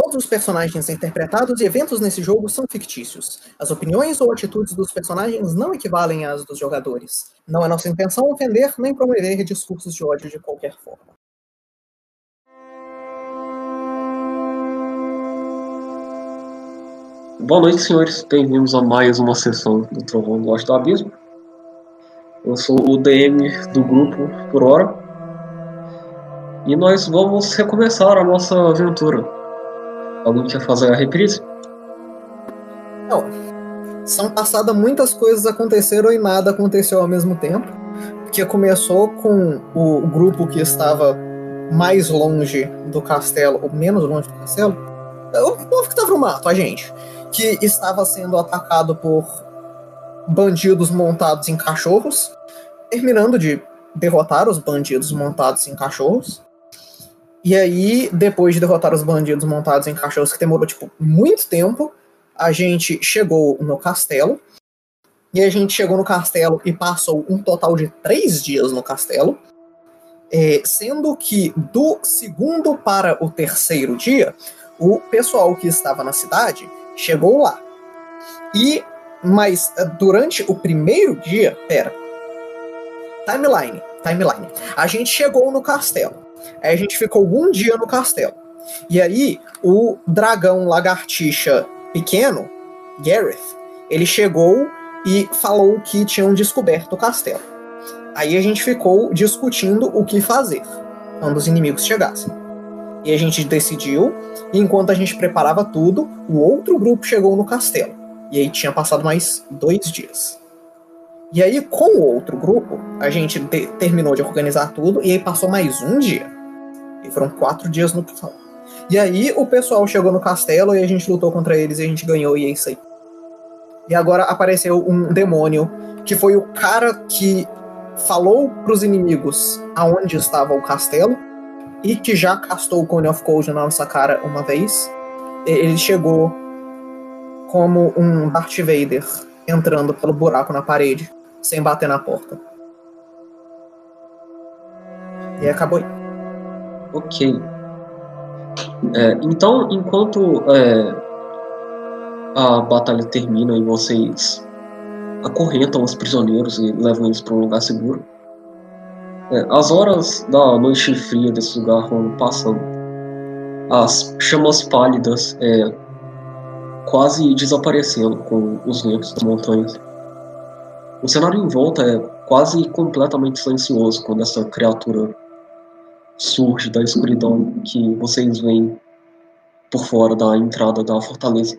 Todos os personagens interpretados e eventos nesse jogo são fictícios. As opiniões ou atitudes dos personagens não equivalem às dos jogadores. Não é nossa intenção ofender nem promover discursos de ódio de qualquer forma. Boa noite, senhores. Bem-vindos a mais uma sessão do Trovão do do Abismo. Eu sou o DM do grupo por hora. E nós vamos recomeçar a nossa aventura. Alguém quer fazer a reprise? Não. São passadas muitas coisas aconteceram e nada aconteceu ao mesmo tempo. Que começou com o grupo que estava mais longe do castelo, ou menos longe do castelo. O povo que estava no mato, a gente. Que estava sendo atacado por bandidos montados em cachorros. Terminando de derrotar os bandidos montados em cachorros. E aí, depois de derrotar os bandidos montados em cachorros, que demorou, tipo, muito tempo, a gente chegou no castelo. E a gente chegou no castelo e passou um total de três dias no castelo. É, sendo que do segundo para o terceiro dia, o pessoal que estava na cidade chegou lá. E, mas durante o primeiro dia, pera, timeline, timeline. A gente chegou no castelo. Aí a gente ficou um dia no castelo. E aí, o dragão lagartixa pequeno, Gareth, ele chegou e falou que tinham descoberto o castelo. Aí a gente ficou discutindo o que fazer quando os inimigos chegassem. E a gente decidiu, e enquanto a gente preparava tudo, o outro grupo chegou no castelo. E aí tinha passado mais dois dias. E aí, com o outro grupo, a gente terminou de organizar tudo, e aí passou mais um dia. E foram quatro dias no total. E aí o pessoal chegou no castelo e a gente lutou contra eles e a gente ganhou e é isso aí. E agora apareceu um demônio que foi o cara que falou pros inimigos aonde estava o castelo e que já castou o Cone of Cold na nossa cara uma vez. Ele chegou como um Darth Vader entrando pelo buraco na parede, sem bater na porta. E acabou aí. Ok. É, então, enquanto é, a batalha termina e vocês acorrentam os prisioneiros e levam eles para um lugar seguro, é, as horas da noite fria desse lugar vão passando. As chamas pálidas é, quase desaparecendo com os ventos das montanhas. O cenário em volta é quase completamente silencioso quando essa criatura surge da escuridão que vocês veem por fora da entrada da fortaleza.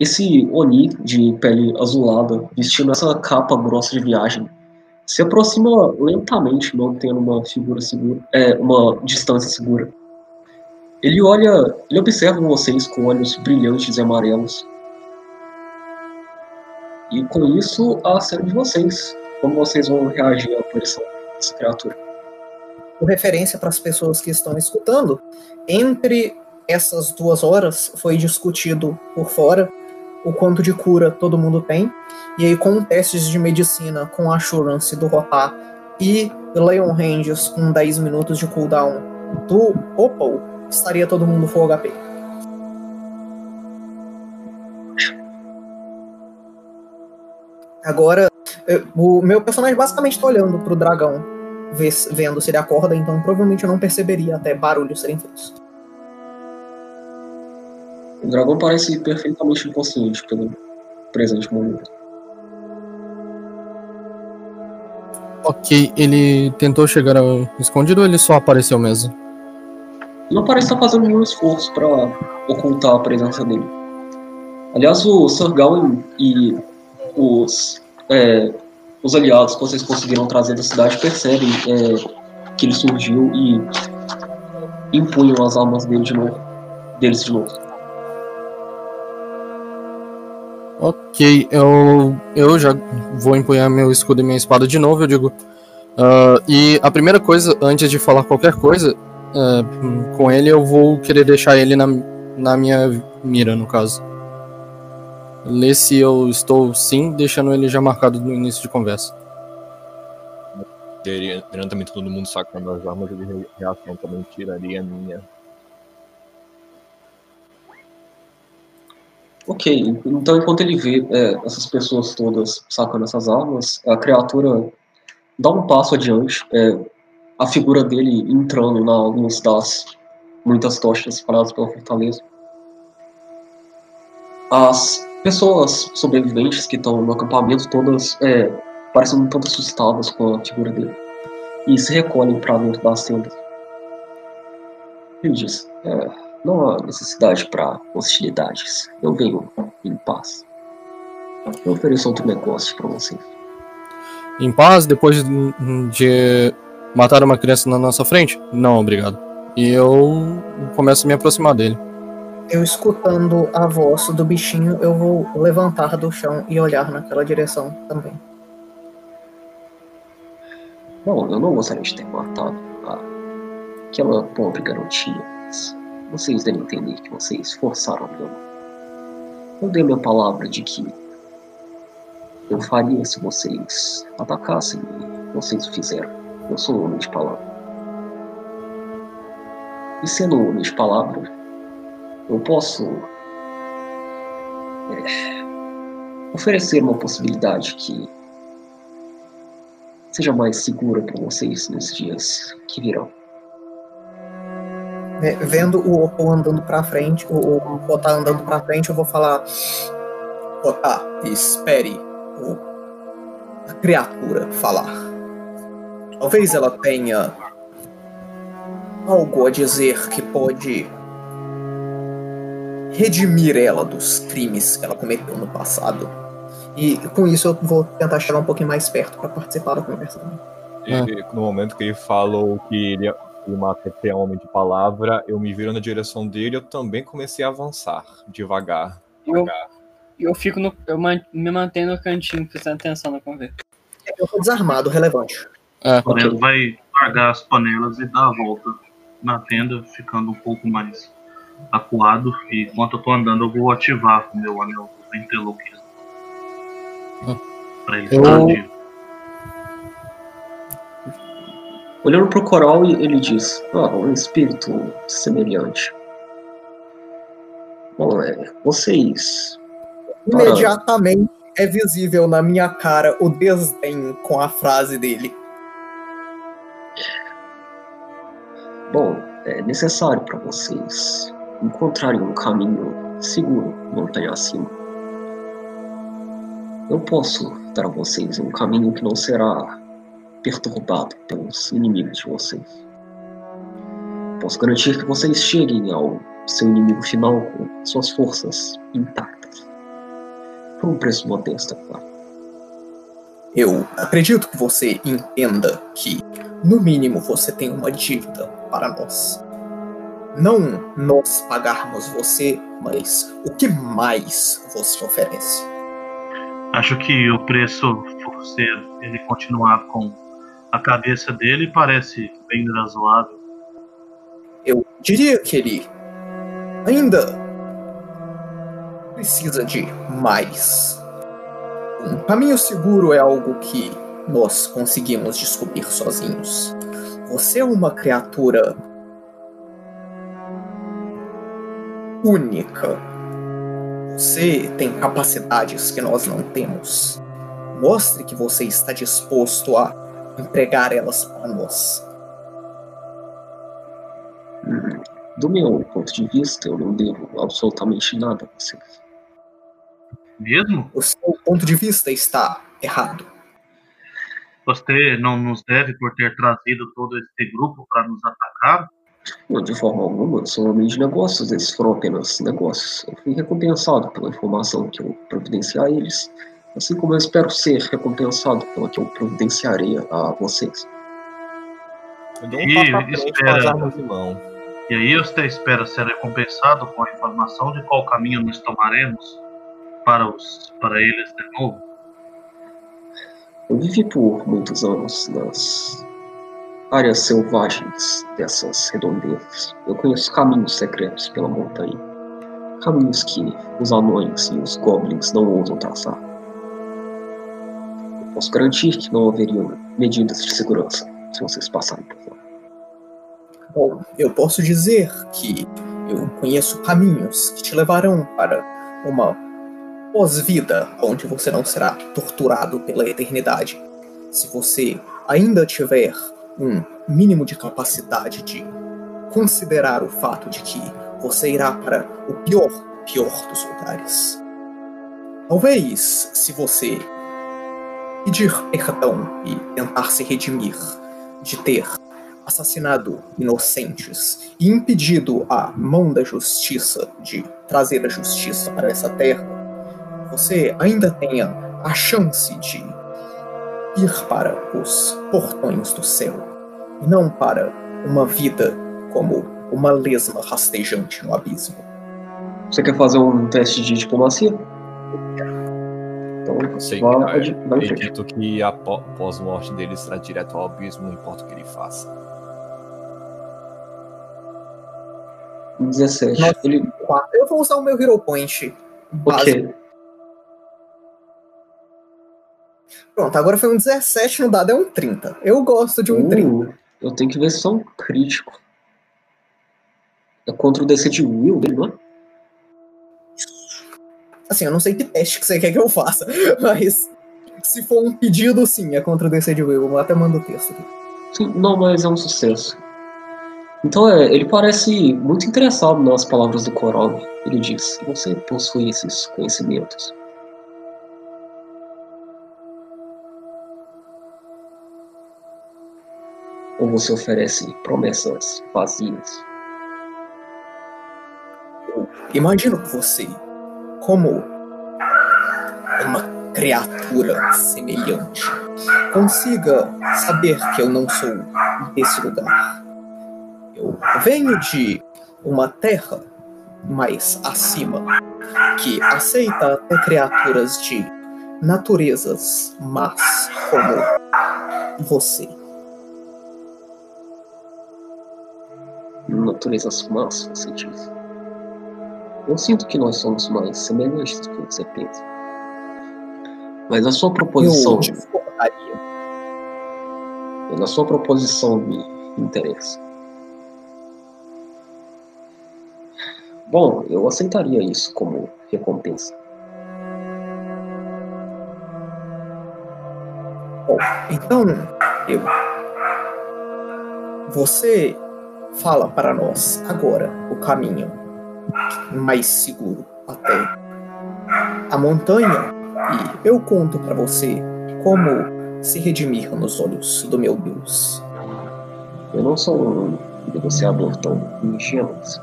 Esse Oni de pele azulada, vestindo essa capa grossa de viagem, se aproxima lentamente, mantendo uma figura segura, é, uma distância segura. Ele olha, ele observa vocês com olhos brilhantes e amarelos. E com isso, a cena de vocês. Como vocês vão reagir à aparição essa criatura. Por referência para as pessoas que estão escutando, entre essas duas horas foi discutido por fora o quanto de cura todo mundo tem, e aí com testes de medicina com Assurance do Rotar e Leon Ranges com 10 minutos de cooldown do Opal, estaria todo mundo full HP. Agora, o meu personagem basicamente está olhando pro dragão vendo se ele acorda, então provavelmente eu não perceberia até barulhos serem feitos. O dragão parece perfeitamente inconsciente pelo presente momento. Ok, ele tentou chegar ao escondido ou ele só apareceu mesmo? Não parece estar fazendo nenhum esforço para ocultar a presença dele. Aliás, o Sir Gawain e os é, os aliados que vocês conseguiram trazer da cidade percebem é, que ele surgiu e impunham as armas dele de novo, deles de novo. Ok, eu, eu já vou empunhar meu escudo e minha espada de novo, eu digo. Uh, e a primeira coisa, antes de falar qualquer coisa uh, com ele, eu vou querer deixar ele na, na minha mira, no caso. Nesse eu estou sim, deixando ele já marcado no início de conversa. Teria, também todo mundo saca as armas de reação também tiraria a minha. Ok, então enquanto ele vê é, essas pessoas todas sacando essas armas, a criatura dá um passo adiante, é, a figura dele entrando na luz das muitas tochas paradas pela fortaleza. As pessoas sobreviventes que estão no acampamento todas é, parecem um tanto assustadas com a figura dele e se recolhem para dentro das tendas. Ele diz: é, Não há necessidade para hostilidades. Eu venho em paz. Eu ofereço outro negócio para vocês. Em paz, depois de matar uma criança na nossa frente? Não, obrigado. E eu começo a me aproximar dele. Eu escutando a voz do bichinho, eu vou levantar do chão e olhar naquela direção também. Bom, eu não gostaria de ter matado aquela pobre garotinha, mas vocês devem entender que vocês forçaram a. Eu dei minha palavra de que eu faria se vocês atacassem e vocês o fizeram. Eu sou um homem de palavra. E sendo um homem de palavra, eu posso é, oferecer uma possibilidade que seja mais segura para vocês nesses dias que virão. É, vendo o Oppo andando para frente, o Oppo tá andando para frente, eu vou falar: Otá, espere o, a criatura falar. Talvez ela tenha algo a dizer que pode redimir ela dos crimes que ela cometeu no passado. E com isso eu vou tentar chegar um pouquinho mais perto para participar da conversa também. E, no momento que ele falou que ele, o Matete é homem de palavra, eu me viro na direção dele eu também comecei a avançar, devagar. Eu, eu fico no. Eu me mantenho no cantinho, prestando atenção na conversa. Eu tô desarmado, relevante. É. O okay. vai largar as panelas e dar a volta na tenda, ficando um pouco mais acuado. E enquanto eu tô andando, eu vou ativar o meu anel do ventriloquismo. Ah. Pra ele eu... Olhando pro coral, ele diz: Ah, um espírito semelhante. Bom, é, vocês. Imediatamente é visível na minha cara o desdém com a frase dele. Bom, é necessário para vocês encontrarem um caminho seguro montanha acima. Eu posso dar a vocês um caminho que não será perturbado pelos inimigos de vocês. Posso garantir que vocês cheguem ao seu inimigo final com suas forças intactas. Por um preço modesto, é claro. Eu acredito que você entenda que, no mínimo, você tem uma dívida para nós. Não nós pagarmos você, mas o que mais você oferece. Acho que o preço por ser ele continuar com a cabeça dele parece bem razoável. Eu diria que ele ainda precisa de mais. Um caminho seguro é algo que nós conseguimos descobrir sozinhos. Você é uma criatura única. Você tem capacidades que nós não temos. Mostre que você está disposto a entregar elas para nós. Do meu ponto de vista, eu não devo absolutamente nada a vocês. Mesmo? O seu ponto de vista está errado. Você não nos deve por ter trazido todo esse grupo para nos atacar? Não, de forma alguma, sou homem de negócios, esses foram apenas negócios. Eu fui recompensado pela informação que eu providenciei a eles assim como eu espero ser recompensado pelo que eu providenciarei a vocês. Eu dou um e, espera... e aí você espera ser recompensado com a informação de qual caminho nós tomaremos para, os, para eles de novo? Eu vivi por muitos anos nas áreas selvagens dessas redondezas. Eu conheço caminhos secretos pela montanha. Caminhos que os anões e os goblins não ousam traçar. Posso garantir que não haveriam medidas de segurança se vocês passarem por lá. Bom, eu posso dizer que eu conheço caminhos que te levarão para uma pós-vida onde você não será torturado pela eternidade. Se você ainda tiver um mínimo de capacidade de considerar o fato de que você irá para o pior, pior dos lugares. Talvez, se você pedir perdão e tentar se redimir de ter assassinado inocentes e impedido a mão da justiça de trazer a justiça para essa terra, você ainda tenha a chance de ir para os portões do céu e não para uma vida como uma lesma rastejante no abismo. Você quer fazer um teste de diplomacia? Então, Sei vá, que pode- eu acredito que a pó- pós-morte dele será direto ao abismo, não importa o que ele faça. 17. Nossa. Ele. Quatro. Eu vou usar o meu Hero Point básico. Ok. Pronto, agora foi um 17 no dado, é um 30. Eu gosto de um 30. Uh, eu tenho que ver se é um crítico. É contra o DC de Will dele, não é? Assim, eu não sei que teste que você quer que eu faça, mas se for um pedido, sim, é contra o DC de Will. Eu até mando o texto aqui. Sim, não, mas é um sucesso. Então é, ele parece muito interessado nas palavras do Korov. Ele diz: Você possui esses conhecimentos. Você oferece promessas vazias? Imagino você como uma criatura semelhante consiga saber que eu não sou desse lugar. Eu venho de uma terra mais acima que aceita até criaturas de naturezas más como você. Naturezas más, você diz. Eu sinto que nós somos mais semelhantes do que você pensa. Mas a sua proposição. Eu a sua proposição me interessa. Bom, eu aceitaria isso como recompensa. Então, eu. Você fala para nós agora o caminho mais seguro até a montanha e eu conto para você como se redimir nos olhos do meu Deus. Eu não sou um negociador tão ingênuo. assim.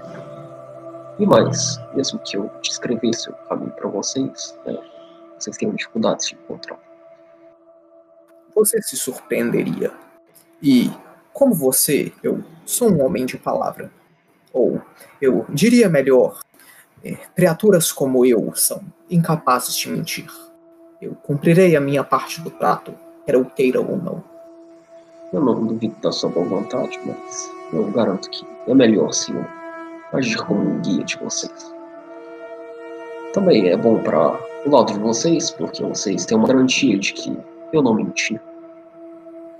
E mais, mesmo que eu descrevesse o caminho para vocês, né, vocês têm dificuldades de encontrar. Você se surpreenderia. E, como você, eu sou um homem de palavra. Ou, eu diria melhor, é, criaturas como eu são incapazes de mentir. Eu cumprirei a minha parte do trato, quer eu queira ou não. Eu não duvido da sua boa vontade, mas eu garanto que é melhor se eu agir como um guia de vocês. Também é bom para o lado de vocês, porque vocês têm uma garantia de que eu não menti.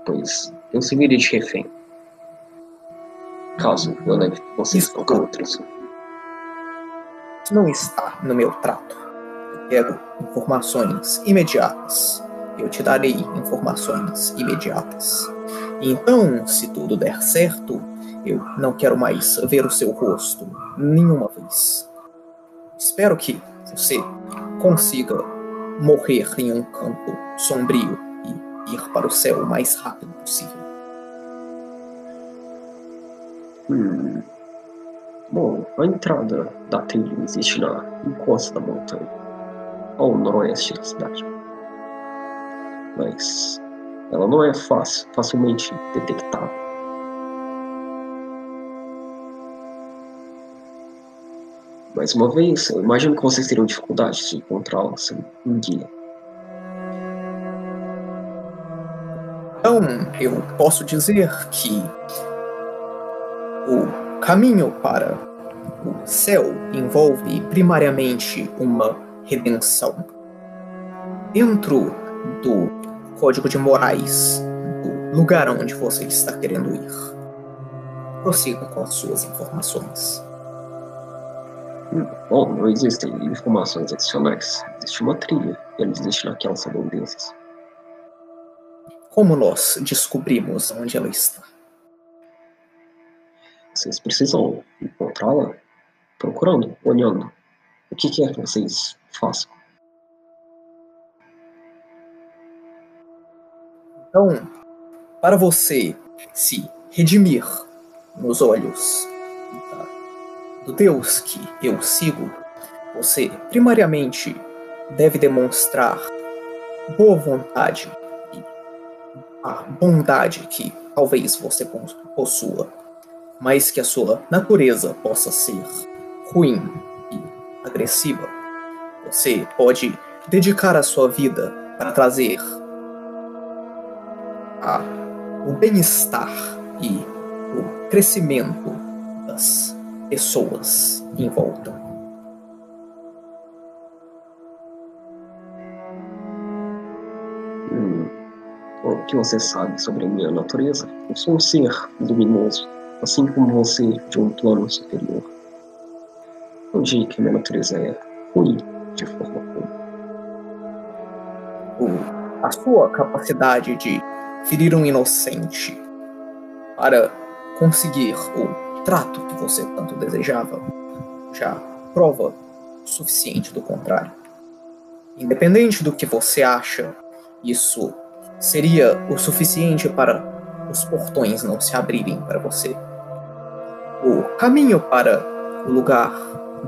Pois eu serviria de refém. Caso eu leve vocês para qualquer outro assunto. Isso não está no meu trato. Eu quero informações imediatas. Eu te darei informações imediatas. Então, se tudo der certo, eu não quero mais ver o seu rosto nenhuma vez. Espero que você consiga morrer em um campo sombrio e ir para o céu o mais rápido possível. Hum. Bom, a entrada da trilha existe na encosta da montanha, ao noroeste da cidade. Mas ela não é fácil, facilmente detectável. Mais uma vez, eu imagino que vocês teriam dificuldade de encontrá-la sem um guia. Então, eu posso dizer que o caminho para o céu envolve primariamente uma redenção. Dentro do código de morais do lugar onde você está querendo ir. Prossiga com as suas informações. Bom, não existem informações adicionais. Existe uma trilha e ela existe naquelas redondezas. Como nós descobrimos onde ela está? Vocês precisam encontrá-la procurando, olhando. O que quer que vocês façam? Então, para você se redimir nos olhos da- do Deus que eu sigo, você primariamente deve demonstrar boa vontade e a bondade que talvez você pos- possua, mas que a sua natureza possa ser ruim e agressiva. Você pode dedicar a sua vida para trazer a, o bem-estar e o crescimento das pessoas em volta. Hum, o que você sabe sobre a minha natureza? Eu sou um ser luminoso, assim como você de um plano superior. Não diria que minha natureza é ruim de forma alguma. A sua capacidade de ferir um inocente para conseguir o trato que você tanto desejava já prova o suficiente do contrário. Independente do que você acha, isso seria o suficiente para os portões não se abrirem para você. O caminho para o lugar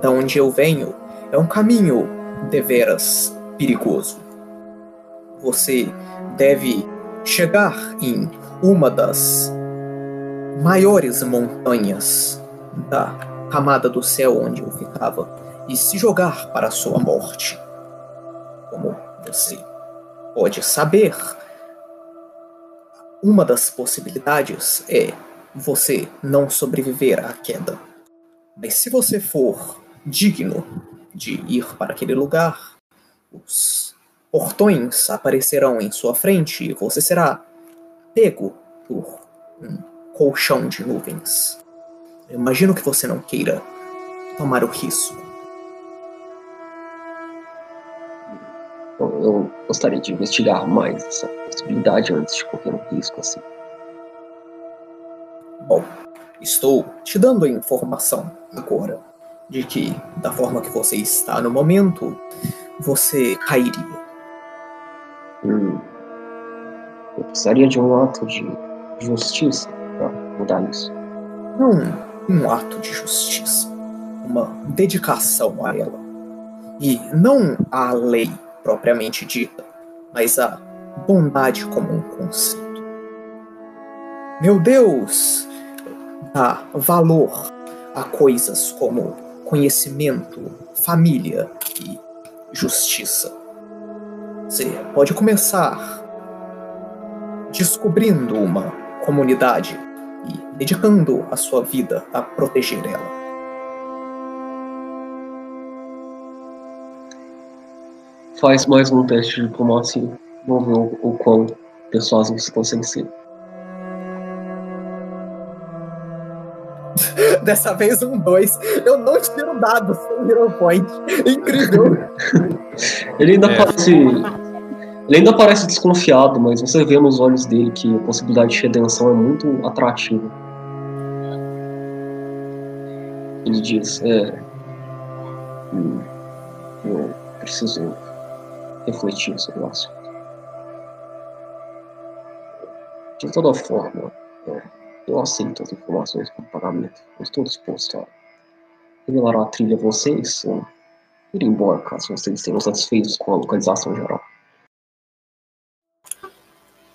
da onde eu venho é um caminho deveras perigoso. Você deve chegar em uma das maiores montanhas da camada do céu onde eu ficava e se jogar para a sua morte. Como você pode saber, uma das possibilidades é você não sobreviver à queda. Mas se você for digno de ir para aquele lugar, os portões aparecerão em sua frente e você será pego por um colchão de nuvens. Eu imagino que você não queira tomar o risco. Eu gostaria de investigar mais essa possibilidade antes de correr um risco assim. Bom, estou te dando a informação agora de que, da forma que você está no momento, você cairia. Hum, eu precisaria de um ato de justiça para mudar isso. Não um ato de justiça, uma dedicação a ela. E não à lei propriamente dita, mas à bondade como um conceito. Meu Deus dá valor a coisas como conhecimento, família e justiça. Você pode começar descobrindo uma comunidade e dedicando a sua vida a proteger ela. Faz mais um teste de diplomacia. Vamos ver o, quão persuasivo você consegue ser. Dessa vez um 2. Eu não tiro dados sem Hero Point. Incrível. Ele ainda É. parece. Ele ainda parece desconfiado, mas você vê nos olhos dele que a possibilidade de redenção é muito atrativa. Ele diz, é. hum, Eu preciso refletir sobre o assunto. De toda forma, é, eu aceito as informações como pagamento. Eu estou disposto a revelar a trilha a vocês ou ir embora caso vocês estejam satisfeitos com a localização geral.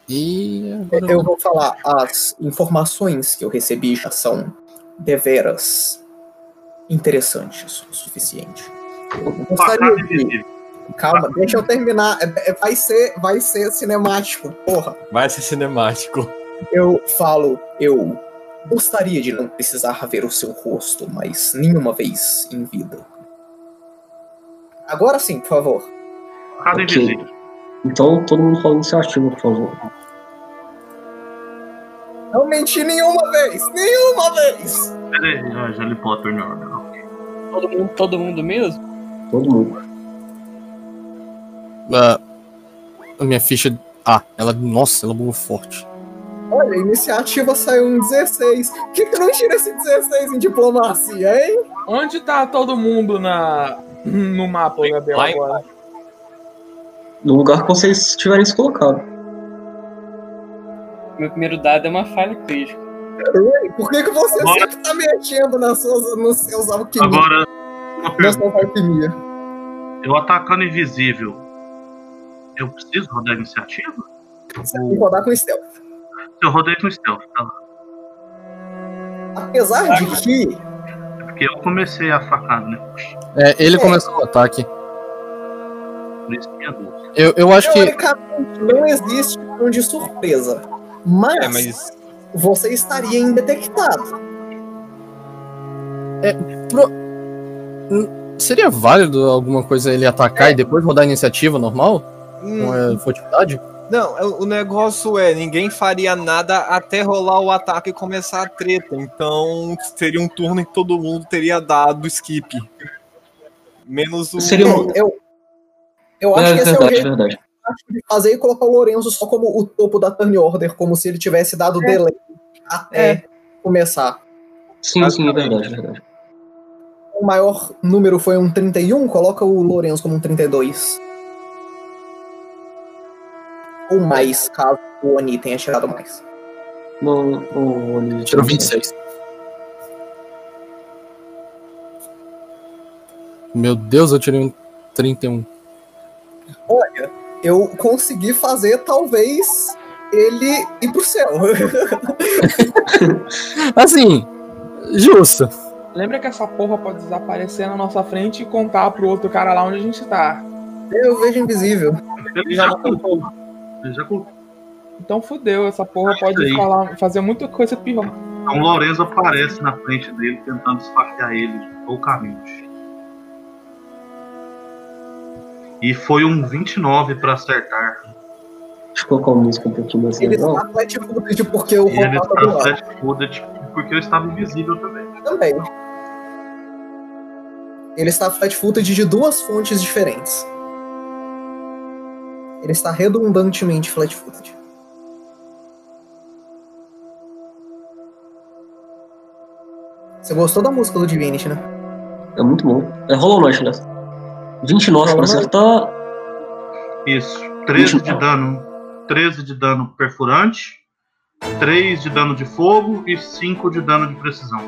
E agora Eu vou falar, as informações que eu recebi já são deveras interessantes o suficiente. Eu gostaria de. Calma, deixa eu terminar. É- é- Vai ser, vai ser cinemático, porra. Vai ser cinemático. Eu falo, eu gostaria de não precisar ver o seu rosto, mas nenhuma vez em vida. Agora sim, por favor. Facada Ok. invisível. Então, todo mundo fala iniciativa, por favor. Não menti nenhuma vez! Nenhuma vez! Peraí, lhe Potter não, não. Todo mundo, todo mundo mesmo? Todo mundo. Ah, a minha ficha. Ah, ela. Nossa, ela bugou forte. Olha, a iniciativa saiu um 16. Por que, que não tira esse 16 em diplomacia, hein? Onde tá todo mundo na, no mapa, Gabriel? Lá em- agora? No lugar que vocês tiverem se colocado. Meu primeiro dado é uma falha crítica. Ray, por que, que você Agora- sempre tá mexendo nas suas, nos seus alquimias? Agora, uma Na pergunta. sua alquimia? Eu atacando invisível, eu preciso rodar a iniciativa? Você tem que rodar com stealth. Eu rodei com stealth, tá? Apesar de que É porque eu comecei a facada, né? É, ele É. começou o ataque. Por isso que é. Eu, eu acho que. não existe um de surpresa. Mas, É, mas você estaria indetectado. Seria válido alguma coisa ele atacar e depois rodar a iniciativa normal? hum, Com a furtividade? Não, é- o negócio é, ninguém faria nada até rolar o ataque e começar a treta. Então seria um turno em que todo mundo teria dado skip. Menos o. Seria um- Eu, eu acho É que esse é o verdade, jeito verdade. de fazer e colocar o Lorenzo só como o topo da turn order, como se ele tivesse dado delay até começar. Sim, sim, é verdade, é verdade. O maior número foi um 31, coloca o Lorenzo como um 32. Ou mais, caso o Oni tenha tirado mais. Não, o Oni Tirou 26. Meu Deus, eu tirei um 31. Olha, eu consegui fazer talvez ele ir pro céu. Assim, justo. Lembra que essa porra pode desaparecer na nossa frente e contar pro outro cara lá onde a gente tá. eu vejo invisível. Ele já colocou. Ele já colocou. Então fudeu, essa porra pode aí. falar, fazer muita coisa pior. Então o Lorenzo aparece na frente dele, tentando esfaquear ele loucamente. E foi um 29 pra acertar. Deixa eu colocar a música um pouquinho mais Ele está flat-footed porque o ele tá tá do lado flat-footed porque eu estava invisível também. também. Ele está flat-footed de duas fontes diferentes. Ele está redundantemente flat-footed. Você gostou da música do Divinity, né? É muito bom. É Hollow Knight, né? 29 pra Hollow Knight. acertar. Isso. 13 de dano. 13 de dano perfurante. 3 de dano de fogo e 5 de dano de precisão.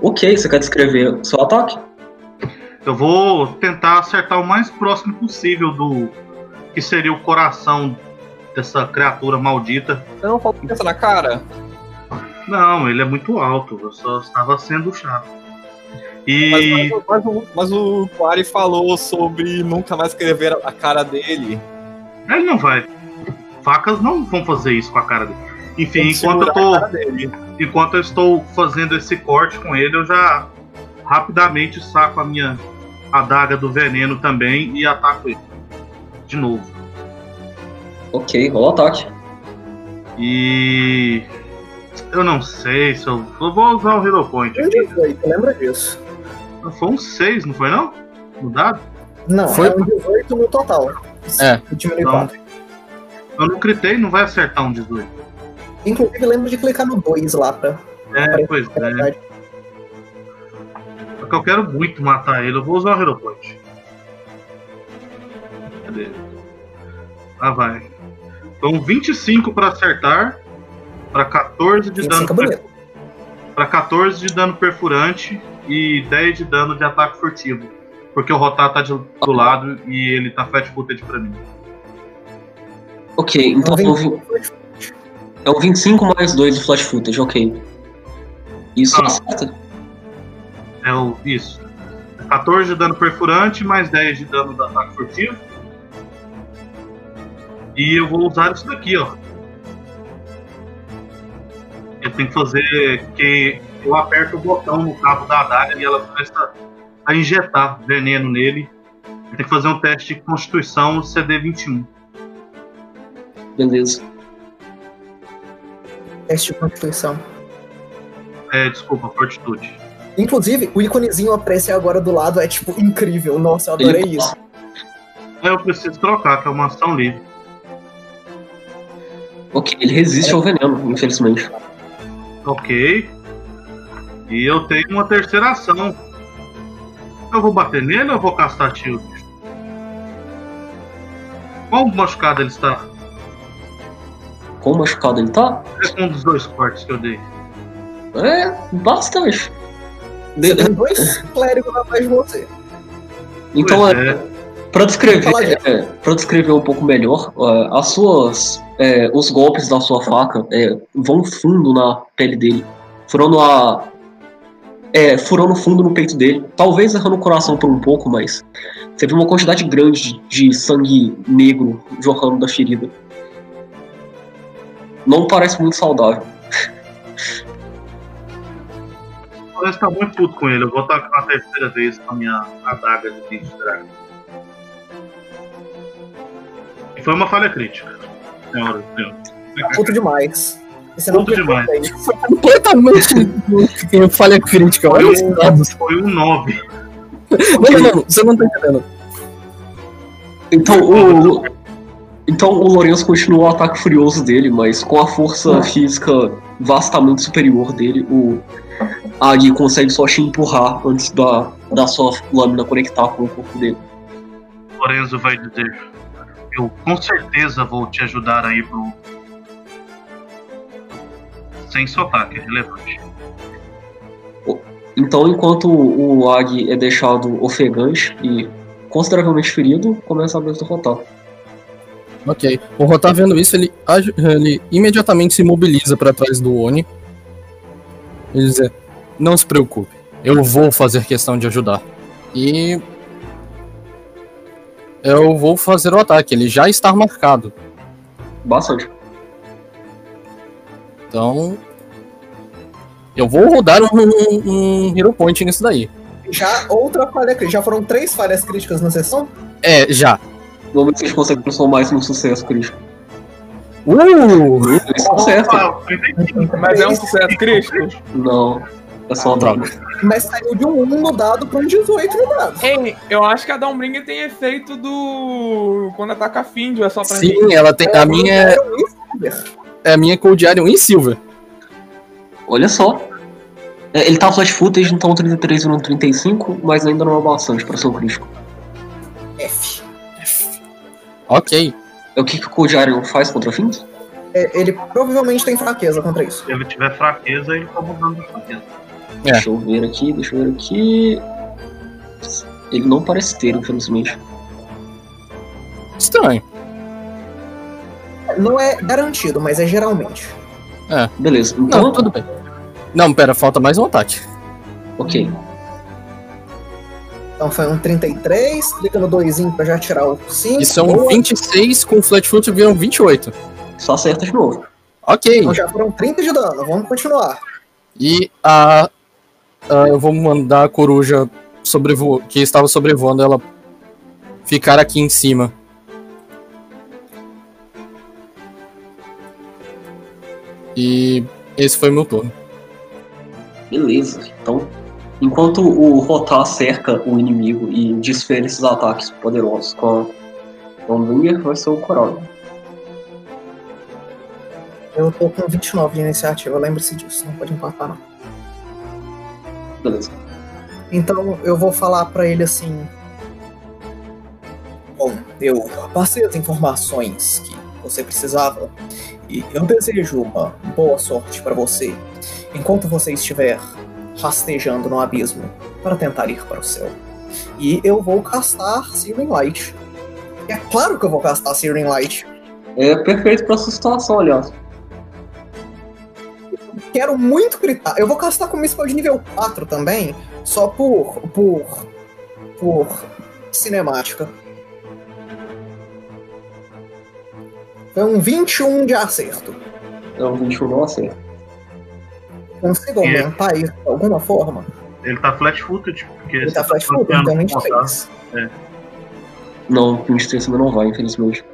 Ok, você quer descrever seu ataque? Eu vou tentar acertar o mais próximo possível do que seria o coração dessa criatura maldita. Você não falou pensa na cara? Não, ele é muito alto, eu só estava sendo chato. Mas, E mas, mas o- mas o Quari falou sobre nunca mais querer ver a cara dele. ele não vai. Facas não vão fazer isso com a cara dele. Enfim, enquanto eu tô. Enquanto eu estou fazendo esse corte com ele, eu já rapidamente saco a minha adaga do veneno também e ataco ele. De novo. Ok, rola o ataque. E. Eu não sei se eu. Eu vou usar o Hero Point Um aqui. 18, lembra disso? Foi um 6, não foi não? No dado? Não, Foi- é um 18 no total. É. Diminui Não. 4. Eu não critei, não vai acertar um 18. Inclusive, lembra de clicar no 2 lá pra. É, pois é. verdade. Porque eu quero muito matar ele, eu vou usar o Hero Point. Cadê? Ah, vai. Então 25 pra acertar. Pra 14 de 25 é dano. bonito. Pra 14 de dano perfurante e 10 de dano de ataque furtivo. Porque o Rotar tá de- do lado e ele tá flat footed pra mim. Ok, então Então, é um vi- é um 25 mais 2 de flash footage, ok. Isso Ah. acerta? É o. Isso. 14 de dano perfurante, mais 10 de dano do ataque furtivo. E eu vou usar isso daqui, ó. Eu tenho que fazer que eu aperto o botão no cabo da adaga e ela começa a injetar veneno nele. Eu tenho que fazer um teste de constituição CD21. Beleza. Teste de constituição. É, desculpa, fortitude. Inclusive, o íconezinho aparecer agora do lado é, tipo, incrível. Nossa, eu adorei Ele- isso. Aí eu preciso trocar, que é uma ação livre. Ok, ele resiste ao veneno, infelizmente. Ok. E eu tenho uma terceira ação. Eu vou bater nele ou eu vou castar shield? Qual machucado ele está? Quão machucado ele tá? É um dos dois cortes que eu dei. É, bastante. Você tem dois clérigos atrás de você. Então, Pois é, é. Pra descrever, é, pra descrever um pouco melhor, é, as suas, é, os golpes da sua faca é, vão fundo na pele dele, furando a, é, furando fundo no peito dele, talvez errando o coração por um pouco, mas você vê uma quantidade grande de, sangue negro jorrando da ferida. Não parece muito saudável. Parece que tá muito puto com ele. Eu vou tacar uma terceira vez com a minha adaga de Beast Dragon. Foi uma falha crítica. Tá puto demais. E não Puto demais. percebe. Completamente falha crítica. Olha os dados. Foi um 9. Não, não, não, você não tá entendendo. Então o, então o Lourenço continua o ataque furioso dele, mas com a força física vastamente superior dele, o Agi consegue só te empurrar antes da, da sua lâmina conectar com o corpo dele. Lorenzo vai dizer: Eu com certeza vou te ajudar aí pro. Sem sotaque, é relevante. Então, enquanto o Agi é deixado ofegante e consideravelmente ferido, começa a vez do Rotar. Ok. O Rotar vendo isso, ele, ele imediatamente se mobiliza pra trás do Oni. Ele diz: Não se preocupe, eu vou fazer questão de ajudar. E. Eu vou fazer o ataque, ele já está marcado. Bastante. Então. Eu vou rodar um, um, um Hero Point nisso daí. Já outra falha crítica. Já foram três falhas críticas na sessão? É, já. Vamos ver se a gente consegue transformar isso num sucesso crítico. Uh! Isso certo. Ah, 35. Mas é um sucesso crítico? Não. É só uma Droga. Mas saiu de um 1 no dado pra um 18 no dado. Ei, eu acho que a Dawnbringer tem efeito do. Quando ataca Findio, é só pra mim. Sim, ela tem. A minha é, Silver. é a minha Cold Iron em Silver. Olha só. É, Ele tá flash footage, então 33 e 35, mas ainda não é bastante pra ser um crítico. F. Ok. É o que, que o Cold Iron faz contra fins? É, ele provavelmente tem fraqueza contra isso. Se ele tiver fraqueza, ele tá mudando de fraqueza. É. Deixa eu ver aqui, deixa eu ver aqui. Ele não parece ter, infelizmente. Estranho. Não é garantido, mas é geralmente. Beleza, então. Não, tudo bem. Não, pera, falta mais um ataque. Ok. Então foi um 33, clica no 2 pra já tirar o 5. Isso é um 26 com flat foot viram 28. Só acerta de novo. Ok. Então já foram 30 de dano, vamos continuar. E a, a- eu vou mandar a coruja sobrevo que estava sobrevoando ela ficar aqui em cima. E esse foi meu turno. Beleza. Então, enquanto o Rotar cerca o inimigo e desfere esses ataques poderosos com a Ombringer, vai ser o Coral. Eu tô com 29 de iniciativa, lembre-se disso, não pode empatar não. Beleza. Então eu vou falar pra ele assim. Bom, eu passei as informações que você precisava e eu desejo uma boa sorte pra você enquanto você estiver rastejando no abismo para tentar ir para o céu. E eu vou castar Searing Light. É claro que eu vou castar Searing Light. É perfeito pra essa situação, aliás. Quero muito gritar. Eu vou castar com uma spell de nível 4 também, só por. por. por cinemática. Foi um 21 de acerto. É um 21 não acerta. Consigo E- aumentar isso de alguma forma? Ele tá flat footed, porque Ele tá você flash foot, bloqueando então com contato. 23. Não, 23 também não vai, infelizmente.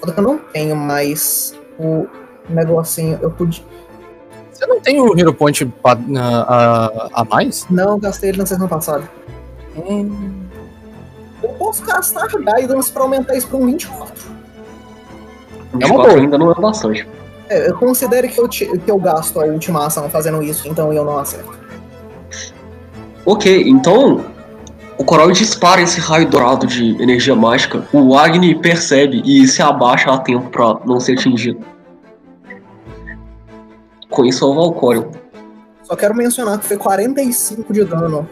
Foda que eu não tenho mais o negocinho. Eu podia. Você não tem o Hero Point a, a, a mais? Não, gastei ele na semana passada. Hum, Eu posso gastar Guidance pra aumentar isso pra um 24. uma 24 boa. ainda não é bastante. É, eu considero que eu, ti- que eu gasto a última ação fazendo isso, então eu não acerto. Ok, então o Coral dispara esse raio dourado de energia mágica. O Agni percebe e se abaixa a tempo pra não ser atingido. Com isso, é o Valcorion. Só quero mencionar que foi 45 de dano.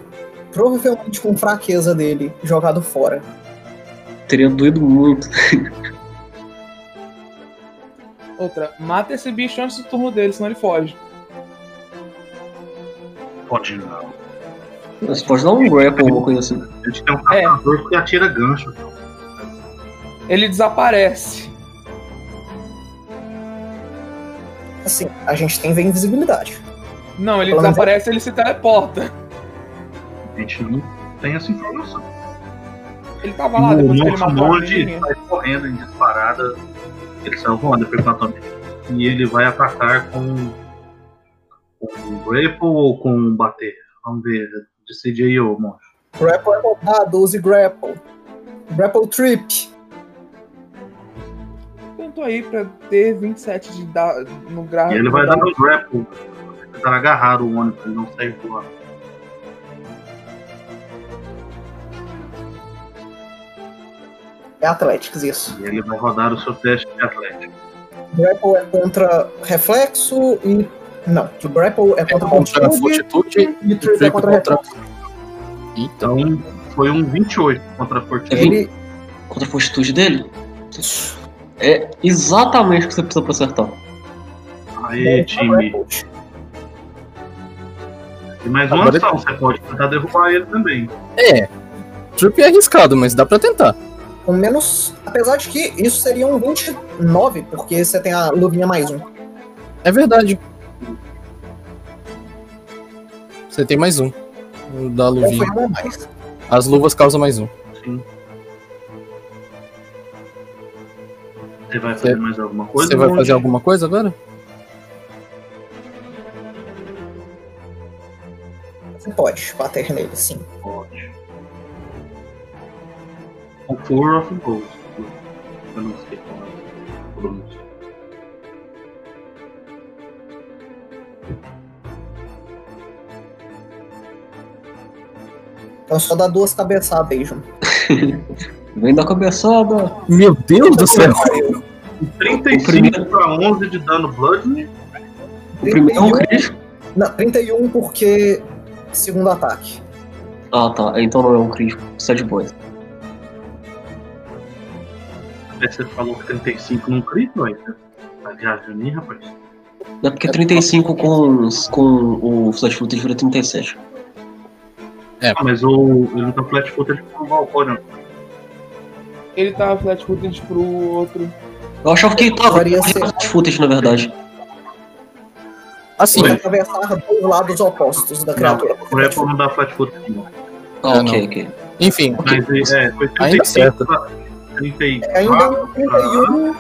Provavelmente com fraqueza dele, jogado fora. Teria doído muito. Outra, mata esse bicho antes do turno dele, senão ele foge. Pode não. Você pode dar um grapple ou alguma coisa assim. A gente tem um É. caçador que atira gancho. Ele desaparece. Assim, a gente tem invisibilidade. Não, ele Pelo menos- desaparece ele se teleporta. A gente não tem essa informação. Ele tava lá depois que ele matou monge sai correndo em disparada. Ele saiu voando efetivamente. E ele vai atacar com. Com grapple ou com bater? Vamos ver. Decide aí, ô monge. Grapple é rodar, 12 grapple. Grapple trip. Tentou aí pra ter 27 de dar no gráfico. E ele vai dar no grapple. Vai tentar agarrar o ônibus, ele não sair voando. É Athletics, isso. E ele vai rodar o seu teste de atlético. Grapple é contra reflexo e. Não, o grapple é contra Contra a fortitude fortitude e trip é contra contra- reflexo. Então foi um 28 contra a Fortitude. Ele, Contra a fortitude dele? É exatamente o que você precisa pra acertar. Aí, time. grapple. E mais uma Agora ação, você pode tentar derrubar ele também. É. Trip é arriscado, mas dá pra tentar. Com menos. Apesar de que isso seria um 29, porque você tem a luvinha mais um. É verdade. Você tem mais um. Da Ou luvinha. As luvas causam mais um. Sim. Você vai fazer mais alguma coisa? Você vai fazer alguma coisa agora? Você pode bater nele, sim. Pode. O Four of Ghost. Eu não sei qual é. Então só dá duas cabeçadas aí, João. Vem da cabeçada. Meu Deus do céu! 35 primeiro- pra 11 de dano Blood. O primeiro é um crítico. Não, 31 porque. Segundo ataque. Ah, tá. Então não é um crítico. Sad boys. Aí você falou que 35 não crito, aí você tá viajando aí, rapaz. É porque 35 com, com o Flash Footage vira 37. Ah, mas o, ele não tá flat footed com o Valcorion. Ele tava flat footed pro outro. Eu achava que ele tava. Flash Footage, na verdade. Assim, que atravessar dois lados opostos da criatura. Não, o Grapple não dá flat footed. não. Ah, É, ok, ok. enfim. Mas é, foi Ainda 35 pra 34. Ainda é um 31.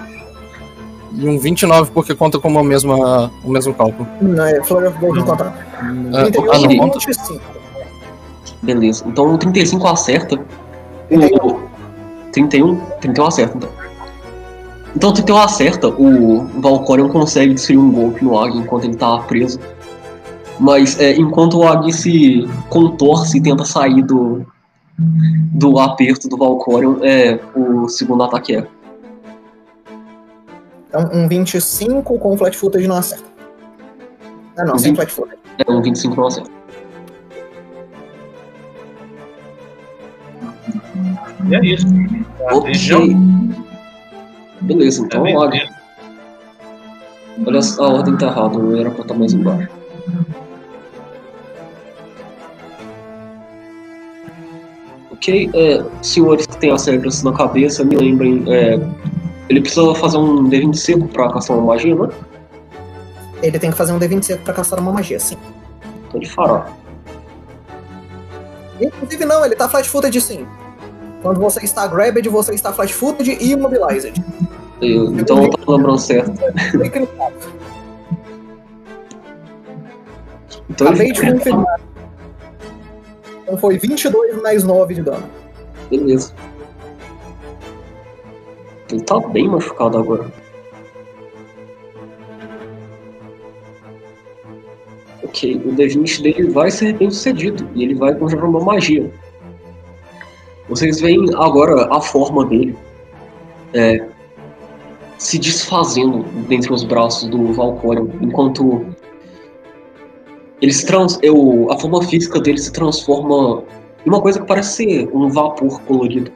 E um 29 porque conta como a mesma, o mesmo cálculo. Não, é Flurry of Gold Não. no contra. Ah, 31 ah, não e conta? 25. Beleza. Então o 35 acerta. O 31? 31 acerta, então. Então o 31 acerta, o Valcorion consegue desferir um golpe no Ag enquanto ele tá preso. Mas é, enquanto o Ag se contorce e tenta sair do, do aperto do Valcorion, é, o segundo ataque é. Então, um 25 com flat footage não acerta. Ah, não, sem flat footage. É um 25 não acerta. E é isso. Ok. Entendeu? Beleza, então É o Ag. mesmo. Olha, a ordem tá errada, eu era pra estar mais embaixo. Ok, é, senhores que têm as regras na cabeça, me lembrem, é, ele precisa fazer um D20 seco pra caçar uma magia, né? Ele tem que fazer um D26 pra castar uma magia, sim. Então ele fará. Inclusive, não, ele tá flat footed sim. Quando você está grabbed, você está flat footed e immobilized. Eu- então eu tô lembrando certo. Então Acabei de confirmar. Então foi 22 mais 9 de dano. Beleza. Ele tá bem machucado agora. Ok, o D20 dele vai ser bem sucedido e ele vai conjurar uma magia. Vocês veem agora a forma dele é, se desfazendo dentre os braços do Valcorion, enquanto ele se trans, eu, a forma física dele se transforma em uma coisa que parece ser um vapor colorido.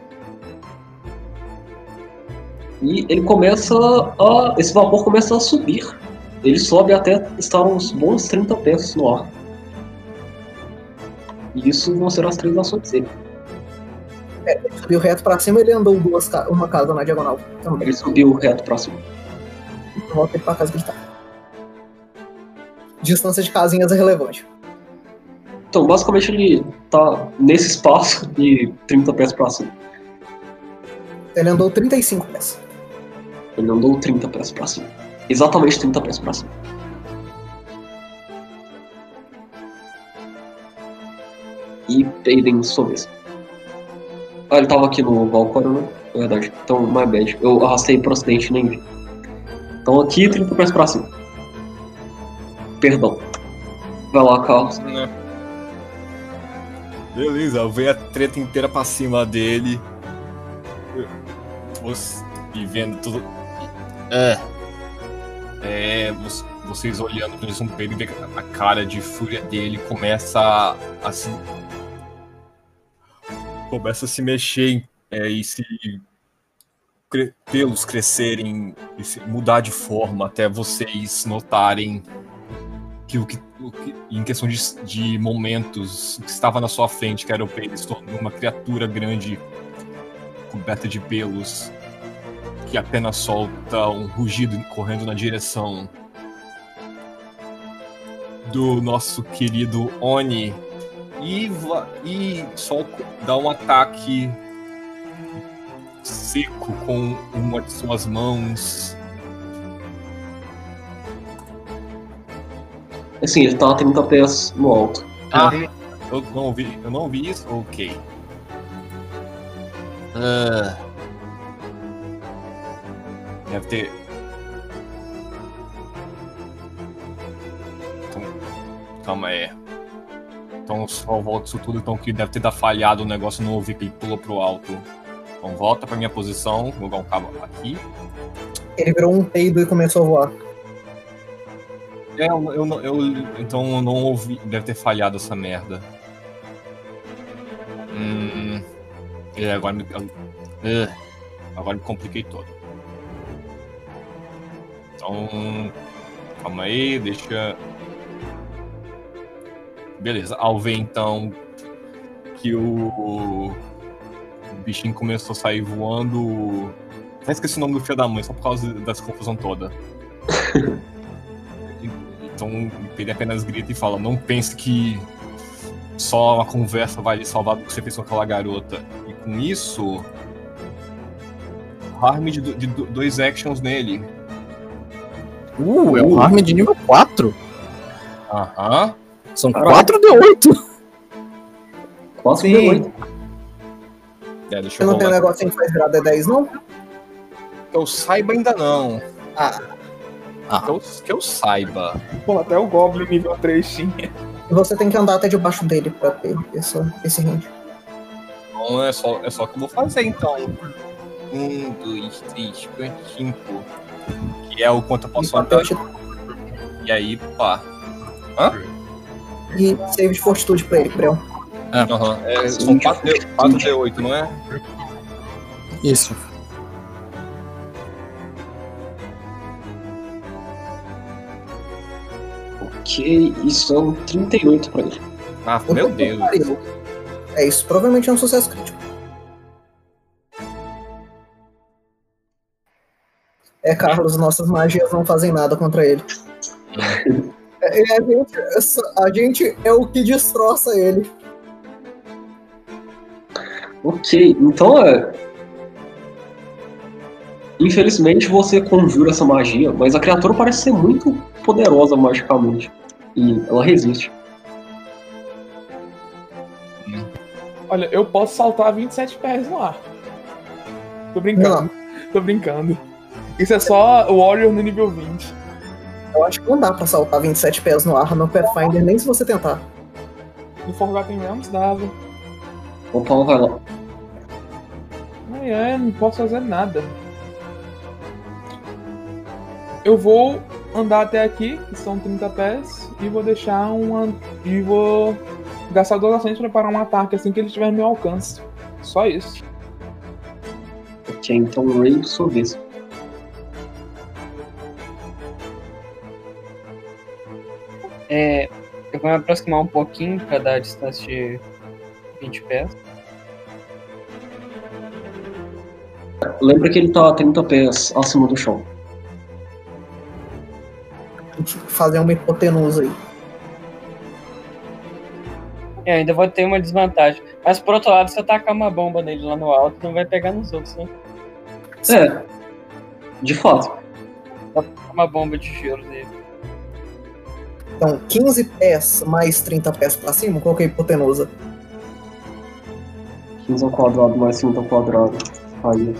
E ele começa a. Esse vapor começa a subir. Ele sobe até estar uns bons 30 pés no ar. E isso vão ser as três ações dele. Subiu reto pra cima ele andou duas uma casa na diagonal também. Ele subiu reto pra cima. Volta ele pra casa que ele tá. Distância de casinhas é relevante. Então, basicamente, ele tá nesse espaço de 30 pés pra cima. Ele andou 35 pés. Ele andou 30 pés pra cima. Exatamente 30 pés pra cima. E Aiden, sua vez. Ah, ele tava aqui no balcão, né? É verdade. Então, my bad. Eu arrastei pro acidente e nem vi. Então aqui, 30 pés pra cima. Perdão. Vai lá, Carlos. Né? Beleza, eu vejo a treta inteira pra cima dele. Você- E vendo tudo. É. É. vo- Vocês olhando pra um peido e vê que a cara de fúria dele começa a, a se. Começa a se mexer é, e se. cre- pelos crescerem se mudar de forma até vocês notarem que o que, o que- em questão de, de momentos, que estava na sua frente, que era o Pele, se tornou uma criatura grande, coberta de pelos, que apenas solta um rugido correndo na direção do nosso querido Oni e, e só dá um ataque seco com uma de suas mãos Assim, ele tá a 30 pés no alto. Ah, eu não vi, eu não vi isso? Ok. Ah. Deve ter. Então, calma aí. Então só volta isso tudo, então que deve ter dado falhado o negócio, não ouvi que ele pulou pro alto. Então volta pra minha posição, vou jogar um cabo aqui. Ele virou um peido e começou a voar. É, eu, eu, eu- então eu não ouvi. Deve ter falhado essa merda. Hum. É, agora me. é, agora me compliquei todo. Então. Calma aí, deixa. Beleza, ao ver então que o. O bichinho começou a sair voando. Até esqueci o nome do filho da mãe, só por causa dessa confusão toda. Então ele apenas grita e fala: Não pense que só uma conversa vai lhe salvar do que você fez com aquela garota. E com isso, harm de, de do- dois actions nele. Uh, é um arma de nível 4. Aham. São Caralho. 4 de 8. Quase Sim. deu oito. É, deixa eu não tem um negocinho que faz virar D10, não? Que eu saiba ainda não. Ah, Que eu, que eu saiba. Pô, até o Goblin nível 3 tinha. e você tem que andar até debaixo dele pra ter essa, esse range. Então é só, é só que eu vou fazer então. Um, dois, três, quatro, cinco. Que é o quanto eu posso E andar. papel E aí, pá. E save de fortitude pra ele, Brel. Aham. É, são 4D8, não é? Isso. Ok, e são 38 pra ele. Ah, Puta meu Deus. pariu. É isso, provavelmente é um sucesso crítico. É, Carlos, nossas magias não fazem nada contra ele. É, e a, gente, a gente é o que destroça ele. Ok, então é. Infelizmente você conjura essa magia, mas a criatura parece ser muito poderosa magicamente. E ela resiste. Olha, eu posso saltar 27 pés no ar. Tô brincando. Tô brincando. Isso é só o Warrior no nível 20. Eu acho que não dá pra saltar 27 pés no ar no Pathfinder, nem se você tentar. No Forgotten Realms dava. O Paulo vai lá. Ai, ai, não posso fazer nada. Eu vou andar até aqui, que são 30 pés, e vou deixar uma. E vou gastar duas ações pra preparar um ataque assim que ele estiver no meu alcance. Só isso. Ok, então Ray, sua vez. É, eu vou me aproximar um pouquinho pra dar a distância de 20 pés. Lembra que ele tá a 30 pés acima do chão. Fazer uma hipotenusa aí. É, ainda vou ter uma desvantagem. Mas por outro lado, se eu tacar uma bomba nele lá no alto, não vai pegar nos outros, né? É, de fato. Uma bomba de gelo nele. Então, 15 pés mais 30 pés pra cima, qual que é a hipotenusa? 15 ao quadrado mais 5 ao quadrado. Aí.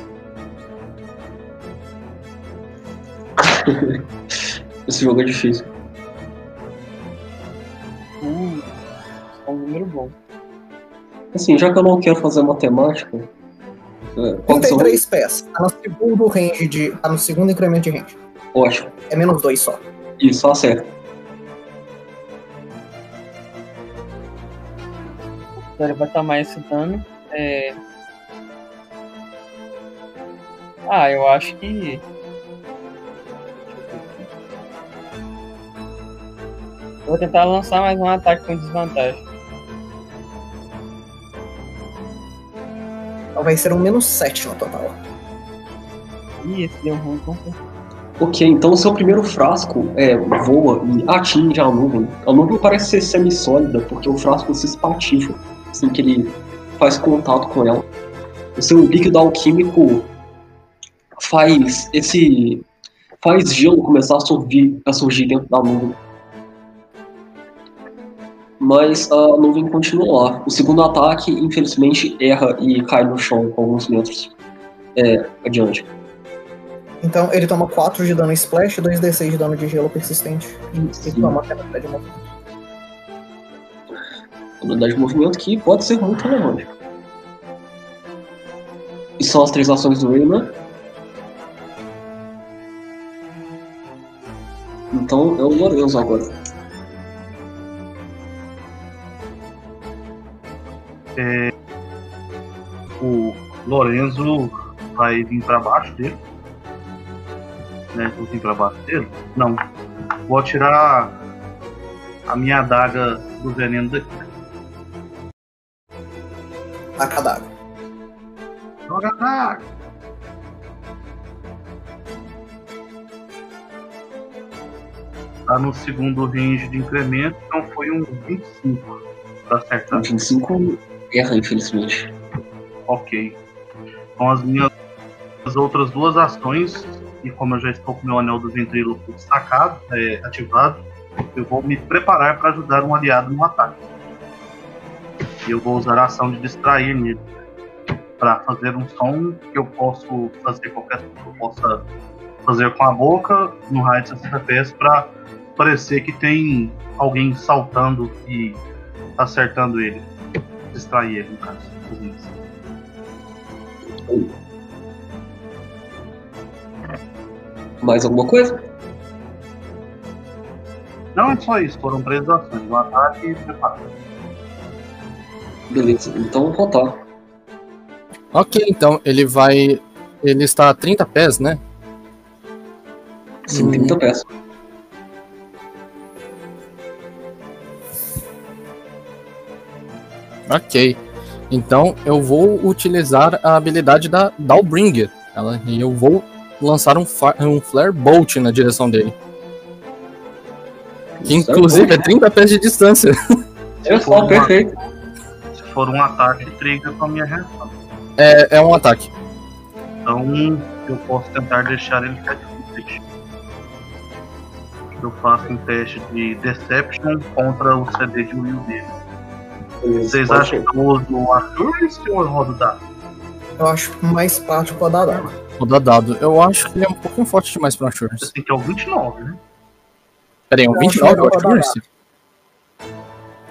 Esse jogo é difícil. Uh, é um número bom. Assim, já que eu não quero fazer matemática. É, qual que são- 33 pés. Tá no segundo range de. Tá no segundo incremento de range. Ótimo. É menos 2 só. Isso, acerta. Então ele vai tomar esse dano. É... Ah, eu acho que. Eu Vou tentar lançar mais um ataque com desvantagem. Vai ser um menos 7 no total. Ih, esse deu ruim com certeza. Ok, então o seu primeiro frasco é, voa e atinge a nuvem. A nuvem parece ser semi-sólida porque o frasco se espatifa assim que ele faz contato com ela. O seu líquido alquímico faz esse faz gelo começar a surgir, a surgir dentro da nuvem. Mas a nuvem continua lá. O segundo ataque, infelizmente, erra e cai no chão alguns metros é, adiante. Então ele toma 4 de dano splash e 2d6 de dano de gelo persistente. E Sim. toma até metade de movimento. Unidade de movimento que pode ser muito relevante. E são as três ações do Rayman. Então é o Lorenzo agora. O Lorenzo vai vir pra baixo dele. Né? Vou vir pra baixo dele? Não. Vou atirar a minha adaga do veneno daqui. Taca d'água. Joga a adaga! Tá no segundo range de incremento, então foi um 25. Tá certo? O 25 erra, infelizmente. Ok. Com as minhas outras duas ações, e como eu já estou com meu anel do ventríloco destacado, é, ativado, eu vou me preparar para ajudar um aliado no ataque. E eu vou usar a ação de distrair nele. Para fazer um som que eu posso fazer qualquer som que eu possa fazer com a boca no raio de 60 pés para parecer que tem alguém saltando e acertando ele. Distrair ele, no caso. Mais alguma coisa? Não é só isso, foram três ações. Um ataque e preparo. Beleza, então vou rotar. Ok, então ele vai. Ele está a 30 pés, né? Sim, Hum. 30 pés. Ok. Então eu vou utilizar a habilidade da Dalbringer. Ela, e eu vou lançar um, um Flare Bolt na direção dele. Que inclusive é 30 pés de distância. É só, perfeito. Se for um ataque, trigger com a minha reação. É, é um ataque. Então eu posso tentar deixar ele ficar difícil. Eu faço um teste de Deception contra o CD de Will dele. Vocês acham que eu uso a Assurance ou eu rodo dado? Eu acho mais prático a dar dado. Vou dar dado. Eu acho que ele é um pouquinho forte demais pra Assurance. Assim que é o 29, né? Pera aí, um Eu acho 29 legal o pra Assurance?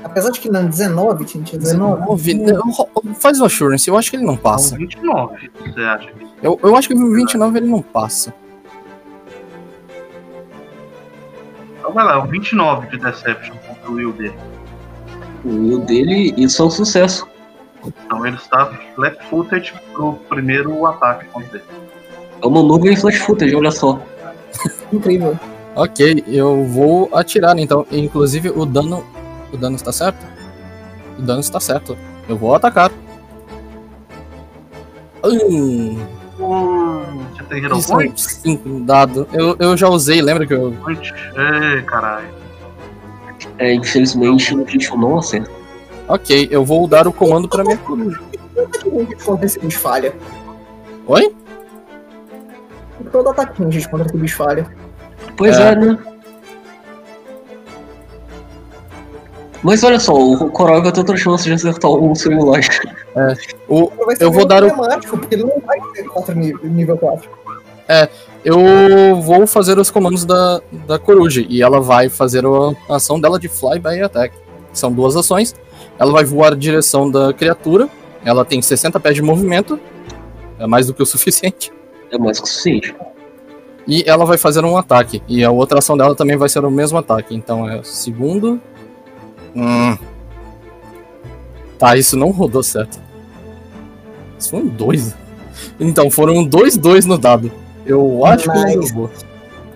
Apesar de que na 19, tinha 19. 19. Não, Faz o Assurance, eu acho que ele não passa. 29, você acha que. Eu, eu acho que o 29 ele não passa. Então vai lá, é um 29 de Deception contra o Will dele. O will dele, isso é um sucesso. Então ele está flat-footed pro primeiro ataque contra ele. É uma nuvem flash footage, olha só. Incrível. Ok, eu vou atirar então. Inclusive o dano. O dano está certo? O dano está certo. Eu vou atacar. Hum, Você tem Hero isso é Point? 5 dado. Eu, eu já usei, lembra que eu. Ei, caralho. É, infelizmente, a gente não acerta. Ok, eu vou dar o comando pra minha coruja. Ataque contra esse bicho falha. Oi? Todo ataque gente contra esse bicho falha. Pois É. é, né? Mas olha só, o Coral vai ter outra chance de acertar um simulante. O, Vai ser Eu vou dar o- porque ele não vai ter 4 nível 4. eu vou fazer os comandos da, da coruja. E ela vai fazer a ação dela de Flyby Attack. São duas ações. Ela vai voar na direção da criatura. Ela tem 60 pés de movimento. É mais do que o suficiente. É mais que o suficiente. E ela vai fazer um ataque. E a outra ação dela também vai ser o mesmo ataque. Então é o segundo. Hum. Tá, isso não rodou certo. Isso foi um 2. Então, foram dois 2 no dado. Eu acho que não Nice. derrubou.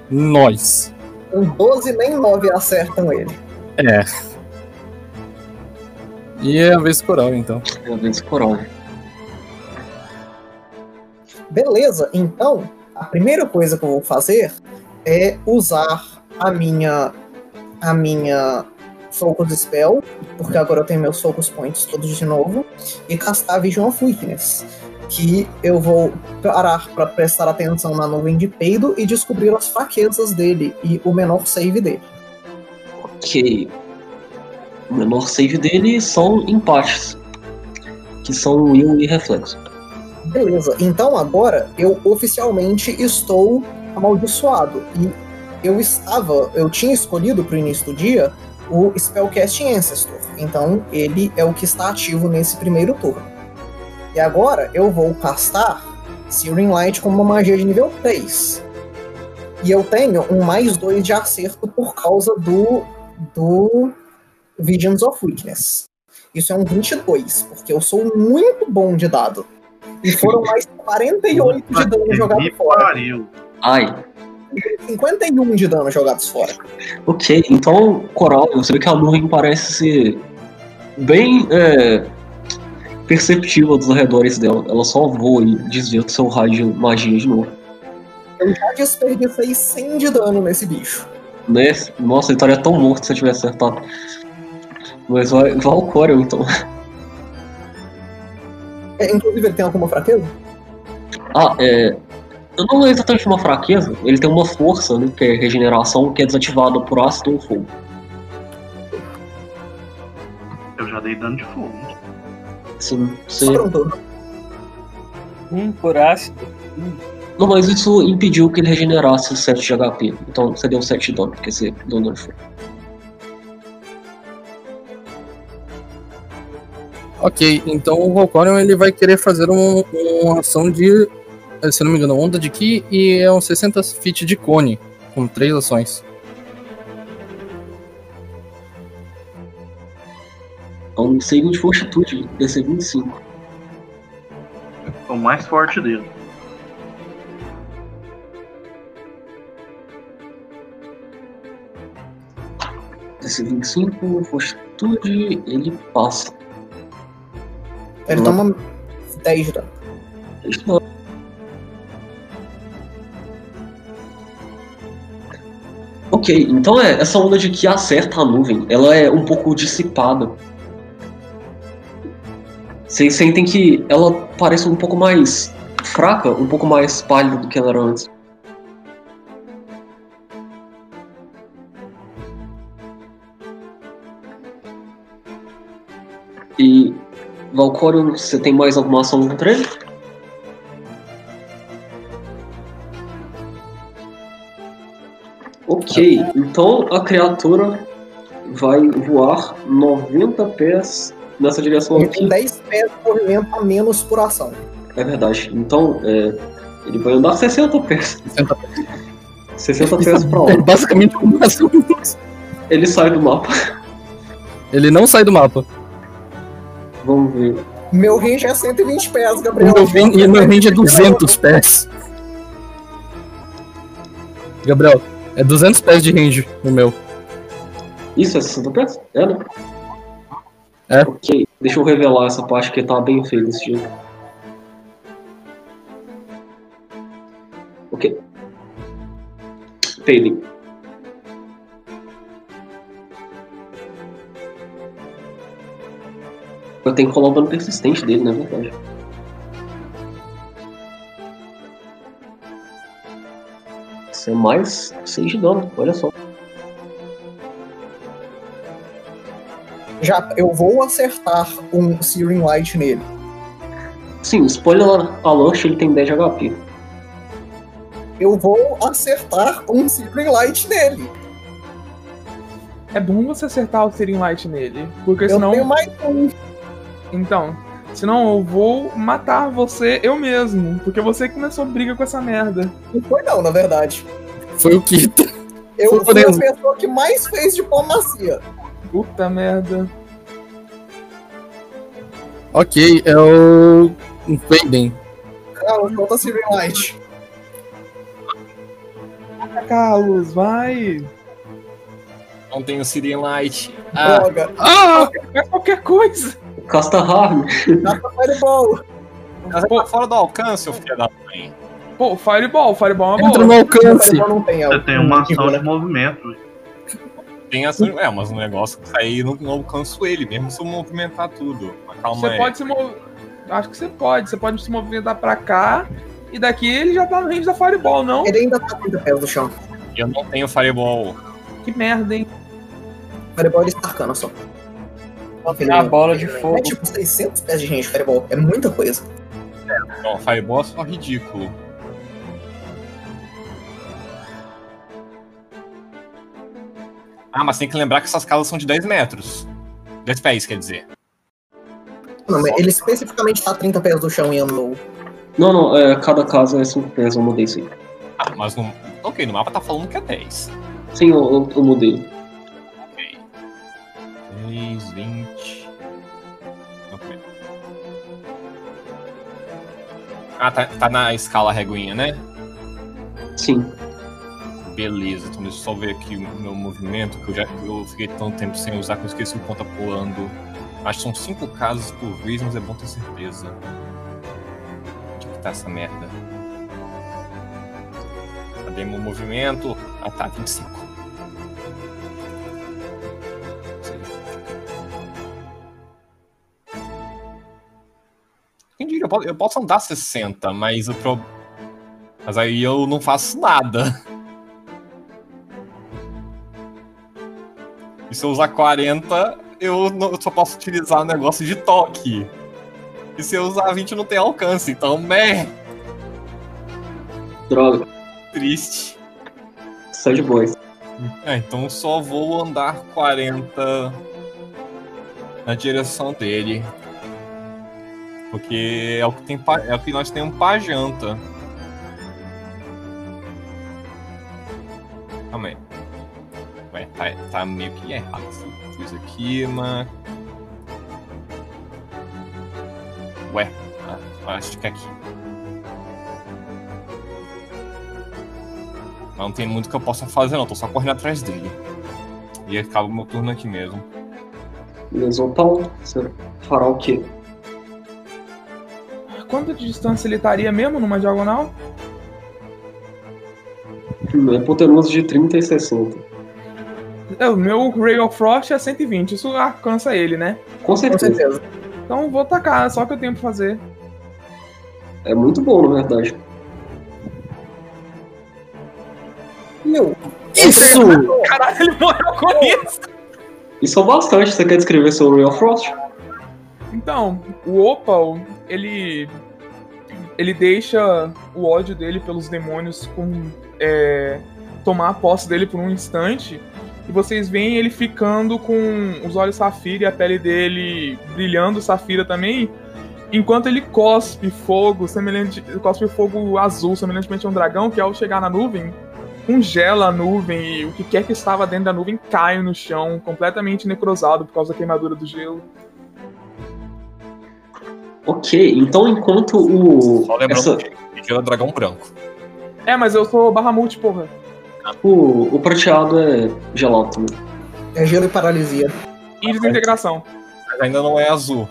Nós. Um 12 nem 9 acertam ele. É. E é a vez coral, então. É a vez Coral. Beleza, então a primeira coisa que eu vou fazer é usar a minha a minha Focus Spell, porque agora eu tenho meus Focus Points todos de novo, e castar Vision of Weakness, que eu vou parar para prestar atenção na nuvem de peido e descobrir as fraquezas dele e o menor save dele. Ok. O menor save dele são empates. Que são will e reflexo. Beleza, então agora eu oficialmente estou amaldiçoado. E eu estava, eu tinha escolhido para o início do dia o Spellcasting Ancestor. Então ele é o que está ativo nesse primeiro turno. E agora eu vou castar Searing Light como uma magia de nível 3. E eu tenho um mais 2 de acerto por causa do, do Visions of Weakness. Isso é um 22, porque eu sou muito bom de dado. E foram mais 48 de dano jogado Me fora. pariu. Ai. 51 de dano jogados fora. Ok, então, Coral, você vê que a nuvem parece ser bem é, perceptível dos arredores dela. Ela só voa e desvia do seu raio de magia de novo. Eu já desperdicei 100 de dano nesse bicho. Né? Nossa, ele estaria tão morto se eu tivesse acertado. Mas vai, vai ao Coral, então. É, inclusive, ele tem alguma fraqueza? Ah, é. Eu não é exatamente uma fraqueza, ele tem uma força, né, que é regeneração, que é desativada por ácido ou fogo. Eu já dei dano de fogo. Assim, você... Só pra um turno. Um por ácido. Não, mas isso impediu que ele regenerasse 7 de HP. Então você deu 7 de dano, porque você deu dano de fogo. Ok, então o Valcorion ele vai querer fazer um- uma ação de, se eu não me engano, onda de Ki e é um 60 feet de cone, com três ações. É um save de fortitude, DC 25. É o mais forte dele. DC 25, fortitude, ele passa. Ele toma 10 de dano. Isso não. Ok, então é, essa onda de que acerta a nuvem, ela é um pouco dissipada. Vocês sentem que ela parece um pouco mais fraca, um pouco mais pálida do que ela era antes. Valcório, você tem mais alguma ação contra ele? Ok, então a criatura vai voar 90 pés nessa direção Ele tem aqui. 10 pés de movimento a menos por ação. É verdade. Então, é, ele vai andar 60 pés. 60 pés. 60 pés pra É lá. basicamente uma ação. Ele sai do mapa. Ele não sai do mapa. Vamos ver. Meu range é 120 pés, Gabriel. meu, ran- e meu range é 200 pés. Gabriel, é 200 pés de range o meu. Isso é 60 pés? É, né? É. Ok, deixa eu revelar essa parte que tá bem feia desse jeito. Ok. Failing. Eu tenho que rolar o dano persistente dele, na verdade. É mais 6 de dano, olha só. Já, eu vou acertar um Searing Light nele. Sim, spoiler alert, ele tem 10 de HP. Eu vou acertar um Searing Light nele. É bom você acertar o Searing Light nele. Porque Eu senão. tenho mais um. Então. Senão eu vou matar você eu mesmo. Porque você que começou a briga com essa merda. Não foi não, na verdade. Foi o Kita. Eu Foi fui a pessoa que mais fez diplomacia. Puta merda. Ok, é o. Um Faden. Carlos, volta Searing Light. Carlos, vai. Não tenho Siren Light. Ah, Droga. Ah! É qualquer coisa. Casta Harm. Gasta Fireball. mas tá fora do alcance, ô filho da mãe. Pô, Fireball, Fireball é uma Entra boa. no alcance. Fireball não tem. é Você o- tem uma ação né? de movimento. Tem as, é, mas um negócio que aí não, não alcanço ele, mesmo se eu movimentar tudo. Mas calma Você aí. pode se mover. Acho que você pode. Você pode se movimentar pra cá. E daqui ele já tá no range da Fireball, não? Ele ainda tá 30 pés do chão. Eu não tenho Fireball. Que merda, hein? Fireball ele está arcana só. A bola de fogo. É tipo 600 pés de range Fireball. É muita coisa. Não, Fireball é só ridículo. Ah, mas tem que lembrar que essas casas são de 10 metros. 10 pés, quer dizer. Não, mas ele especificamente tá 30 pés do chão e andou. Não, não, é, cada casa é 5 pés, eu mudei isso aí. Ah, mas no. Ok, no mapa tá falando que é 10. Sim, eu, eu, eu mudei. Ok. 10, 20. Ah, tá, tá na escala reguinha, né? Sim. Beleza, então deixa eu só ver aqui o meu movimento, que eu já eu fiquei tanto tempo sem usar que eu esqueci o tá pulando. Acho que são 5 casas por vez, mas é bom ter certeza. Onde que tá essa merda? Cadê meu movimento? Ah tá, 25. Eu posso, eu posso andar 60, mas o pro... Mas aí eu não faço nada. E se eu usar 40, eu, não- eu só posso utilizar o negócio de toque. E se eu usar 20, não tem alcance. Então, meh, Droga. triste. Sad boys. É, então só vou andar 40 na direção dele. Porque é o que, tem é o que nós temos pra janta. Calma aí. Ué, tá, tá meio que errado essa coisa aqui, mas. Ué, ah, acho que é aqui. Mas não tem muito que eu possa fazer, não. Tô só correndo atrás dele. E acaba o meu turno aqui mesmo. Beleza, Opal, você fará o quê? Quanto de distância ele estaria mesmo numa diagonal? É poderoso de 30 e 60. É, o meu Ray of Frost é 120. Isso alcança ele, né? Com Com certeza. certeza. Então vou tacar, é só o que eu tenho pra fazer. É muito bom, na verdade. Meu, Isso! Caralho, ele morreu com isso! Isso é bastante. Você quer descrever seu Real Frost? Então, o Opal, ele. Ele deixa o ódio dele pelos demônios com, é, tomar posse dele por um instante. E vocês veem ele ficando com os olhos safira e a pele dele brilhando safira também. Enquanto ele cospe fogo, semelhante. cospe fogo azul, semelhantemente a um dragão, que ao chegar na nuvem, congela a nuvem e o que quer que estava dentro da nuvem cai no chão, completamente necrosado por causa da queimadura do gelo. Ok, então enquanto o. Só lembrando essa- que ele é dragão branco. É, mas eu sou Bahamut, porra. o, o prateado é gelado também. É gelo e paralisia. E desintegração. Mas ainda não é azul.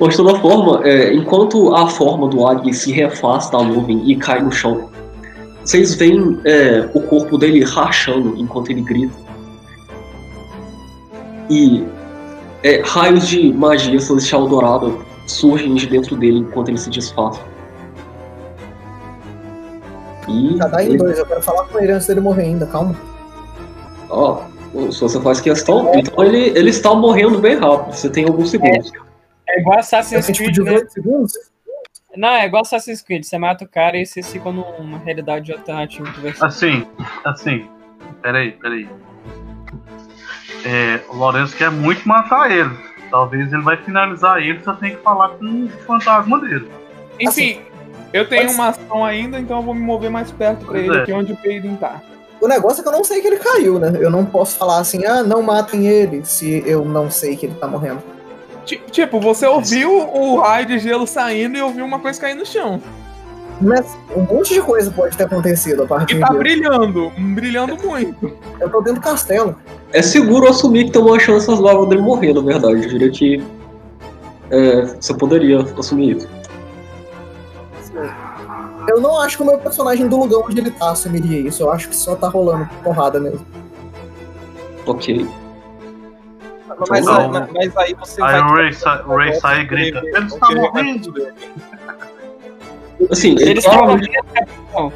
Mas de toda forma, é, enquanto a forma do águia se reafasta da nuvem e cai no chão, vocês veem é, o corpo dele rachando enquanto ele grita. E é, raios de magia celestial dourada surgem de dentro dele enquanto ele se desfaz. E. Já dá em dois, eu quero falar com ele antes dele morrer ainda, calma. Ó, se você faz questão, então ele, ele está morrendo bem rápido. Você tem alguns segundos. É igual Eu Assassin's tenho tipo Creed, né? 18 segundos. Não, é igual Assassin's Creed. Você mata o cara e vocês ficam numa realidade alternativa. Assim, assim. Peraí, peraí. É, o Lourenço quer muito matar ele. Talvez ele vai finalizar ele, só tem que falar com o fantasma dele. Enfim, eu tenho uma ação ainda, então eu vou me mover mais perto pra Pois ele, é. que é onde o Peiden tá. O negócio é que eu não sei que ele caiu, né? Eu não posso falar assim, ah, não matem ele, se eu não sei que ele tá morrendo. Ti- Tipo, você ouviu o raio de gelo saindo e ouviu uma coisa cair no chão. Mas um monte de coisa pode ter acontecido a partir E tá brilhando, brilhando muito. Eu tô dentro do castelo. É seguro assumir que tem uma chance razoável dele morrer, na verdade. Eu diria que é, você poderia assumir isso. Eu não acho que o meu personagem do lugar onde ele tá assumiria isso. Eu acho que só tá rolando porrada mesmo. Ok. Mas, Não. aí- mas- mas aí você Aí vai. o Ray, sa- o Ray sai e grita: Ele está morrendo! Assim, ele Eles estão morrendo,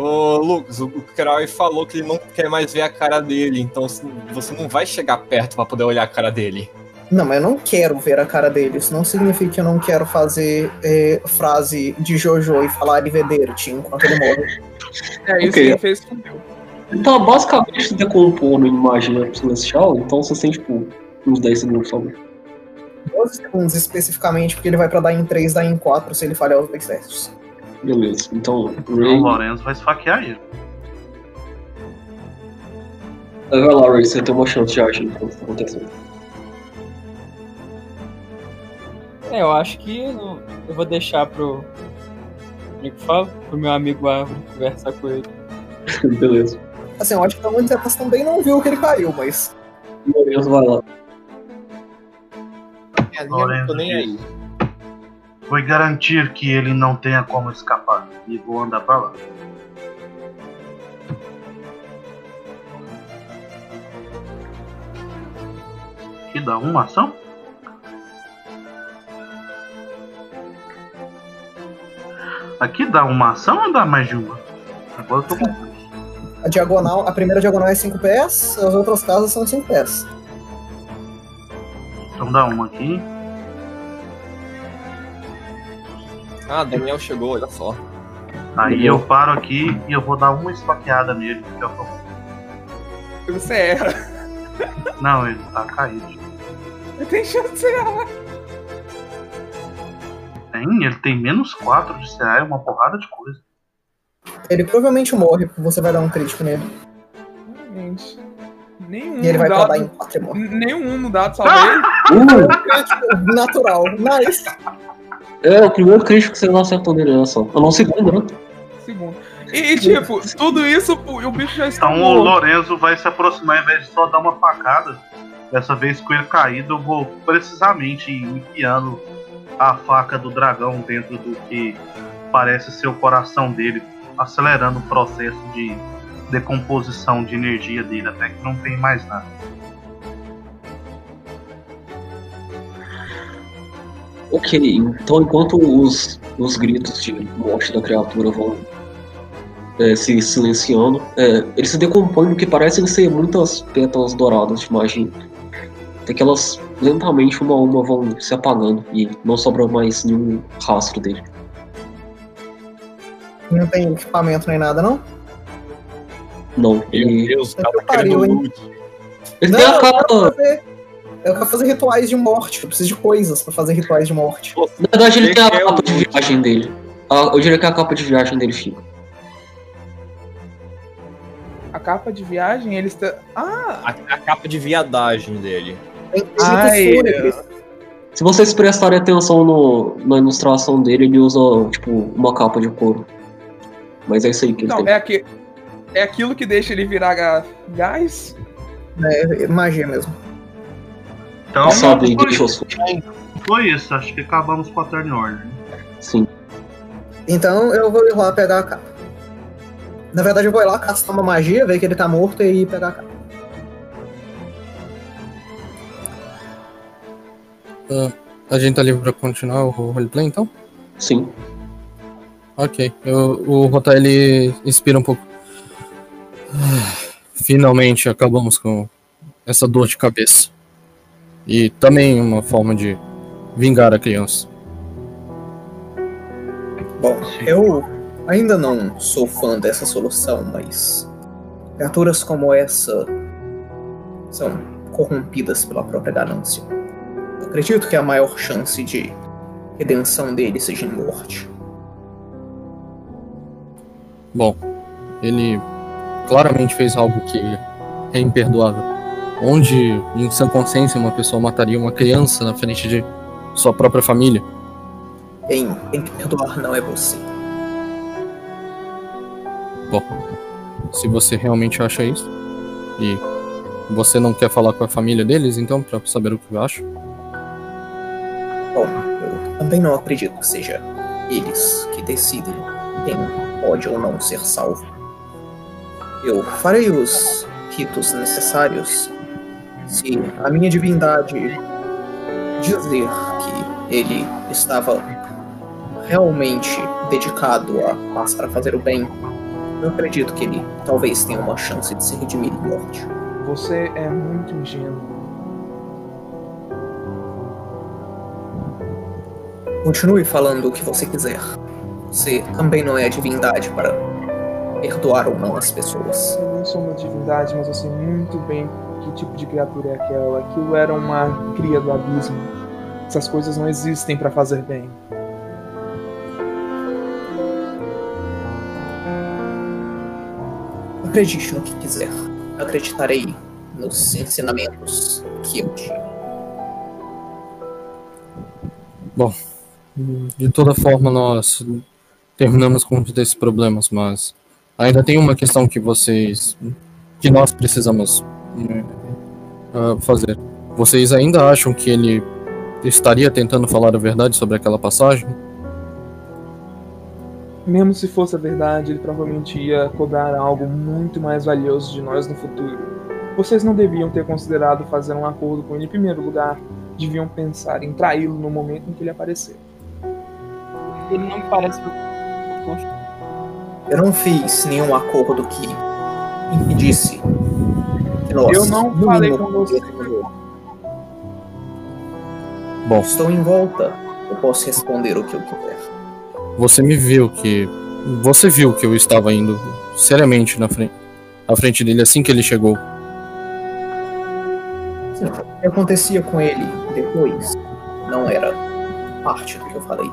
Ô, Lucas, o Crow falou que ele não quer mais ver a cara dele, então você não vai chegar perto pra poder olhar a cara dele. Não, mas eu não quero ver a cara dele. Isso não significa que eu não quero fazer é, frase de Jojo e falar de Vederti enquanto ele morre. É isso Ok. que ele fez com Deus. tá basicamente se decompondo em magia celestial, então você tem, tipo, uns 10 segundos só. 12 segundos especificamente, porque ele vai pra dar em 3, dar em 4 se ele falhar os dois testes. Beleza. Então, O Ray. Lourenço vai esfaquear ele. Vai lá, Ray, você tem uma chance de agir enquanto tá acontecendo. É, eu acho que eu, vou deixar pro. Como é que fala? Pro meu amigo Árvore conversar com ele. Beleza. Assim, eu acho que o Zetas também não viu que ele caiu, mas. Lourenço vai lá. É, nem- eu não tô nem aí. Vou garantir que ele não tenha como escapar. E vou andar pra lá. Que dá uma ação? Aqui dá uma ação ou dá mais de uma? Agora eu tô com. A diagonal, a primeira diagonal é 5 pés, as outras casas são 5 pés. Então dá uma aqui. Ah, Daniel chegou, olha só. Aí eu paro aqui e eu vou dar uma esfaqueada nele. que eu tô- Você erra. Não, ele tá caído. Tem chance de errar. Tem, ele tem menos 4 de CA, é uma porrada de coisa. Ele provavelmente morre, porque você vai dar um crítico nele. Gente. Nenhum E ele vai dado. dar em 4 e morre. Nenhum no dado salva ele. Uh, Crítico natural. Nice. É, o primeiro crítico que você não acertou nele, olha só. Eu não segundo, né? Segundo. E, tipo, tudo isso, o bicho já está Então o. Lorenzo vai se aproximar, ao invés de só dar uma facada, dessa vez com ele caído, eu vou precisamente ir enfiando a faca do dragão dentro do que parece ser o coração dele, acelerando o processo de decomposição de energia dele, até que não tem mais nada. Ok, então enquanto os, os gritos de morte da criatura vão é, se silenciando, é, eles se decompõem no que parecem ser muitas pétalas douradas de magia. Tem aquelas lentamente uma a uma vão se apagando e não sobra mais nenhum rastro dele. Não tem equipamento nem nada, não? Não, Meu Deus, tava que pariu, querendo loot. ele não, tem a capa. Eu quero fazer rituais de morte. Eu preciso de coisas pra fazer rituais de morte. Na verdade, ele tem a quer capa de viagem dele. Ah, Eu diria que a capa de viagem dele fica. A capa de viagem, eles. tá- Ah! A, a capa de viadagem dele. Ai, fúnebre. Se vocês prestarem atenção no, na ilustração dele, ele usa, tipo, uma capa de couro. Mas é isso aí que ele Não, tem. é, aqui, é aquilo que deixa ele virar gás? É, magia mesmo. Então, Ele sobe e foi, fogos. foi isso. Acho que acabamos com a Turn Order. Sim. Então eu vou ir lá pegar a capa. Na verdade, eu vou ir lá castar uma magia, ver que ele tá morto e pegar a capa. A gente tá livre pra continuar o roleplay então? Sim. Ok. Eu, o Rotar ele inspira um pouco. Ah, Finalmente acabamos com essa dor de cabeça. E também uma forma de vingar a criança. Bom, eu ainda não sou fã dessa solução, mas criaturas como essa são corrompidas pela própria ganância. Acredito que a maior chance de redenção dele seja em morte. Bom, ele claramente fez algo que é imperdoável. Onde, em sã consciência, uma pessoa mataria uma criança na frente de sua própria família? Quem tem que perdoar não é você. Bom, se você realmente acha isso, e você não quer falar com a família deles, então, pra saber o que eu acho, Bom, eu também não acredito que seja eles que decidem quem pode ou não ser salvo. Eu farei os ritos necessários se a minha divindade dizer que ele estava realmente dedicado a passar a fazer o bem. Eu acredito que ele talvez tenha uma chance de se redimir em morte. Você é muito ingênuo. Continue falando o que você quiser. Você também não é a divindade para perdoar ou não as pessoas. Eu não sou uma divindade, mas eu sei muito bem que tipo de criatura é aquela. Aquilo era uma cria do abismo. Essas coisas não existem pra fazer bem. Acredite no que quiser. Acreditarei nos ensinamentos que eu te. de toda forma nós terminamos com um desses problemas, mas ainda tem uma questão que vocês, que nós precisamos ah, fazer. Vocês ainda acham que ele estaria tentando falar a verdade sobre aquela passagem? Mesmo se fosse a verdade, ele provavelmente ia cobrar algo muito mais valioso de nós no futuro. Vocês não deviam ter considerado fazer um acordo com ele em primeiro lugar. Deviam pensar em traí-lo no momento em que ele aparecer. Ele não me parece. Eu não fiz nenhum acordo que impedisse nós. Eu não no falei mínimo, com você. Bom, Estou em volta. Eu posso responder o que eu quiser. você me viu que você viu que eu estava indo seriamente na frente, à frente dele assim que ele chegou. Sim, o que acontecia com ele depois não era parte do que eu falei.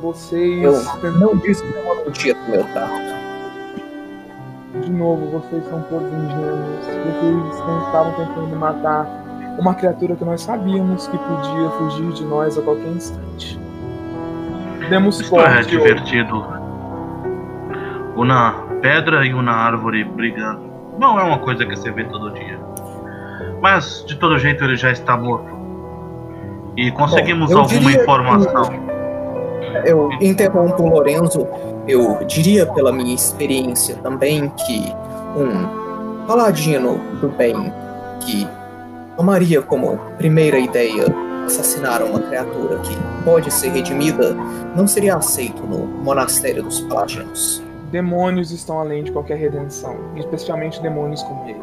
Vocês. Eu não disse que eu não podia do meu trato. De novo, vocês são todos ingênuos. Vocês estavam tentando matar uma criatura que nós sabíamos que podia fugir de nós a qualquer instante. Demos Isso é divertido. Na pedra e um na árvore brigando. Não é uma coisa que você vê todo dia. Mas, de todo jeito, ele já está morto. E conseguimos eu alguma que- informação. Eu interrompo o Lorenzo. Eu diria, pela minha experiência também, que um paladino do bem que tomaria como primeira ideia assassinar uma criatura que pode ser redimida não seria aceito no monastério dos paladinos. Demônios estão além de qualquer redenção, especialmente demônios como ele.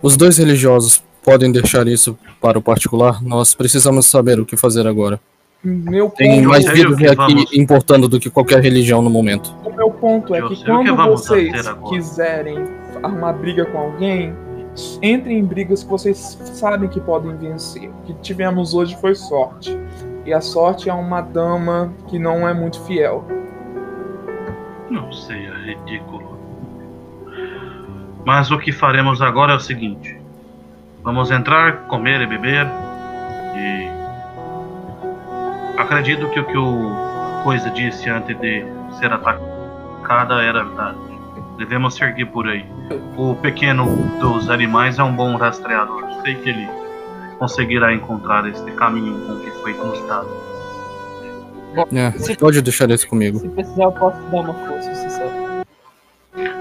Os dois religiosos podem deixar isso para o particular. Nós precisamos saber o que fazer agora. Meu Tem Eu mais o que aqui vamos- importando do que qualquer religião no momento. O meu ponto é que que quando vamos vocês quiserem arrumar briga com alguém, entrem em brigas que vocês sabem que podem vencer. O que tivemos hoje foi sorte. E a sorte é uma dama que não é muito fiel. Não sei, é ridículo. Mas o que faremos agora é o seguinte: vamos entrar, comer e beber. E. Acredito que o que o Coisa disse antes de ser atacada era verdade. Devemos seguir por aí. O pequeno dos animais é um bom rastreador. Sei que ele conseguirá encontrar este caminho com que foi nos dado. É, Se- pode deixar isso comigo. Se precisar, eu posso dar uma força, você sabe.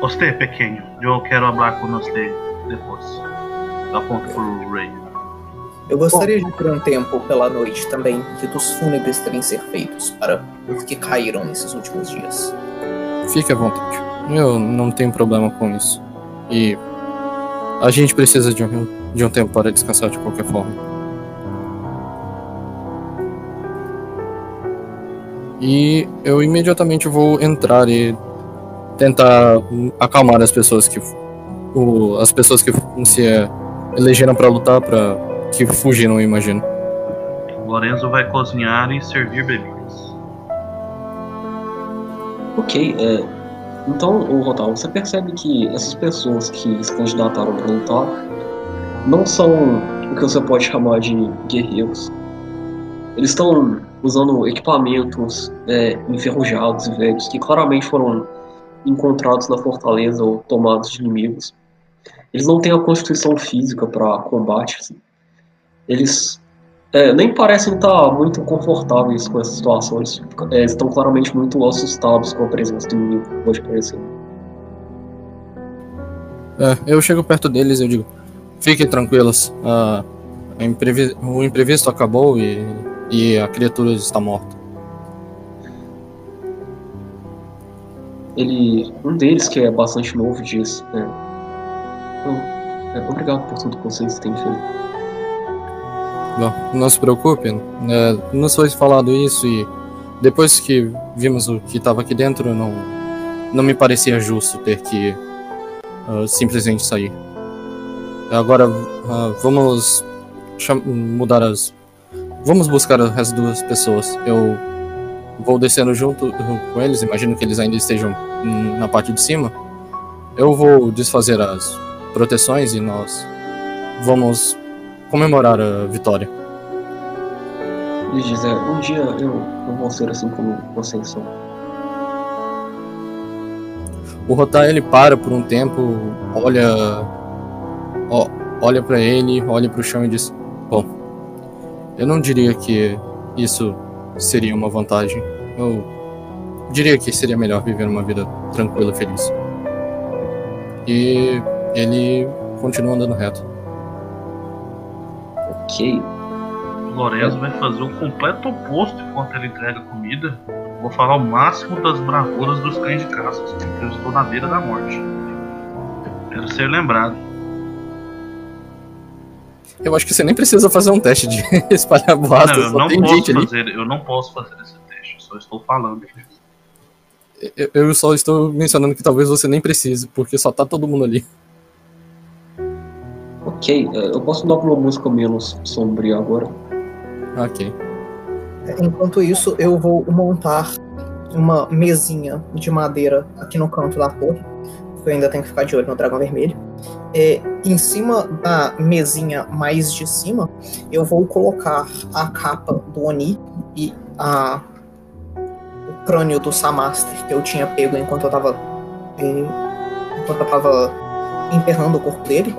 Você, pequeno, eu quero falar com você depois. Aponto pro Ray. Eu gostaria de por um tempo pela noite também, ritos fúnebres devem ser feitos para os que caíram nesses últimos dias. Fique à vontade. Eu não tenho problema com isso. E a gente precisa de um, de um tempo para descansar de qualquer forma. E eu imediatamente vou entrar e tentar acalmar as pessoas que o, as pessoas que se é, elegeram para lutar para que fugiram, eu imagino. Lorenzo vai cozinhar e servir bebidas. Ok, é, então, o Rotal, você percebe que essas pessoas que se candidataram para lutar não são o que você pode chamar de guerreiros. Eles estão usando equipamentos é, enferrujados e velhos que claramente foram encontrados na fortaleza ou tomados de inimigos. Eles não têm a constituição física para combate. Eles é, nem parecem estar muito confortáveis com essas situações. É, estão claramente muito assustados com a presença do inimigo, pode parecer. É, eu chego perto deles e eu digo: fiquem tranquilos, ah, imprevi- o imprevisto acabou e, e a criatura está morta. Ele, um deles que é bastante novo diz, é, "Eu- é, obrigado por tudo que vocês têm feito. Bom, não se preocupe, é, nos foi falado isso e depois que vimos o que estava aqui dentro, não, não me parecia justo ter que ah, simplesmente sair. Agora ah, vamos mudar as. Vamos buscar as duas pessoas. Eu vou descendo junto com eles, imagino que eles ainda estejam hum, na parte de cima. Eu vou desfazer as proteções e nós vamos comemorar a vitória. Ele diz, é, um dia eu, eu vou ser assim como vocês são. O Rotar ele para por um tempo, olha, ó, olha para ele, olha para o chão e diz: "Bom, eu não diria que isso seria uma vantagem. Eu diria que seria melhor viver uma vida tranquila e feliz." E ele continua andando reto. Ok, Lorenzo vai fazer o completo oposto enquanto ele entrega comida. Vou falar o máximo das bravuras dos cães de caça, porque eu estou na beira da morte. Quero ser lembrado. Eu acho que você nem precisa fazer um teste de espalhar boatos, não, eu não posso gente ali. fazer, eu não posso fazer esse teste, eu só estou falando. Eu- Eu só estou mencionando que talvez você nem precise, porque só tá todo mundo ali. Ok, é, eu posso dar uma música menos sombria agora. Ok. Enquanto isso, eu vou montar uma mesinha de madeira aqui no canto da torre, porque eu ainda tenho que ficar de olho no dragão vermelho. É, em cima da mesinha mais de cima, eu vou colocar a capa do Oni e a, o crânio do Samaster que eu tinha pego enquanto eu tava. enquanto eu tava enterrando o corpo dele.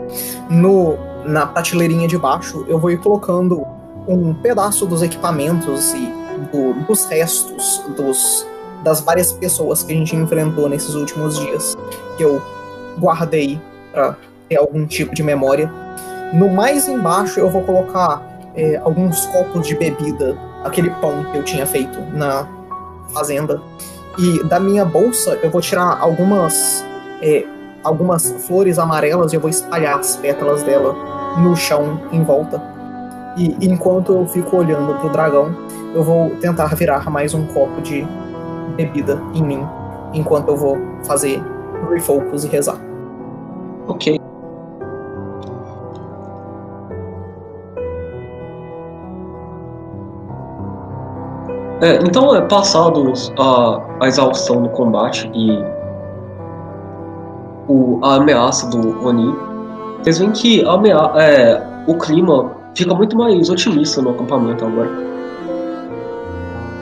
No, na prateleirinha de baixo, eu vou ir colocando um pedaço dos equipamentos e do- dos restos dos, das várias pessoas que a gente enfrentou nesses últimos dias, que eu guardei para ter algum tipo de memória. No mais embaixo eu vou colocar é, alguns copos de bebida, aquele pão que eu tinha feito na fazenda. E da minha bolsa eu vou tirar algumas é, algumas flores amarelas e eu vou espalhar as pétalas dela no chão em volta. E enquanto eu fico olhando pro dragão, eu vou tentar virar mais um copo de bebida em mim, enquanto eu vou fazer refocus e rezar. Ok. É, então, é passados a, a exaustão do combate e o, a ameaça do Oni, vocês veem que a amea- é, o clima fica muito mais otimista no acampamento agora.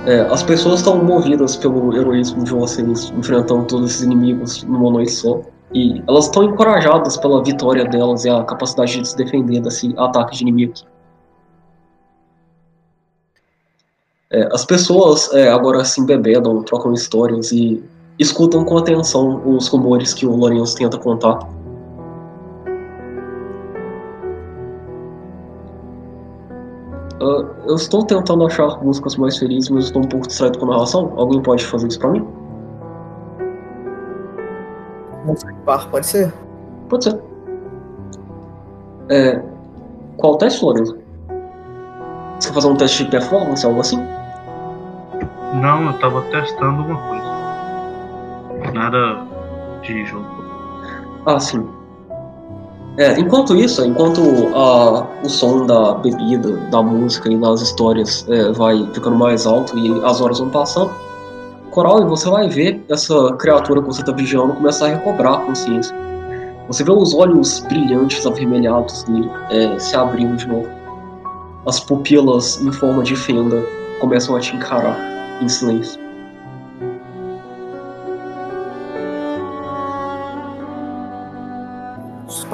É, as pessoas estão movidas pelo heroísmo de vocês enfrentando todos esses inimigos numa noite só. E elas estão encorajadas pela vitória delas e a capacidade de se defender desse ataque de inimigos. É, as pessoas é, agora se embebedam, trocam histórias e escutam com atenção os rumores que o Lourenço tenta contar. Ah, eu estou tentando achar músicas mais felizes, mas estou um pouco distraído com a narração. Alguém pode fazer isso pra mim? Música de bar, pode ser? Pode ser. É, qual o teste, Lourenço? Você quer fazer um teste de performance, algo assim? Não, eu tava testando uma coisa. Nada de jogo. Ah, sim. É, enquanto isso, enquanto a, o som da bebida, da música e das histórias é, vai ficando mais alto e as horas vão passando, Coral, e você vai ver essa criatura que você está vigiando começar a recobrar a consciência. Você vê os olhos brilhantes, avermelhados dele é, se abrindo de novo. As pupilas em forma de fenda começam a te encarar em silêncio.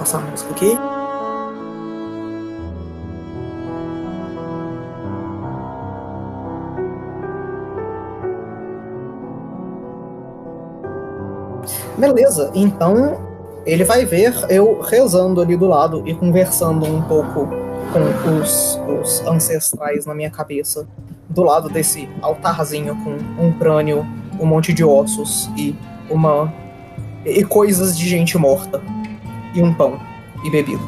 Deixa eu passar a música aqui. Beleza, então ele vai ver eu rezando ali do lado e conversando um pouco com os, os ancestrais na minha cabeça, do lado desse altarzinho com um crânio, um monte de ossos e uma. e coisas de gente morta e um pão e bebida.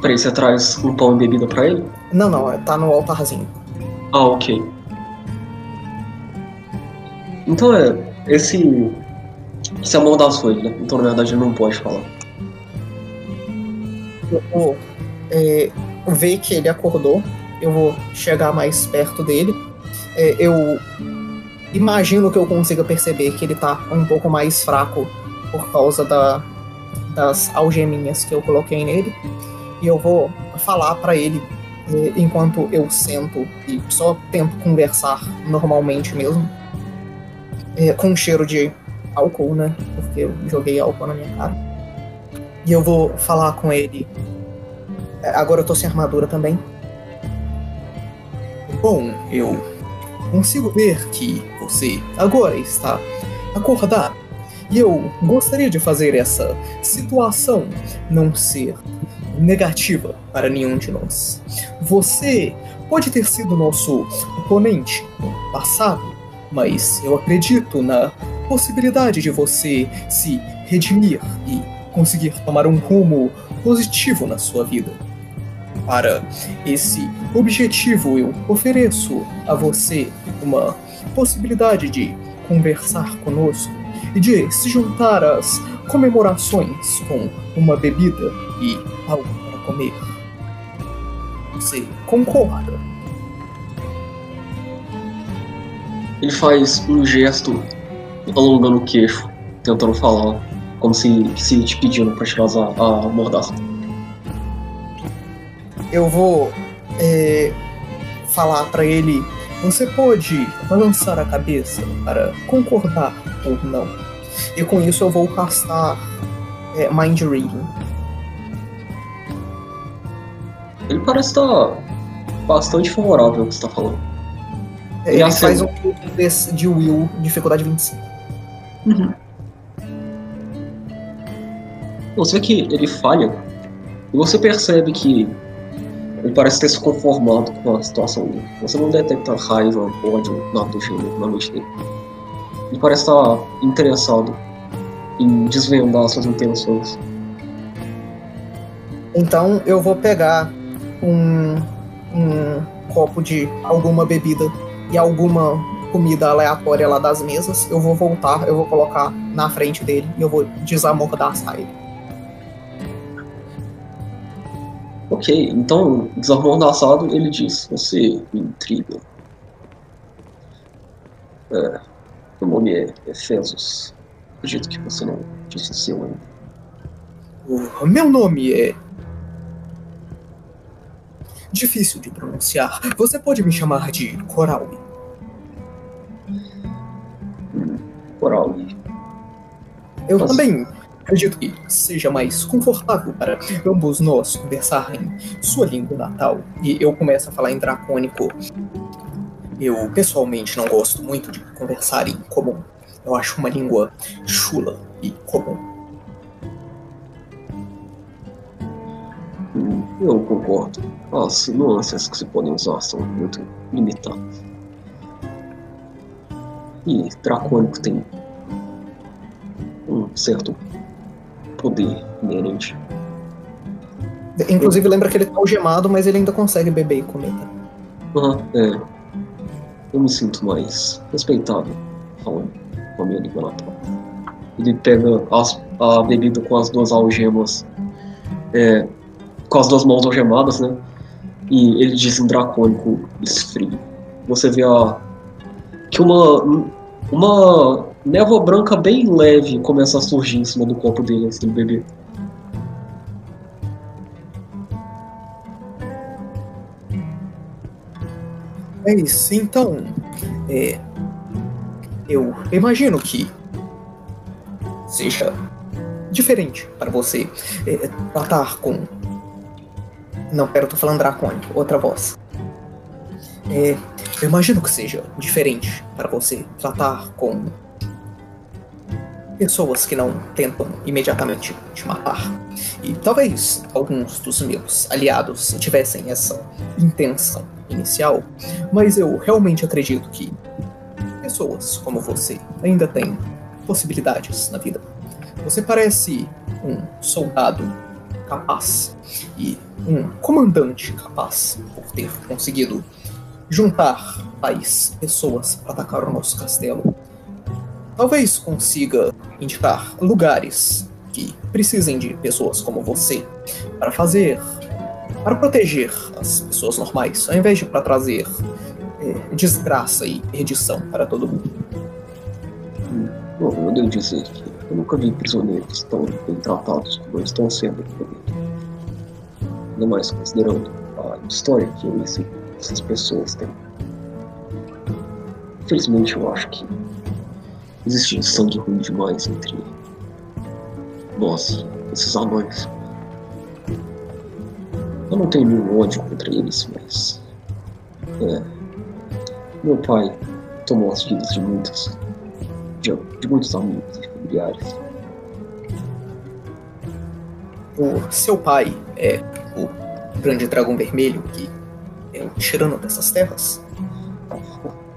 Peraí, você traz um pão e bebida pra ele? Não, não, tá no altarzinho. Ah, ok. Então é. Esse. Esse é amaldiçoado, né? Então na verdade ele não pode falar. Eu vou é, ver que ele acordou. Eu vou chegar mais perto dele. É, eu imagino que eu consiga perceber que ele tá um pouco mais fraco por causa da, das algeminhas que eu coloquei nele. E eu vou falar pra ele é, enquanto eu sento e só tento conversar normalmente mesmo. É, com cheiro de álcool, né? Porque eu joguei álcool na minha cara. E eu vou falar com ele. É, Agora eu tô sem armadura também. Bom, eu consigo ver que você agora está acordado. E eu gostaria de fazer essa situação não ser negativa para nenhum de nós. Você pode ter sido nosso oponente no passado, mas eu acredito na possibilidade de você se redimir e conseguir tomar um rumo positivo na sua vida. Para esse objetivo, eu ofereço a você uma possibilidade de conversar conosco e de se juntar às comemorações com uma bebida e algo para comer. Você concorda? Ele faz um gesto alongando o queixo, tentando falar, como se, se te pedindo pra tirar a, a mordaça. eu vou é, falar pra ele. Você pode balançar a cabeça para concordar ou não. E com isso eu vou castar é, Mind Reading. Ele parece estar bastante favorável ao que você tá falando. É, E Ele assim- faz um teste de Will, dificuldade 25. Você vê que ele falha e você percebe que ele parece ter se conformado com a situação dele. Você não detecta raiva, ódio, nada do gênero na mente dele. Ele parece estar interessado em desvendar suas intenções. Então eu vou pegar um, um copo de alguma bebida e alguma comida aleatória lá das mesas. Eu vou voltar, eu vou colocar na frente dele e eu vou desamordaçar ele. Ok, então, desamordaçado, ele diz: Você me intriga. É, meu nome é Efesos. Acredito que você não disse seu ainda. O meu nome é. Difícil de pronunciar. Você pode me chamar de Coral. Coral. Eu Mas- também acredito que seja mais confortável para ambos nós conversar em sua língua natal. E eu começo a falar em dracônico. Eu pessoalmente não gosto muito de conversar em comum. Eu acho uma língua chula e comum. Eu concordo. As nuances que se podem usar são muito limitadas. E Dracônico tem um certo poder inerente. Inclusive, lembra que ele tá algemado, mas ele ainda consegue beber e comer. tá? Ah, é. Eu me sinto mais respeitável falando com a minha língua natal. Ele pega as- a bebida com as duas algemas, é, com as duas mãos algemadas, né? E ele diz em dracônico esfrio. Você vê a, que uma, uma névoa branca bem leve começa a surgir em cima do corpo dele antes dele beber. É isso. Então, é, eu imagino que seja diferente para você é, tratar com. Não, pera, eu tô falando dracônico, outra voz. É, eu imagino que seja diferente para você tratar com pessoas que não tentam imediatamente te matar. E talvez alguns dos meus aliados tivessem essa intenção inicial, mas eu realmente acredito que pessoas como você ainda têm possibilidades na vida. Você parece um soldado capaz e um comandante capaz por ter conseguido juntar país, pessoas para atacar o nosso castelo. Talvez consiga indicar lugares que precisem de pessoas como você para fazer para proteger as pessoas normais, ao invés de para trazer é, desgraça e perdição para todo mundo. Bom, eu devo dizer que eu nunca vi prisioneiros tão bem tratados como estão sendo aqui. Ainda mais considerando a história que essas pessoas têm. Infelizmente, eu acho que existe sangue ruim demais entre nós esses anões. Eu não tenho nenhum ódio contra eles, mas. É. Meu pai tomou as vidas de muitos de, de muitos amigos e familiares. O seu pai é o grande dragão vermelho que é o tirano dessas terras?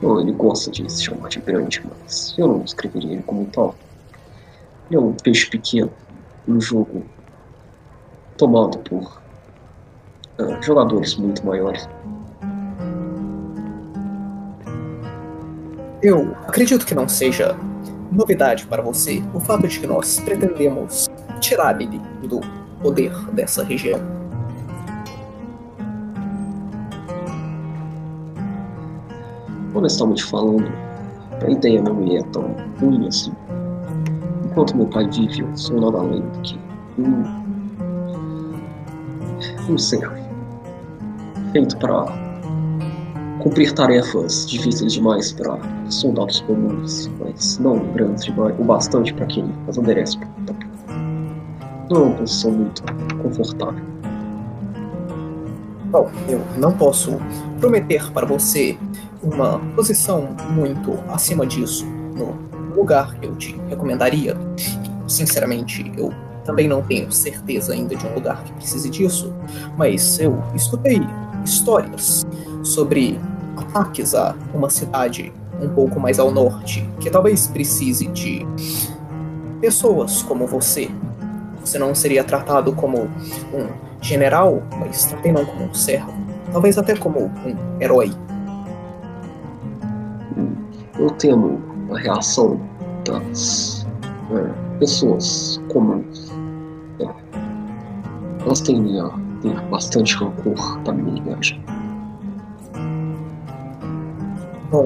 Ele gosta de se chamar de grande, mas eu não descreveria ele como tal. Ele é um peixe pequeno, um jogo tomado por ah, jogadores muito maiores. Eu acredito que não seja novidade para você o fato de que nós pretendemos tirar ele do poder dessa região. Honestamente falando, a ideia não me é tão ruim assim. Enquanto meu pai vive, eu sou nada além do que um, um feito para cumprir tarefas difíceis demais para soldados comuns, mas não grandes demais, o bastante para que ele as enderece. Não é uma posição muito confortável. Bom, eu não posso prometer para você uma posição muito acima disso no lugar que eu te recomendaria. E, sinceramente, eu também não tenho certeza ainda de um lugar que precise disso, mas eu escutei histórias sobre ataques a uma cidade um pouco mais ao norte, que talvez precise de pessoas como você. Você não seria tratado como um general, mas também não como um servo. Talvez até como um herói. Eu temo a reação das é, pessoas comuns. É. Elas tendem a ter bastante rancor da minha linhagem. Bom,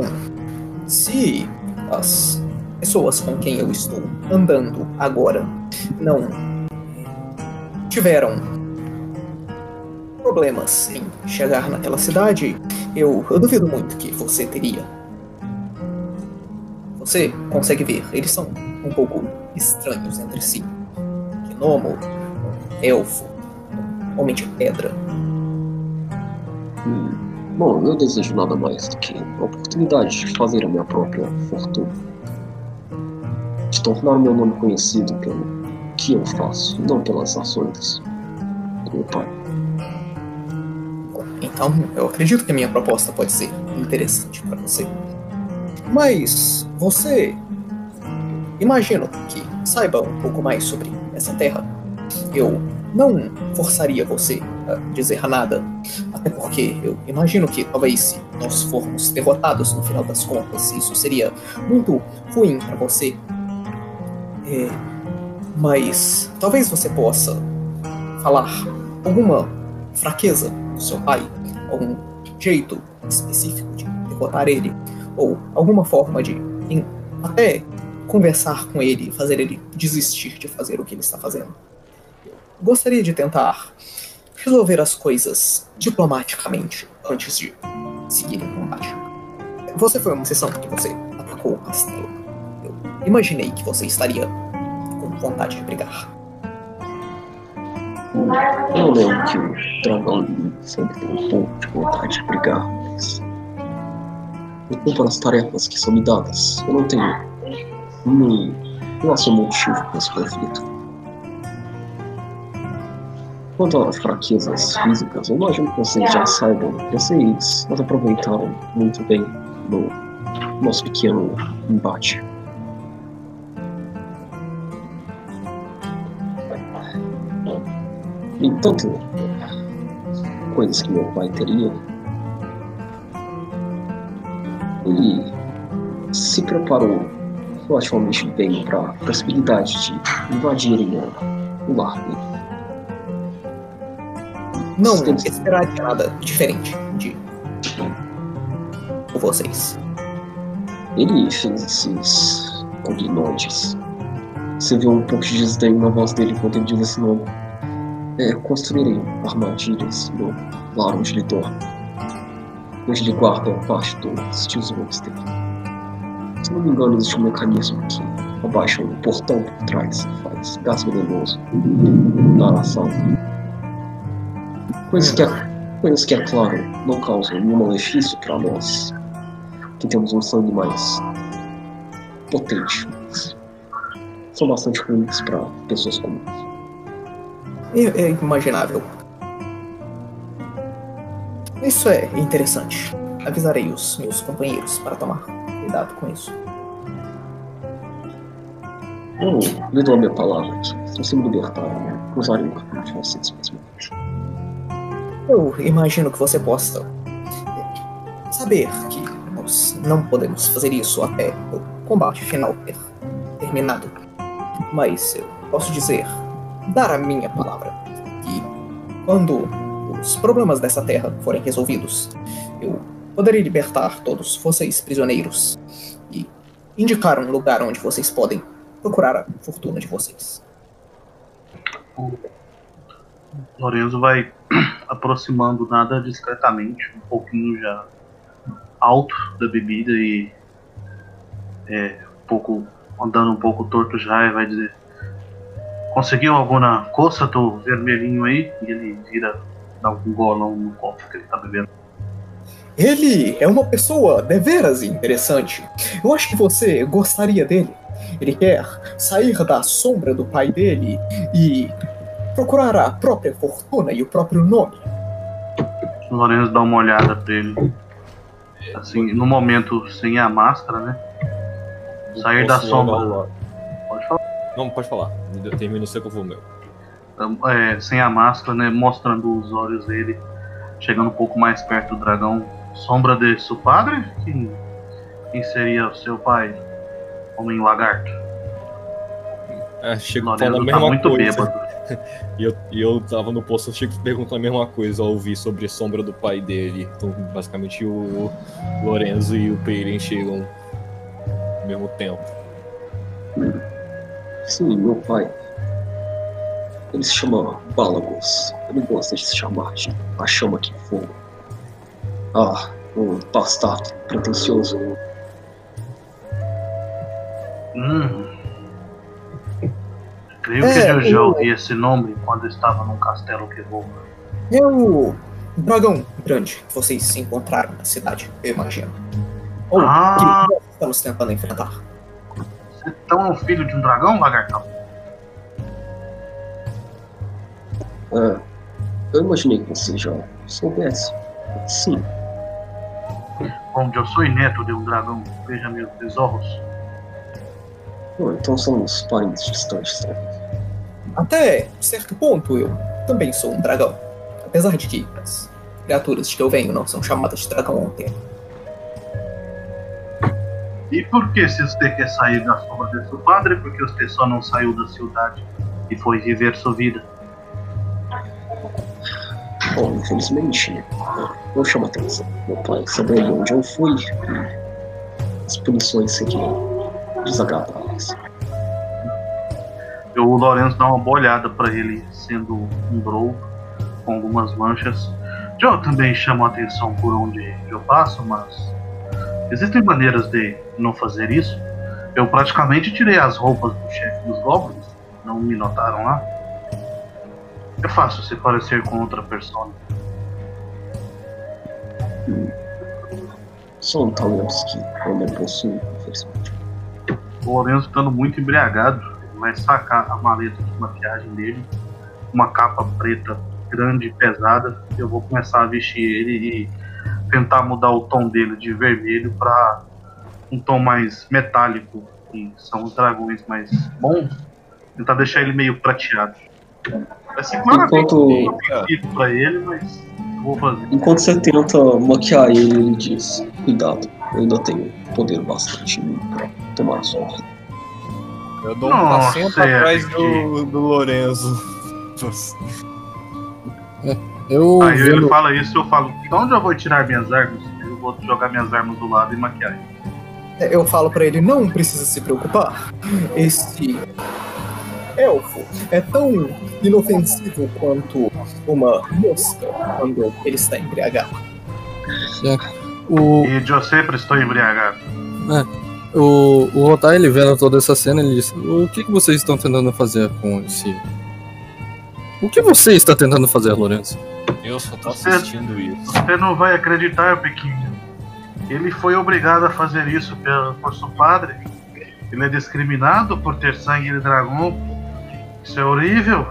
se as pessoas com quem eu estou andando agora não tiveram problemas em chegar naquela cidade, eu, eu duvido muito que você teria. Você consegue ver, eles são um pouco estranhos entre si. Gnomo, elfo, homem de pedra. Hum, bom, eu desejo nada mais do que a oportunidade de fazer a minha própria fortuna. De tornar meu nome conhecido pelo que eu faço, não pelas ações do meu pai. Então, eu acredito que a minha proposta pode ser interessante para você. Mas você imagino que saiba um pouco mais sobre essa terra. Eu não forçaria você a dizer nada, até porque eu imagino que talvez se nós formos derrotados no final das contas, isso seria muito ruim para você. É, mas talvez você possa falar alguma fraqueza do seu pai, algum jeito específico de derrotar ele, ou alguma forma de em, até conversar com ele, fazer ele desistir de fazer o que ele está fazendo. Gostaria de tentar resolver as coisas diplomaticamente antes de seguir em combate. Você foi uma sessão que você atacou o castelo. Eu imaginei que você estaria com vontade de brigar. Eu lembro que o dragão sempre tem um pouco de vontade de brigar, mas. Eu cumpro as tarefas que são me dadas. Eu não tenho nem relação motivo com esse conflito. Quanto às fraquezas físicas, eu imagino que vocês já saibam. Vocês aproveitaram muito bem no nosso pequeno embate. E coisas que meu pai teria, ele se preparou relativamente bem para a possibilidade de invadirem o lar dele. Não Sim. esperaria nada diferente de vocês. Ele fez esses cognoses. Você viu um pouco de desdém na voz dele enquanto ele diz esse nome. É, construírem armadilhas no lar onde ele dorme. Onde ele guarda parte dos tesouros dele. Se não me engano, existe um mecanismo que abaixa um portão por trás e faz gás venenoso na sala. Coisas que, é, coisas que, é claro, não causam nenhum malefício para nós, que temos um sangue mais potente, são bastante ruins para pessoas comuns. É, é imaginável. Isso é interessante. Avisarei os meus companheiros para tomar cuidado com isso. Eu lhe dou a minha palavra se você me libertar, eu cruzarei o caminho de vocês mesmo. Eu imagino que você possa saber que nós não podemos fazer isso até o combate final ter terminado. Mas eu posso dizer, dar a minha palavra, que quando os problemas dessa terra forem resolvidos, eu poderei libertar todos vocês prisioneiros e indicar um lugar onde vocês podem procurar a fortuna de vocês. O Lorenzo vai aproximando nada discretamente, um pouquinho já alto da bebida e é, um pouco andando um pouco torto já e vai dizer conseguiu alguma coça do vermelhinho aí? E ele vira, dá um golão no copo que ele tá bebendo. Ele é uma pessoa deveras interessante. Eu acho que você gostaria dele. Ele quer sair da sombra do pai dele e procurar a própria fortuna e o próprio nome. O Lorenzo dá uma olhada pra ele. Assim, no momento sem a máscara, né? Sair da sombra. Pode falar. Não, pode falar. Termina o seu que eu vou meu. É, sem a máscara, né? Mostrando os olhos dele, chegando um pouco mais perto do dragão. Sombra de seu padre? Quem, quem seria o seu pai? Homem lagarto. É, chego Lorenzo falando a tá mesma muito coisa. bêbado. E eu, e eu tava no posto, eu chego perguntando a mesma coisa ao ouvir sobre a sombra do pai dele. Então, basicamente, o Lorenzo e o Peiren chegam ao mesmo tempo. Sim, meu pai. Ele se chama Balagos. Ele gosta de se chamar de a chama que fogo. Ah, um bastardo pretensioso. Hum. Creio É, que eu já eu- ouvi esse nome quando estava num castelo que voa. É o dragão grande que vocês encontraram na cidade, eu imagino. Ou Ah. que nós estamos tentando enfrentar. Você é um filho de um dragão, lagartão? Ah, eu imaginei que você já soubesse. Sim, Onde eu sou neto de um dragão, veja meus tesouros. Bom, então somos parentes distantes, né? Até certo ponto, eu também sou um dragão. Apesar de que as criaturas de que eu venho não são chamadas de dragão ontem. E por que se você quer sair da sombra de seu padre? Porque você só não saiu da cidade e foi viver sua vida. Infelizmente, eu chamo a atenção. Meu pai sabendo onde eu fui, as punições seriam desagradáveis. O Lourenço dá uma boa olhada pra ele, sendo um drow com algumas manchas. Eu também chamo a atenção por onde eu passo, mas existem maneiras de não fazer isso. Eu praticamente tirei as roupas do chefe dos goblins, não me notaram lá. É fácil se parecer com outra pessoa. São talentos que eu não possuo, infelizmente. O Lourenço estando muito embriagado, ele vai sacar a maleta de maquiagem dele, uma capa preta grande e pesada. Eu vou começar a vestir ele e tentar mudar o tom dele de vermelho para um tom mais metálico, que são os dragões mais bons. Tentar deixar ele meio prateado. Vai ser claramente Enquanto- pra ele, mas vou fazer. Enquanto você tenta maquiar ele, ele diz: Cuidado, eu ainda tenho poder bastante mim pra tomar a sua vida. Eu dou um Nossa, passinho pra é, trás que- do, do Lorenzo. Eu Aí ele vendo, fala isso, eu falo, de onde eu vou tirar minhas armas? Eu vou jogar minhas armas do lado e maquiar ele. Eu falo pra ele, não precisa se preocupar. Esse elfo é tão inofensivo quanto uma mosca quando ele está embriagado. o, E eu sempre estou embriagado. o, o Rotai, ele vendo toda essa cena, ele diz: O que, que vocês estão tentando fazer com esse. O que você está tentando fazer, Lourenço? Eu só tô Você- assistindo isso. Você não vai acreditar, pequeno. Ele foi obrigado a fazer isso por seu padre. Ele é discriminado por ter sangue de dragão. Isso é horrível.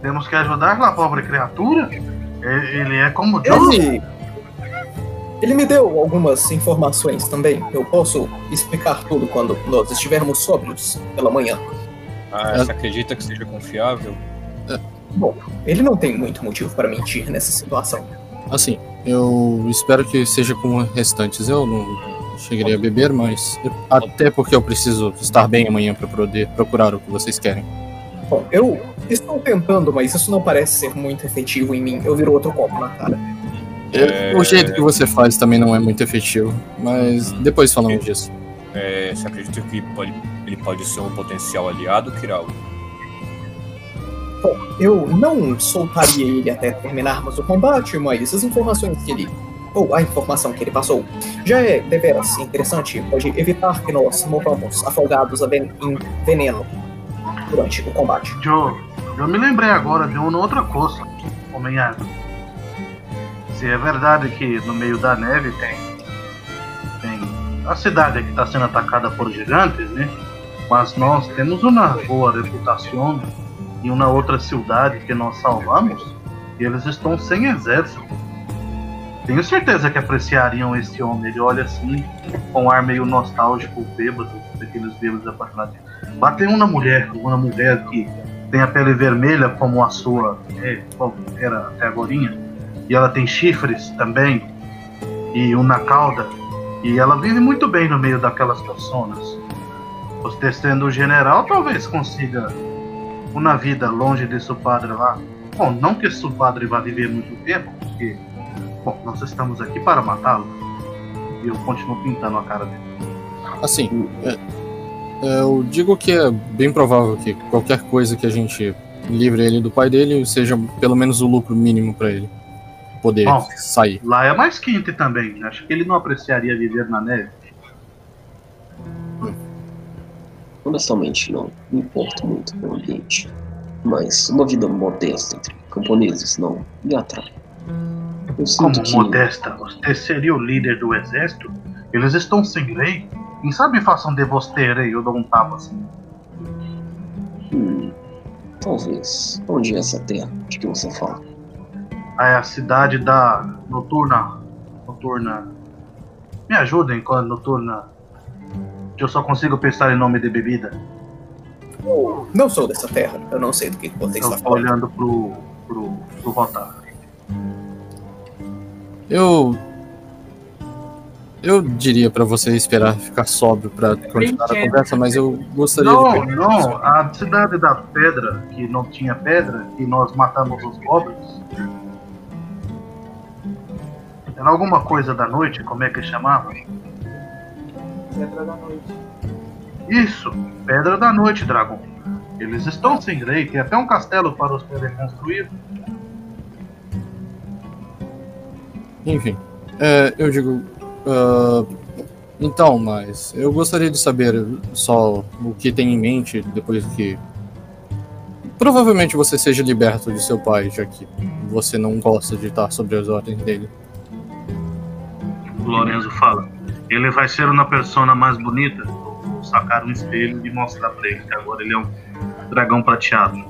Temos que ajudar aquela pobre criatura. Ele é como Deus. Ele. Ele me deu algumas informações também. Eu posso explicar tudo quando nós estivermos sóbrios pela manhã. Ah, você acredita que seja confiável? Ele não tem muito motivo para mentir nessa situação. Assim, eu espero que seja como restantes. Eu não chegaria a beber, mas. Até porque eu preciso estar bem amanhã para poder procurar o que vocês querem. Bom, eu estou tentando, mas isso não parece ser muito efetivo em mim. Eu viro outro copo na cara. É. O jeito que você faz também não é muito efetivo, mas depois falamos disso. É, você acredita que pode, ele pode ser um potencial aliado, Kiral? Bom, eu não soltaria ele até terminarmos o combate, mas as informações que ele. ou a informação que ele passou já é deveras interessante. Pode evitar que nós morramos afogados a ven- em veneno durante o combate. Eu, eu me lembrei agora de uma outra coisa, Homem-Água. Se é verdade que no meio da neve tem, tem a cidade que está sendo atacada por gigantes, né? Mas nós temos uma boa reputação em uma outra cidade que nós salvamos e eles estão sem exército. Tenho certeza que apreciariam esse homem. Ele olha assim, com um ar meio nostálgico, bêbado, daqueles bêbados apaixonados. Bater uma mulher, uma mulher que tem a pele vermelha como a sua, é, era até agora, e ela tem chifres também, e uma cauda, e ela vive muito bem no meio daquelas pessoas. Você sendo general, talvez consiga uma vida longe de seu padre lá. Bom, não que seu padre vá viver muito tempo, porque, bom, nós estamos aqui para matá-lo. E eu continuo pintando a cara dele. Assim, é, eu digo que é bem provável que qualquer coisa que a gente livre ele do pai dele seja pelo menos o lucro mínimo para ele poder Bom, sair. Lá é mais quente também. Acho que ele não apreciaria viver na neve. Honestamente, não me importo muito com o ambiente. Mas uma vida modesta entre camponeses não me atrai. Eu sinto Como que. modesta, você seria o líder do exército? Eles estão sem rei? Quem sabe façam de você rei? Eu dou um tapa assim. Hum, talvez. Onde é essa terra de que você fala? É a cidade da noturna. Noturna. Me ajudem com a noturna. Que eu só consigo pensar em nome de bebida. Eu não sou dessa terra, eu não sei do que você Eu está falando. olhando pro. pro. pro Rotar. Eu. Eu diria pra você esperar ficar sóbrio pra continuar a conversa, mas eu gostaria de. Não, perguntar- não, a cidade da pedra, que não tinha pedra, que nós matamos os goblins. Era alguma coisa da noite, como é que chamava? Pedra da noite. Isso, Pedra da Noite, dragão. Eles estão sem rei, tem até um castelo para os terem construído. Enfim, é, eu digo. Ah, então, mas eu gostaria de saber só o que tem em mente depois que. Provavelmente você seja liberto de seu pai, já que você não gosta de estar sobre as ordens dele. O Lorenzo fala. Ele vai ser uma persona mais bonita. Vou sacar um espelho e mostrar pra ele que agora ele é um dragão prateado.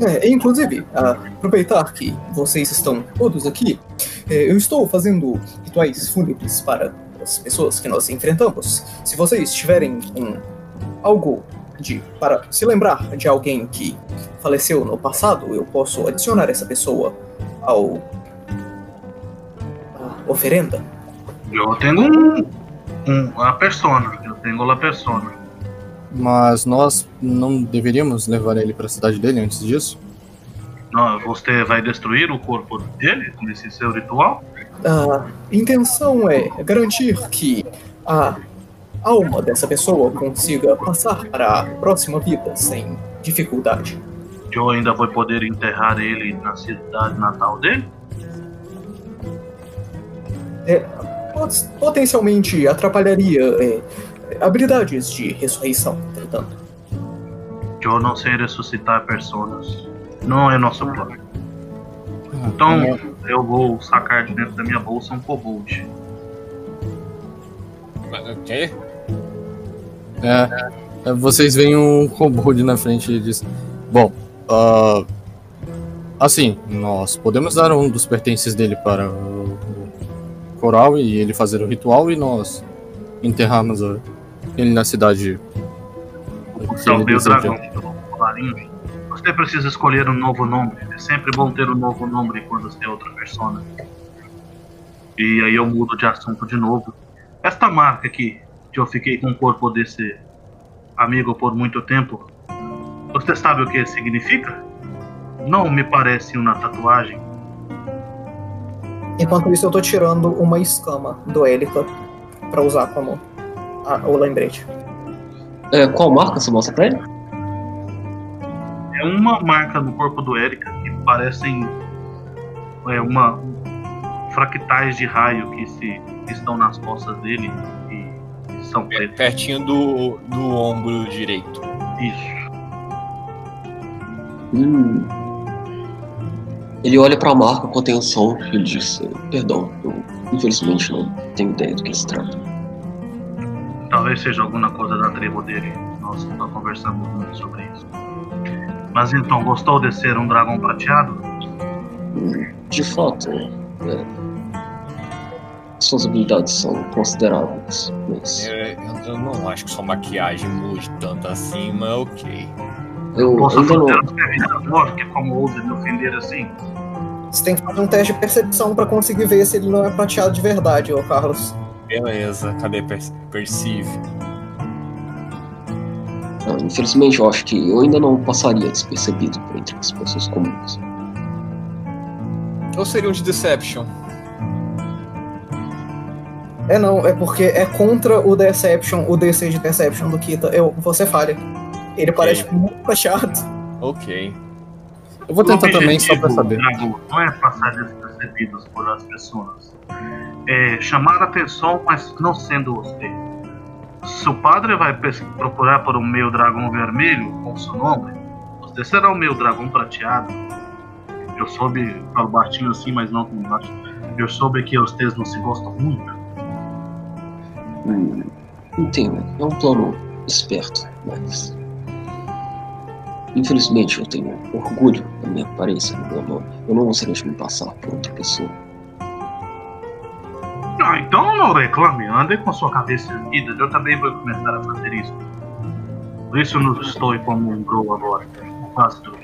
É, inclusive, a- aproveitar que vocês estão todos aqui, eu estou fazendo rituais fúnebres para as pessoas que nós enfrentamos. Se vocês tiverem um, algo de para se lembrar de alguém que faleceu no passado, eu posso adicionar essa pessoa ao à oferenda. Eu tenho um, um, uma persona. Eu tenho a persona. Mas nós não deveríamos levar ele para a cidade dele antes disso? Não, você vai destruir o corpo dele nesse seu ritual? A intenção é garantir que a alma dessa pessoa consiga passar para a próxima vida sem dificuldade. Eu ainda vou poder enterrar ele na cidade natal dele? Pot- Potencialmente atrapalharia é, habilidades de ressurreição, entretanto. Eu não sei ressuscitar personas. Não é nosso plano. Então eu vou sacar de dentro da minha bolsa um kobold. O quê? É, é, vocês veem um kobold na frente e diz: Bom, ah, assim, nós podemos dar um dos pertences dele para o, o coral e ele fazer o ritual e nós enterrarmos ele na cidade. Salvei o dragão pelo colarinho. Você precisa escolher um novo nome. É sempre bom ter um novo nome quando você é outra persona. E aí eu mudo de assunto de novo. Esta marca aqui, que eu fiquei com o corpo desse amigo por muito tempo, você sabe o que significa? Não me parece uma tatuagem. Enquanto isso, eu tô tirando uma escama do Elita para usar como a- o lembrete. É, qual marca você mostra pra ele? É uma marca no corpo do Erika que parecem é, uma fractais de raio que se que estão nas costas dele e são É, pretos. pertinho do, do ombro direito. Isso. Hum. Ele olha pra marca com atenção e ele diz: Perdão, eu infelizmente não tenho ideia do que se trata. Talvez seja alguma coisa da tribo dele. Nós nós conversamos muito sobre isso. Mas então, gostou de ser um dragão prateado? De fato, é. suas habilidades são consideráveis, mas É, eu, eu não acho que sua maquiagem mude tanto assim, mas ok. eu Posso ainda não. fazer um revisador, que como ousa me ofender assim? Você tem que fazer um teste de percepção pra conseguir ver se ele não é prateado de verdade, ô Carlos. Beleza, cadê per Perceive? Infelizmente, eu acho que eu ainda não passaria despercebido por entre as pessoas comuns. Ou seria um de Deception? É não, é porque é contra o Deception, o DC de Deception do Kita. Eu, você falha. Ele parece muito prateado. Ok. Eu vou tentar também só pra objetivo, saber. Drago, não é passar despercebidos por as pessoas. É chamar a atenção, mas não sendo você. Se o padre vai procurar por um meu dragão vermelho com seu nome, você será o meu dragão prateado. Eu soube, falo baixinho assim, mas não tão baixo. Eu soube que vocês não se gostam muito. Hum, entendo, é um plano esperto, mas. Infelizmente, eu tenho orgulho da minha aparência do meu nome. Eu não gostaria de me passar por outra pessoa. Ah, então não reclame, ande com sua cabeça erguida. Eu também vou começar a fazer isso. Por isso eu não estou como um grow agora. Quase tudo.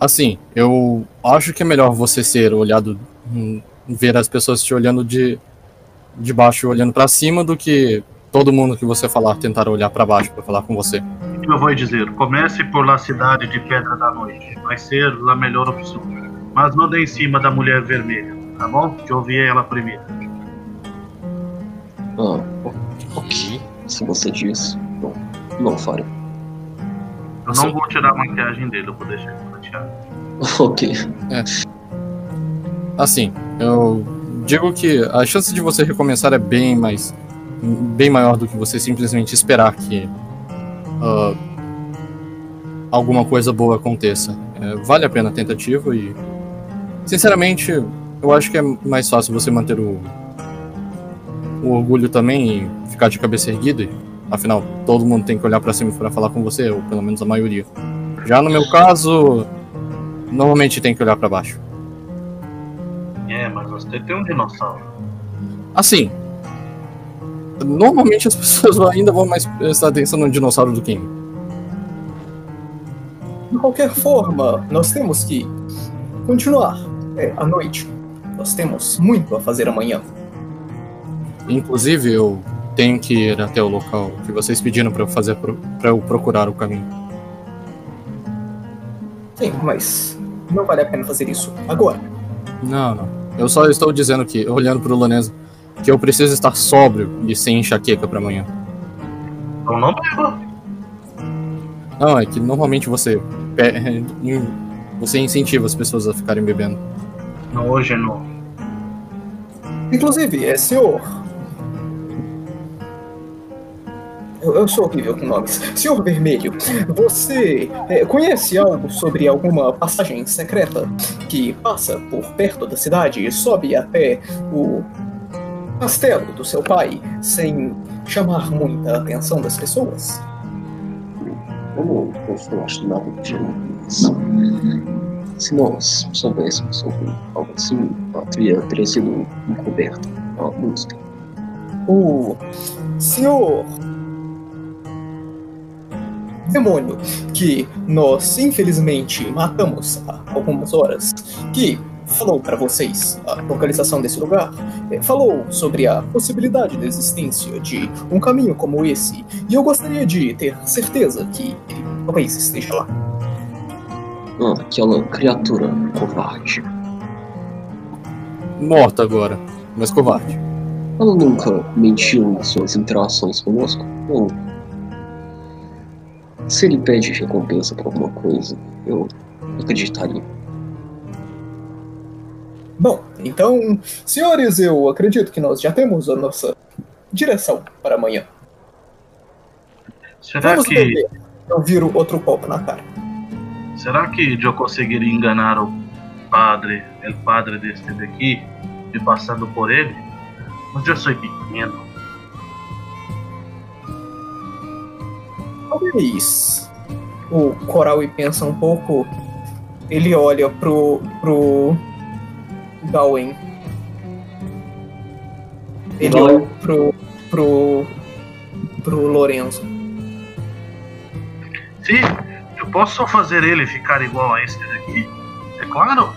Assim, eu acho que é melhor você ser olhado, hum, ver as pessoas te olhando de, de baixo olhando pra cima do que todo mundo que você falar tentar olhar pra baixo pra falar com você. Eu vou dizer, comece por la cidade de Pedra da Noite. Vai ser a melhor opção. Mas não dê em cima da mulher vermelha, tá bom? Que eu ouvi ela primeiro. Ah, ok. Se você diz, não, não farei. Eu Sim. não vou tirar a maquiagem dele, eu vou deixar ele prateado. ok. Assim, eu digo que a chance de você recomeçar é bem mais. bem maior do que você simplesmente esperar que ah, alguma coisa boa aconteça. É, vale a pena a tentativa e. Sinceramente, eu acho que é mais fácil você manter o. o orgulho também e ficar de cabeça erguida. Afinal, todo mundo tem que olhar pra cima pra falar com você, ou pelo menos a maioria. Já no meu caso, normalmente tem que olhar pra baixo. É, mas você tem um dinossauro. Assim, normalmente as pessoas ainda vão mais prestar atenção no dinossauro do que em mim. De qualquer forma, nós temos que continuar. É, à noite. Nós temos muito a fazer amanhã. Inclusive, eu tenho que ir até o local que vocês pediram pra eu fazer pro- pra eu procurar o caminho. Sim, mas não vale a pena fazer isso agora. Não, não. Eu só estou dizendo que, olhando pro Lanesa, que eu preciso estar sóbrio e sem enxaqueca pra amanhã. Então não beba. Não, é que normalmente você pe- você incentiva as pessoas a ficarem bebendo. Não, hoje não. Inclusive, é senhor. Eu, eu sou horrível com nomes. Senhor Vermelho, você é, conhece algo sobre alguma passagem secreta que passa por perto da cidade e sobe até o castelo do seu pai sem chamar muita atenção das pessoas? Eu não, eu não acho nada de mas se nós soubéssemos sobre algo assim, ela teria, teria sido encoberta o senhor demônio que nós infelizmente matamos há algumas horas, que falou para vocês a localização desse lugar, eh, falou sobre a possibilidade da existência de um caminho como esse, e eu gostaria de ter certeza que ele talvez esteja lá. Ah, aquela criatura covarde. Morta agora, mas covarde. Ela nunca mentiu em suas interações conosco? Ou se ele pede recompensa por alguma coisa, eu acreditaria. Bom, então, senhores, eu acredito que nós já temos a nossa direção para amanhã. Será Vamos que, beber. Eu viro outro copo na cara. Será que eu conseguiria enganar o padre, o padre deste daqui, e passando por ele? Mas eu sou pequeno. Talvez o Coral e pensa um pouco. Ele olha pro. pro. Gawain. Ele olha pro, pro, pro Lorenzo. Sim, posso só fazer ele ficar igual a esse daqui? É claro.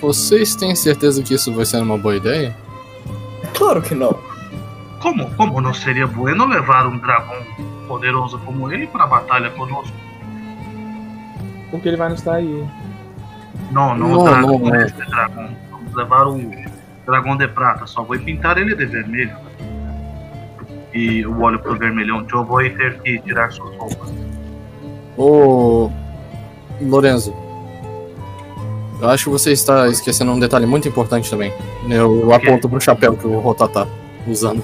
Vocês têm certeza que isso vai ser uma boa ideia? Claro que não. Como, como não seria bueno levar um dragão poderoso como ele para a batalha conosco? Porque ele vai nos trair. Não, não, Não, o dragão, não, não. este dragão. Vamos levar o dragão de prata. Só vou pintar ele de vermelho. E eu olho pro vermelhão. Eu vou ter que tirar suas roupas. Ô. Lorenzo. Eu acho que você está esquecendo um detalhe muito importante também. Eu aponto pro chapéu que o Rota tá usando.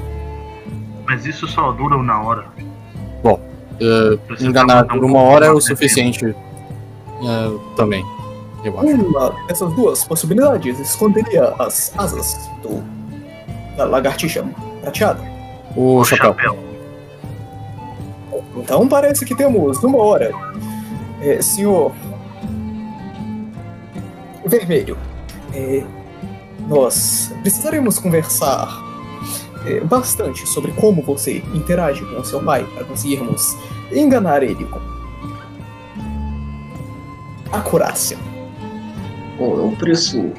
Mas isso só dura uma hora. É, Precisa enganar por uma hora é o de suficiente é, também, eu acho. Uma dessas duas possibilidades esconderia as asas do, da lagartixa prateada. O O chapéu. chapéu. Então parece que temos uma hora. É, senhor Vermelho, é, nós precisaremos conversar é, bastante sobre como você interage com seu pai para conseguirmos enganar ele com acurácia. Bom, é um preço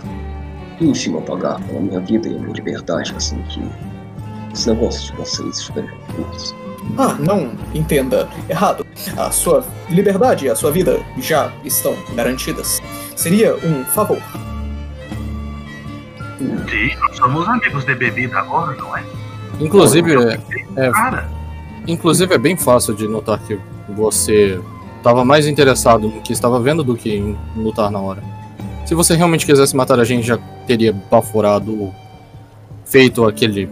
ínfimo a pagar pela minha vida e a minha liberdade, assim que esse negócio de vocês estiverem curtos. Ah, não entenda errado. A sua liberdade e a sua vida já estão garantidas. Seria um favor. Sim, nós somos amigos de bebida agora, não é? Inclusive, é, é, Cara, inclusive é bem fácil de notar que você estava mais interessado no que estava vendo do que em lutar na hora. Se você realmente quisesse matar a gente, já teria baforado, feito aquele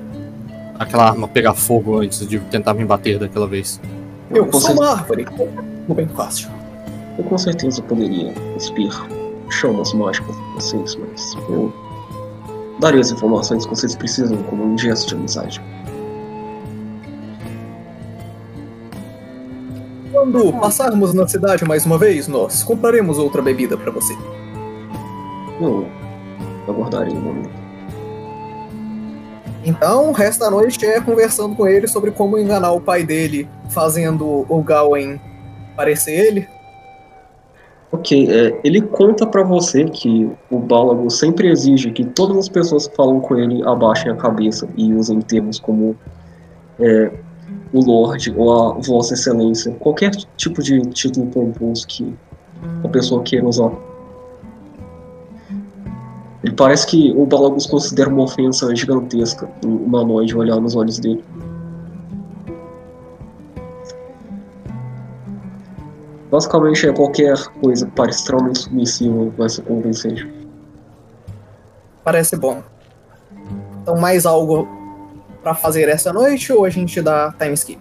aquela arma pegar fogo antes de tentar me bater daquela vez. Eu com sou uma árvore. Bem fácil. eu com certeza poderia cuspir chamas mágicas de vocês, mas eu daria as informações que vocês precisam como um gesto de amizade. Quando passarmos na cidade mais uma vez, nós compraremos outra bebida para você. Eu aguardarei um momento. Então, o resto da noite é conversando com ele sobre como enganar o pai dele, fazendo o Gawain parecer ele. Ok, é, ele conta pra você que o Bálago sempre exige que todas as pessoas que falam com ele abaixem a cabeça e usem termos como é, o Lorde ou a Vossa Excelência, qualquer tipo de título pomposo que a pessoa queira usar. Ele parece que o Balagos considera uma ofensa gigantesca um humanoide olhar nos olhos dele. Basicamente é qualquer coisa que parece extremamente submissiva vai ser convincente. Parece bom. Então, mais algo pra fazer essa noite ou a gente dá time skip?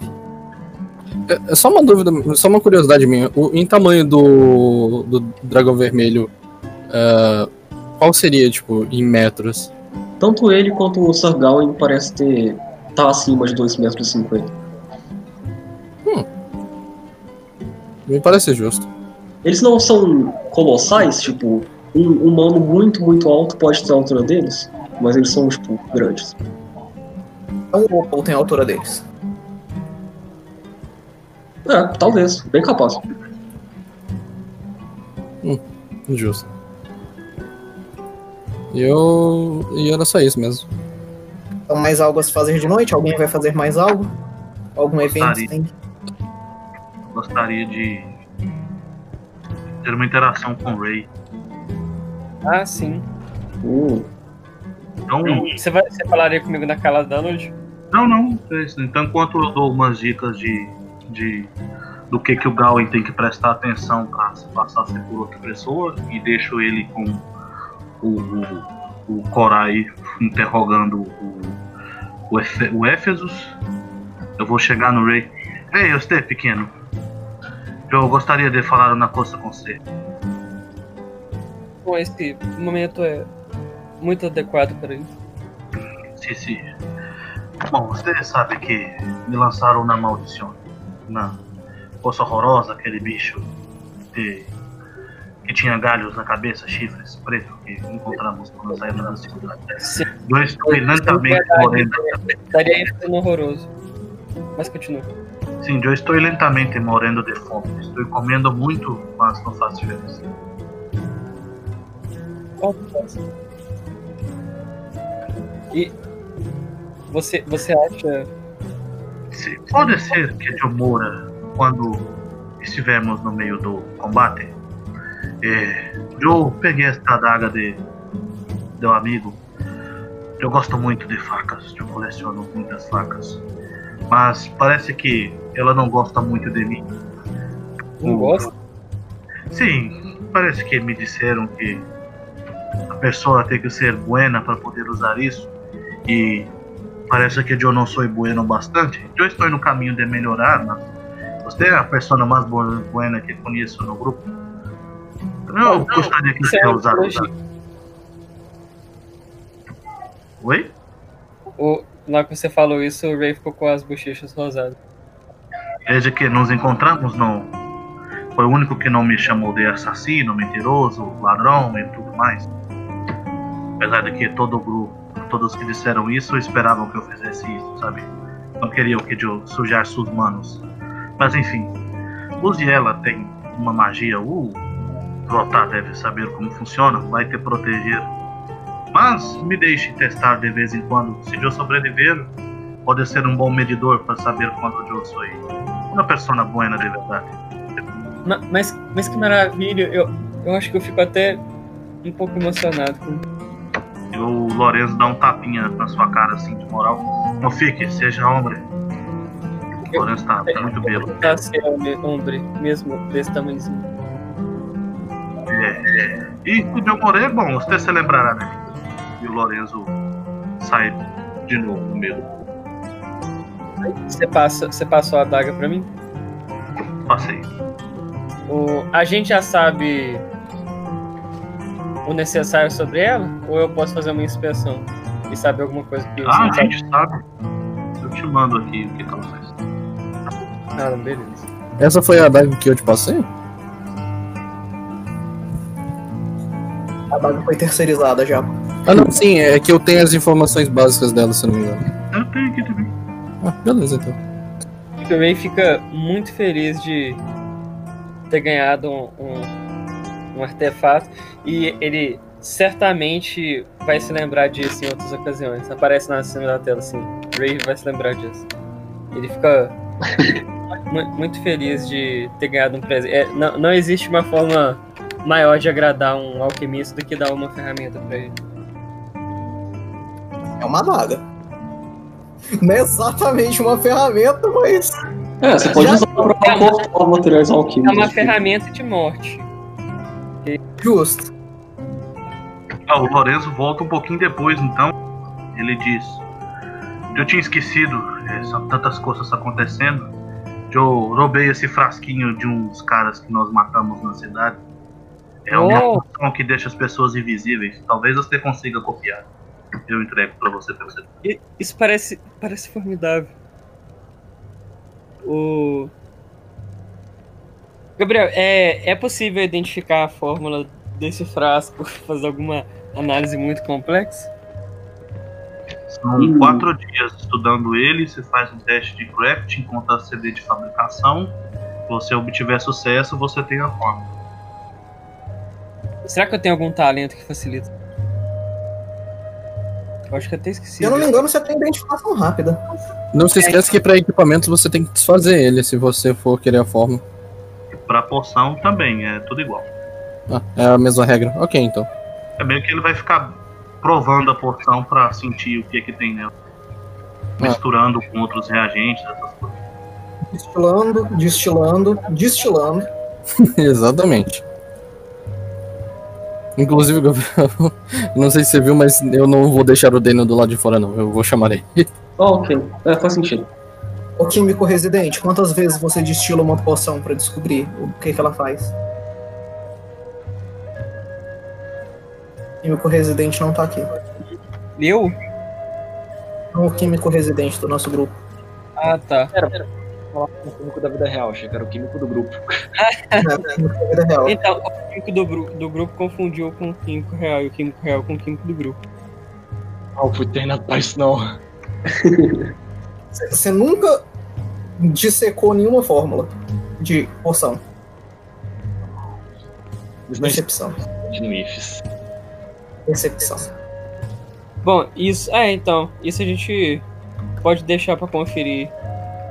É, é só uma dúvida, só uma curiosidade minha. O, em tamanho do, do dragão vermelho, é, qual seria, tipo, em metros? Tanto ele quanto o Sargawen parece ter. tá acima de 2,50 metros. Me parece justo. Eles não são colossais, tipo, um humano muito, muito alto pode ter a altura deles, mas eles são, tipo, grandes. Então, o tem a altura deles. É, talvez, bem capaz. Justo. E eu. E era só isso mesmo. Então, mais algo a se fazer de noite? Alguém vai fazer mais algo? Algum evento? Gostaria. Tem? gostaria de ter uma interação com o Ray. Ah, sim. Hum, Então, Você, vai, você falaria comigo naquela da noite? não, não. é. Então, enquanto eu dou umas dicas de, de do que, que o Gawain tem que prestar atenção para se passar a ser por outra pessoa e deixo ele com o, o, o Korai interrogando o, o, Efe, o Éfesos, eu vou chegar no Ray. Ei, você pequeno. Eu gostaria de falar uma coisa com você. Bom, esse momento é muito adequado para isso. Sim, sim. Bom, você sabe que me lançaram na maldição. Na poça horrorosa, aquele bicho que tinha galhos na cabeça, chifres pretos, que encontramos quando saímos da cidade. Sim, estou lentamente morrendo. Estaria sendo horroroso. Mas continua. Sim, eu estou lentamente morrendo de fome. Estou comendo muito, mas não faz diferença. E você, você acha. Se- Pode ser que eu mora quando estivermos no meio do combate. É, eu peguei esta adaga de meu amigo. Eu gosto muito de facas, eu coleciono muitas facas. Mas parece que ela não gosta muito de mim. Não gosta? Sim, parece que me disseram que a pessoa tem que ser buena para poder usar isso. E parece que eu não sou bueno bastante. Eu estou no caminho de melhorar, mas você é a pessoa mais boa- buena que conheço no grupo. Eu gostaria que você é usasse. elogio. Oi? O, na hora que você falou isso, o Ray ficou com as bochechas rosadas. Desde que nos encontramos, não. Foi o único que não me chamou de assassino, mentiroso, ladrão e tudo mais. Apesar de que todo o grupo, todos que disseram isso esperavam que eu fizesse isso, sabe? Não queriam que eu sujasse suas manos. Mas enfim, use ela tem uma magia. O Trotar deve saber como funciona, vai te proteger. Mas me deixe testar de vez em quando. Se eu sobreviver, pode ser um bom medidor para saber quando eu sou uma pessoa boa de verdade. Ma- Mas, mas que maravilha, eu, eu acho que eu fico até um pouco emocionado E o Lorenzo dá um tapinha na sua cara assim de moral. Não fique, seja homem. O Lorenzo tá muito belo. tentar ser homem, mesmo desse tamanhozinho. É. E se eu morrer, bom, você se lembrará dele. E o Lorenzo sai de novo no meio do Você, passa, você passou a adaga pra mim? passeio. O, a gente já sabe o necessário sobre ela? Ou eu posso fazer uma inspeção e saber alguma coisa que Ah, não a sabe? gente sabe. Eu te mando aqui o que que ela faz. Ah, beleza. Essa foi a dive que eu te passei? A daga foi terceirizada já. Ah, não, sim, é que eu tenho as informações básicas dela, se eu não me engano. Eu tenho aqui também. Ah, beleza, então. O Ray fica muito feliz de ter ganhado um, um, um artefato e ele certamente vai se lembrar disso em outras ocasiões. Aparece na cena da tela assim, Ray vai se lembrar disso. Ele fica mu- muito feliz de ter ganhado um presente. É, não, não existe uma forma maior de agradar um alquimista do que dar uma ferramenta pra ele. É uma adaga. Não é exatamente uma ferramenta, mas. É, você pode usar pra cortar materiais É alquímicos. uma ferramenta de morte. Justo. Ah, o Lorenzo volta um pouquinho depois, então. Ele diz: Eu tinha esquecido, eh, são tantas coisas acontecendo. Eu roubei esse frasquinho de uns caras que nós matamos na cidade. É uma Oh. função que deixa as pessoas invisíveis. Talvez você consiga copiar. Eu entrego pra você pra você. Isso parece, parece formidável. O. Gabriel, é, é possível identificar a fórmula desse frasco, fazer alguma análise muito complexa? São Hum. quatro dias estudando ele. Você faz um teste de craft, encontra CD de fabricação. Se você obtiver sucesso, você tem a fórmula. Será que eu tenho algum talento que facilita? Eu acho que eu até esqueci. Se eu não me engano, você tem identificação rápida. Não se esqueça que pra equipamentos você tem que desfazer ele se você for querer a forma. Pra poção também, é tudo igual. Ah, é a mesma regra. Ok, então. É meio que ele vai ficar provando a poção pra sentir o que é que tem nela. Misturando com outros reagentes, essas coisas. Destilando, destilando, destilando. Exatamente. Inclusive, Gabriel, não sei se você viu, mas eu não vou deixar o Daniel do lado de fora, não. Eu vou chamar ele. Ah, ok. É, faz sentido. O químico residente, quantas vezes você destila uma poção pra descobrir o que, que ela faz? O químico residente não tá aqui. Eu? O químico residente do nosso grupo. Ah, tá. Falar com o químico da vida real, achei que era o químico do grupo. Então, o químico do, do grupo confundiu com o químico real e o químico real com o químico do grupo. Ah, eu fui treinado pra isso não. Você nunca dissecou nenhuma fórmula de Percepção. existe no IFES. Percepção. Bom, isso. É, então. Isso a gente pode deixar pra conferir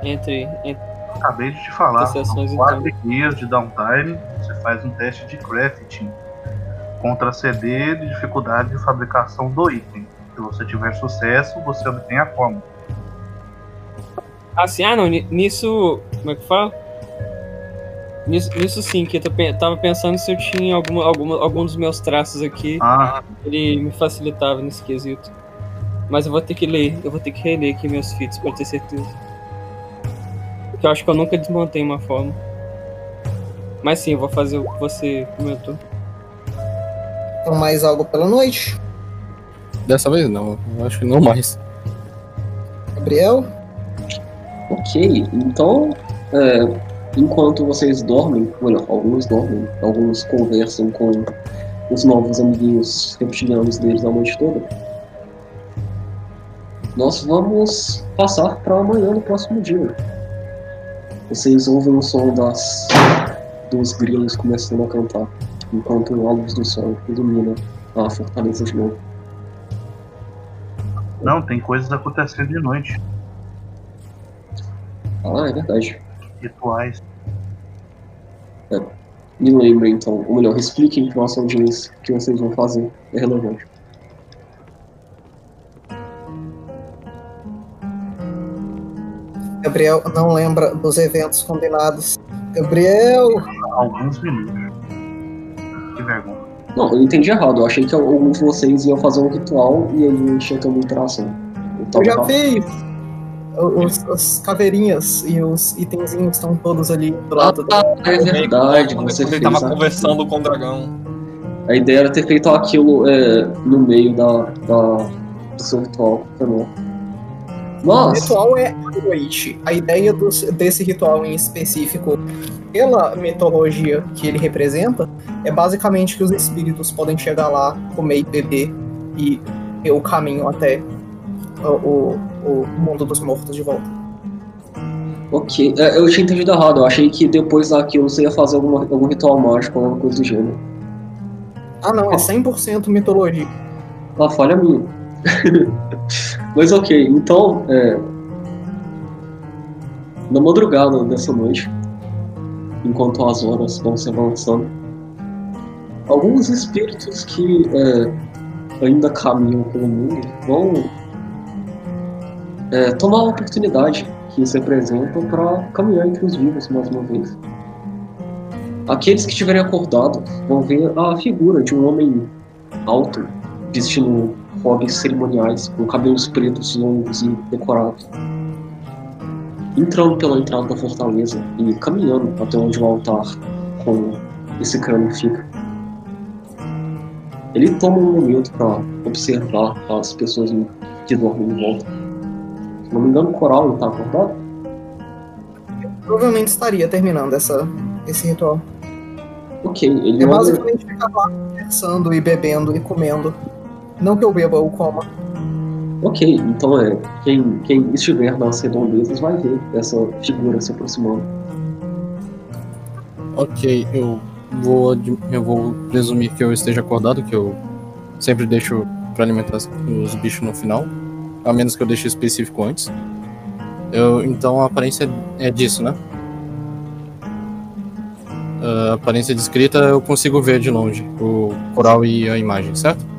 entre. entre Acabei de te falar. São quatro dias de downtime. Você faz um teste de crafting contra CD de dificuldade de fabricação do item. Se você tiver sucesso, você obtém a fórmula. assim, ah, não. ni- Nisso. Como é que fala? Nisso, nisso sim, que eu tava pensando se eu tinha alguma, alguma, algum dos meus traços aqui. Ah, Ele me facilitava nesse quesito. Mas eu vou ter que ler. Eu vou ter que reler aqui meus feats pra ter certeza. Eu acho que eu nunca desmontei uma forma. Mas sim, eu vou fazer o que você comentou. Então, mais algo pela noite. Dessa vez não, eu acho que não mais. Gabriel, Ok, então, é, enquanto vocês dormem, olha, alguns dormem, alguns conversam com os novos amiguinhos reptilianos deles a noite toda. Nós vamos passar para amanhã no próximo dia. Vocês ouvem o som das dos grilos começando a cantar, enquanto a luz do sol ilumina a fortaleza de novo. não, tem coisas acontecendo de noite. Ah, é verdade. Rituais. Me lembrem então, ou melhor, expliquem para nossa audiência o que vocês vão fazer. É relevante. Gabriel não lembra dos eventos combinados. Gabriel, Alguns minutos. Que vergonha. Não, eu entendi errado. Eu achei que alguns de vocês iam fazer um ritual e aí a gente ia ter uma interação. Eu já fiz. Os, as caveirinhas e os itenzinhos estão todos ali do Ah, lado da. é verdade, Quando você ele fez. tava a- conversando com o dragão. A ideia era ter feito aquilo é, no meio da, da, do seu ritual. Foi bom. O Mas, ritual é noite. A ideia dos- desse ritual em específico, pela mitologia que ele representa, é basicamente que os espíritos podem chegar lá, comer e beber e ter o caminho até o, o- o mundo dos mortos de volta. ok. É, eu tinha entendido errado. Eu achei que depois daquilo você ia fazer alguma, algum ritual mágico, alguma coisa do gênero. Ah, não, é 100% mitologia. A falha minha. Mas ok, então, é, na madrugada dessa noite, enquanto as horas vão se avançando, alguns espíritos que é, ainda caminham pelo mundo vão é, tomar a oportunidade que se apresenta para caminhar entre os vivos mais uma vez. Aqueles que estiverem acordados vão ver a figura de um homem alto, vestindo robes cerimoniais, com cabelos pretos longos e decorados. Entrando pela entrada da fortaleza e caminhando até onde o altar com esse crânio fica. Ele toma um momento para observar as pessoas que dormem em volta. Se não me engano, o coral está acordado? Provavelmente estaria terminando essa, esse ritual. Ok, ele É basicamente ficar lá conversando e bebendo e comendo. Não que eu beba ou coma. Ok, então é. Quem, quem estiver nas redondezas vai ver essa figura se aproximando. Ok, eu vou, eu vou presumir que eu esteja acordado, que eu sempre deixo pra alimentar os bichos no final, a menos que eu deixe específico antes. Eu, então a aparência é disso, né? A aparência descrita eu consigo ver de longe, o coral e a imagem, certo?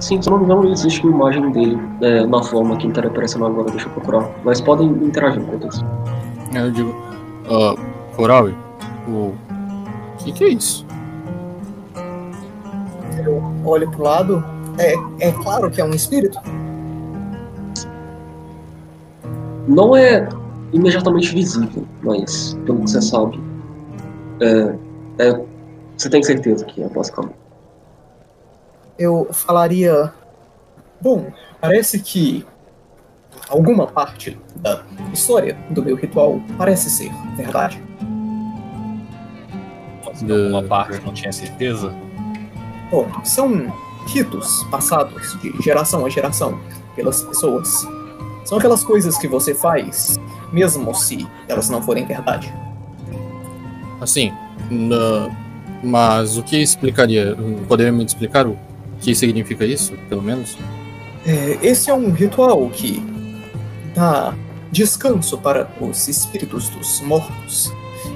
Sim, se eu não me engano, existe uma imagem dele é, na forma que está aparecendo agora, deixa eu procurar. Mas podem interagir com isso. Aí eu digo, ah, coral, o que que é isso? Olho pro lado. É, é claro que é um espírito. Não é imediatamente visível, mas pelo que você sabe, é, é- você tem certeza que é basicamente. Eu falaria. Bom, parece que alguma parte da história do meu ritual parece ser verdade. Alguma parte não tinha certeza? Bom, são ritos passados de geração a geração pelas pessoas. São aquelas coisas que você faz, mesmo se elas não forem verdade. Assim, na- mas o que explicaria? Poderia me explicar o que significa isso, pelo menos? É, esse é um ritual que dá descanso para os espíritos dos mortos.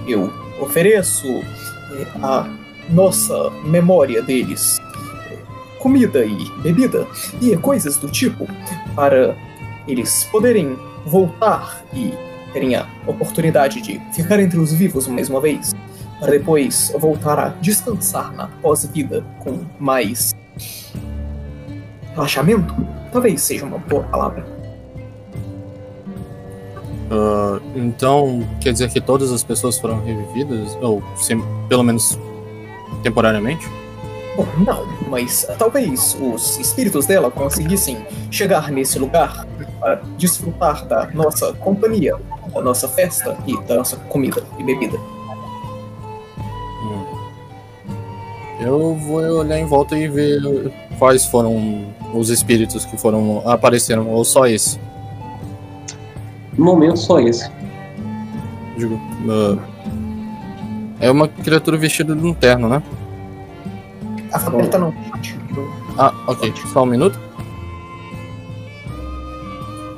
Eu ofereço é, a nossa memória deles é, comida e bebida e coisas do tipo para eles poderem voltar e terem a oportunidade de ficar entre os vivos mais uma vez, para depois voltar a descansar na pós-vida com mais relaxamento. Talvez seja uma boa palavra. Ah, então, quer dizer que todas as pessoas foram revividas? Ou se- pelo menos temporariamente? Bom, não, mas talvez os espíritos dela conseguissem chegar nesse lugar para desfrutar da nossa companhia, da nossa festa e da nossa comida e bebida. Eu vou olhar em volta e ver quais foram os espíritos que foram apareceram, ou só esse. No momento, só esse. Digo, ah, é uma criatura vestida de um terno, né? A Faberta não. Ah, ok. Só um minuto.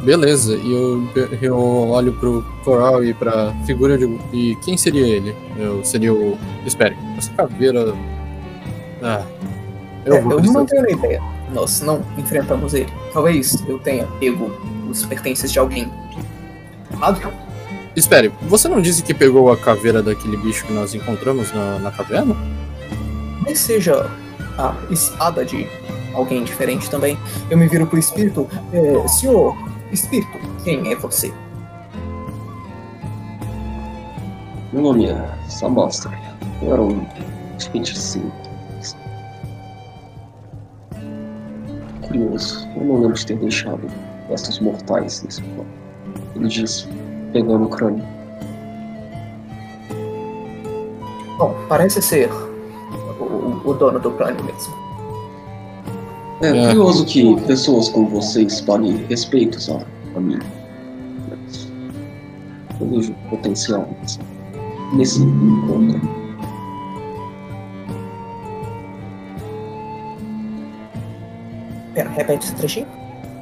Beleza, e eu, eu olho pro coral e pra figura e digo, e quem seria ele? Eu seria o. Espere, essa caveira. Ah. Eu É, vou eu não tenho nem ideia. Nós não enfrentamos ele. Talvez eu tenha pego os pertences de alguém. Errado? Espere, você não disse que pegou a caveira daquele bicho que nós encontramos na, na caverna? Talvez seja a espada de alguém diferente também. Eu me viro pro espírito. É, senhor, espírito, quem é você? Meu nome é Samasta. Eu era um feiticeiro. Curioso, eu não lembro de ter deixado restos mortais nesse plano. Ele disse, pegando o crânio. Bom, parece ser o, o dono do crânio mesmo. É, É. curioso que pessoas como vocês paguem respeitos a, a mim. Mas eu vejo potencial nesse encontro. Pera, repete esse trechinho?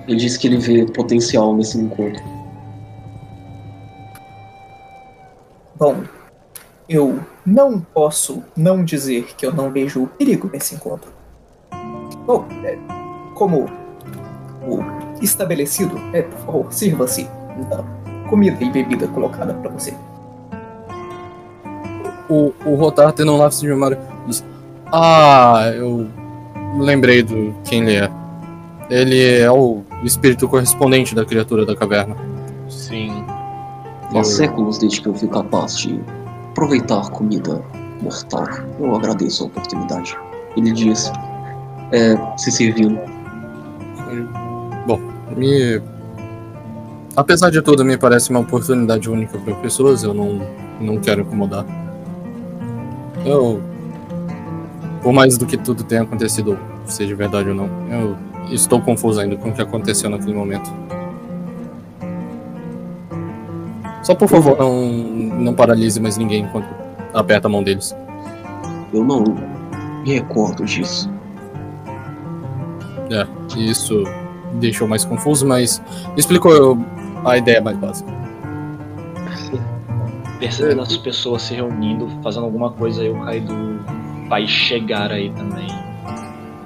Ele disse que ele vê potencial nesse encontro. Bom, eu não posso não dizer que eu não vejo o perigo nesse encontro. Bom, é, como o estabelecido, é, por favor, sirva-se da comida e bebida colocada para você. O, o Rotar tendo um lápis de memória. diz, Ah, eu lembrei do quem ele é. Ele é o espírito correspondente da criatura da caverna. Sim. Há Eu- séculos desde que eu fui capaz de aproveitar comida mortal. Eu agradeço a oportunidade. Ele diz, é, se servindo. Bom, me. Apesar de tudo, me parece uma oportunidade única para pessoas, eu não, não quero incomodar. Eu. Por mais do que tudo tenha acontecido, seja verdade ou não, eu estou confuso ainda com o que aconteceu naquele momento. Só por favor, não, não paralise mais ninguém enquanto aperta a mão deles. Eu não me recordo disso. É, isso deixou mais confuso, mas explicou a ideia mais básica. Percebendo as pessoas se reunindo, fazendo alguma coisa, aí o Kaido vai chegar aí também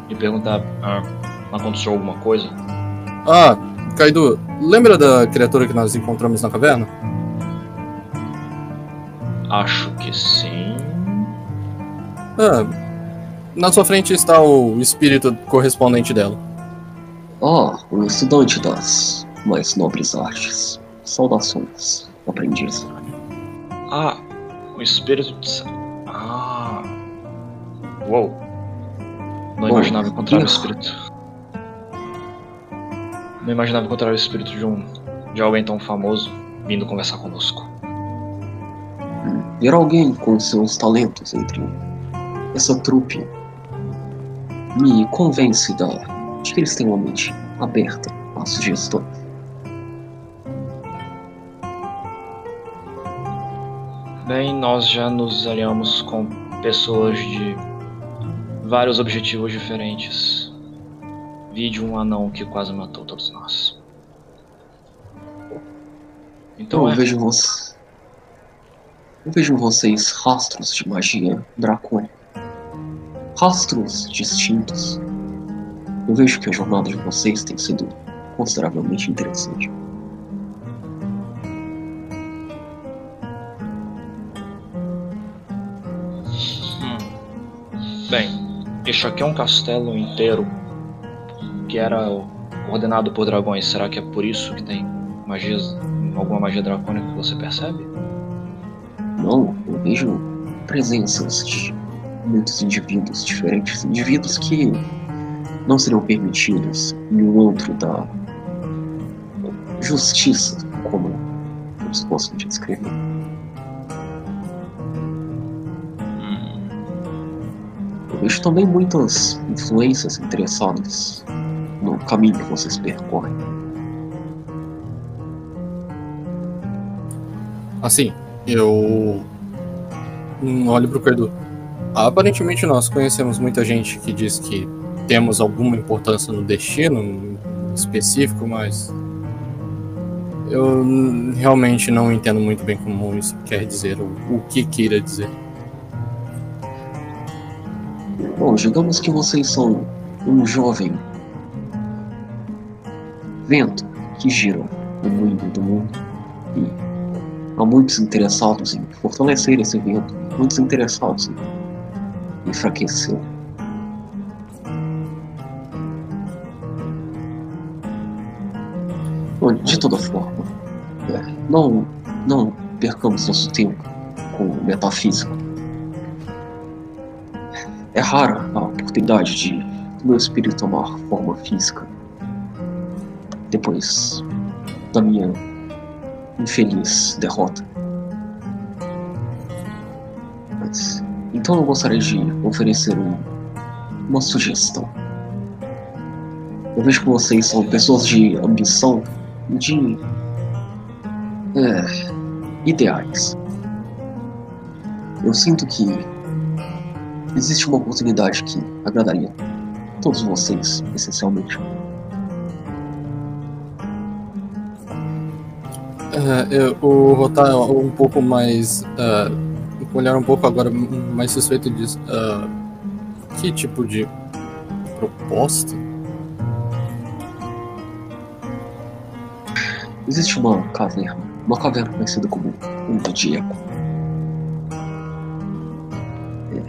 e perguntar: ah, aconteceu alguma coisa? Ah, Kaido, lembra da criatura que nós encontramos na caverna? Acho que sim. Ah, na sua frente está o espírito correspondente dela. Ah, um estudante das mais nobres artes. Saudações, aprendiz. Ah, o espírito. de- Ah. Uou. Não Bom, imaginava encontrar o espírito. Não imaginava encontrar o espírito de um de alguém tão famoso vindo conversar conosco. Ver alguém com seus talentos entre essa trupe me convence da, de que eles têm uma mente aberta a sugestões. Bem, nós já nos aliamos com pessoas de vários objetivos diferentes. Vide um anão que quase matou todos nós. Então eu é, vejo você. Eu vejo vocês rastros de magia dracônica. Rastros distintos. Eu vejo que a jornada de vocês tem sido consideravelmente interessante. bem, este aqui é um castelo inteiro que era ordenado por dragões. Será que é por isso que tem magias, alguma magia dracônica que você percebe? Não, eu vejo presenças de muitos indivíduos diferentes. Indivíduos que não seriam permitidos no antro da justiça, como eles gostam de descrever. Eu vejo também muitas influências interessadas caminho que vocês percorrem. Assim, eu hum, olho pro Cardu. Aparentemente nós conhecemos muita gente que diz que temos alguma importância no destino específico, mas eu realmente não entendo muito bem como isso quer dizer, ou o que queira dizer. Bom, digamos que vocês são um jovem vento que gira no mundo do mundo e há muitos interessados em fortalecer esse vento, muitos interessados em enfraquecê-lo. Bom, de toda forma, é, não, não percamos nosso tempo com o metafísico. É rara a oportunidade de do meu espírito tomar forma física depois da minha infeliz derrota. Mas, então eu gostaria de oferecer um, uma sugestão. Eu vejo que vocês são pessoas de ambição e de é, ideais. Eu sinto que existe uma oportunidade que agradaria todos vocês, essencialmente. É, eu, o Rotar um pouco mais. Uh, com o olhar um pouco agora mais suspeito diz. Uh, que tipo de proposta? Existe uma caverna, uma caverna conhecida como Onda de Eco. É.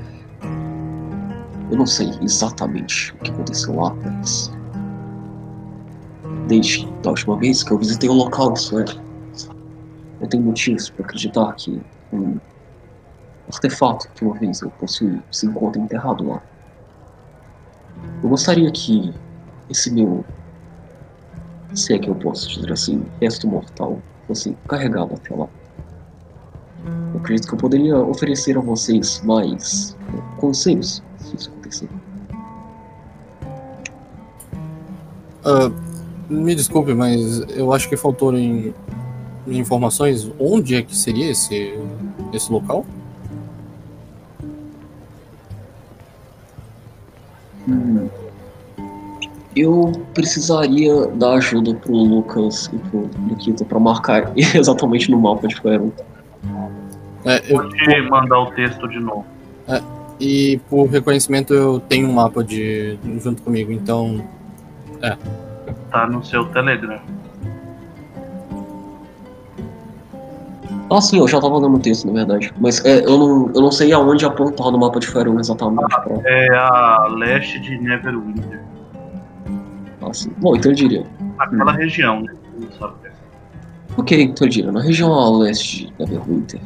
Eu não sei exatamente o que aconteceu lá, mas. Desde a última vez que eu visitei o local, isso é. Eu tenho motivos para acreditar que um artefato que uma vez eu possui se encontra enterrado lá. Eu gostaria que esse meu, se é que eu posso dizer assim, resto mortal fosse carregado até lá. Eu acredito que eu poderia oferecer a vocês mais conselhos se isso acontecer. Uh, me desculpe, mas eu acho que faltou em informações onde é que seria esse, esse local? Hum. Eu precisaria da ajuda pro Lucas e pro Nikita pra marcar exatamente no mapa de Faerun. É, eu, Pode mandar o texto de novo. e por reconhecimento eu tenho um mapa de junto comigo, então Tá no seu Telegram. Ah, sim, eu já tava dando o texto, na verdade. Mas é, eu, não, eu não sei aonde apontar no mapa de Faerun exatamente. Pra... É a leste de Neverwinter. Ah, sim. Bom, então eu diria. Aquela região, né? Não sabe o que é. Ok, então eu diria, na região a leste de Neverwinter.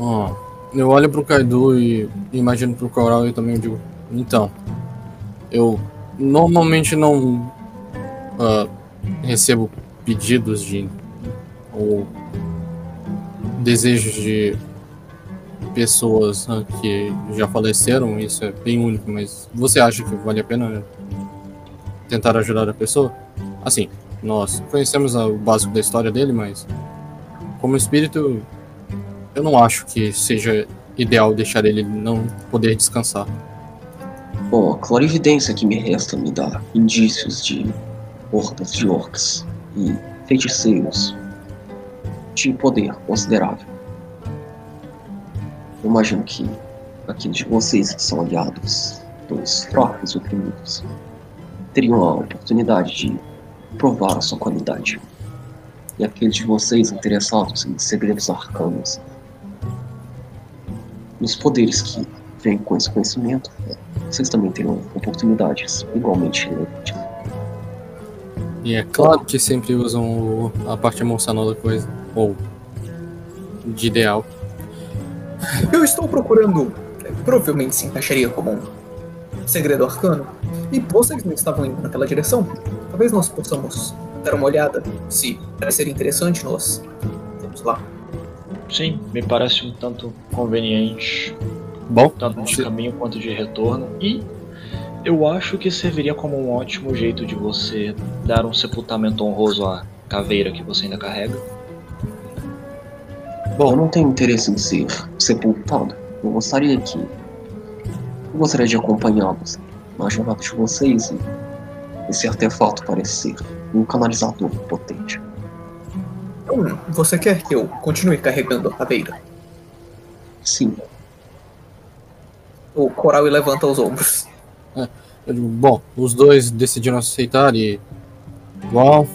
ó, eu olho pro Kaido e imagino pro Coral e também digo, então, eu normalmente não ah, recebo pedidos de ou desejos de pessoas ah, que já faleceram, isso é bem único, mas você acha que vale a pena tentar ajudar a pessoa? Assim, nós conhecemos o básico da história dele, mas como espírito, eu não acho que seja ideal deixar ele não poder descansar. Bom, a clarividência que me resta me dá indícios de hordas de orcs e feiticeiros de poder considerável. Eu imagino que aqueles de vocês que são aliados dos fracos oprimidos teriam a oportunidade de provar a sua qualidade. E aqueles de vocês interessados em segredos arcanos, nos poderes que vêm com esse conhecimento, vocês também terão oportunidades igualmente relevantes. E é claro que sempre usam o- a parte emocional da coisa, ou de ideal. Eu estou procurando. Provavelmente se encaixaria como um segredo arcano. E vocês não estavam indo naquela direção? Talvez nós possamos dar uma olhada. Se parecer interessante, nós vamos lá. Sim, me parece um tanto conveniente, Bom, tanto de caminho quanto de retorno. E eu acho que serviria como um ótimo jeito de você dar um sepultamento honroso à caveira que você ainda carrega. Eu não tenho interesse em ser sepultado. Eu gostaria que. Eu gostaria de acompanhá-los na jornada de vocês e esse artefato parece ser um canalizador potente. Então, você quer que eu continue carregando a caveira? Sim, O coral levanta os ombros. Eu digo, bom, os dois decidiram aceitar e. Bom,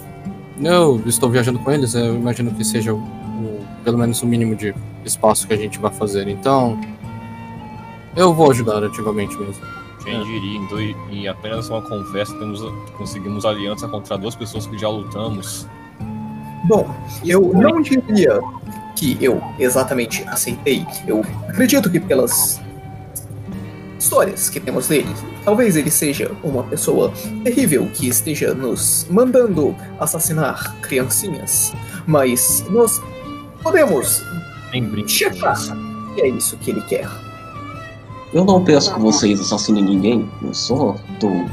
eu estou viajando com eles, eu imagino que seja o, o- pelo menos o mínimo de espaço que a gente vai fazer. Então, eu vou ajudar ativamente mesmo. Quem diria, em, dois- em apenas uma conversa temos, conseguimos aliança contra duas pessoas que já lutamos. Bom, eu não diria que eu exatamente aceitei. Eu acredito que pelas histórias que temos dele, talvez ele seja uma pessoa terrível que esteja nos mandando assassinar criancinhas. Mas nós podemos checar se é isso que ele quer. eu não peço que vocês assassinem ninguém, eu só dou.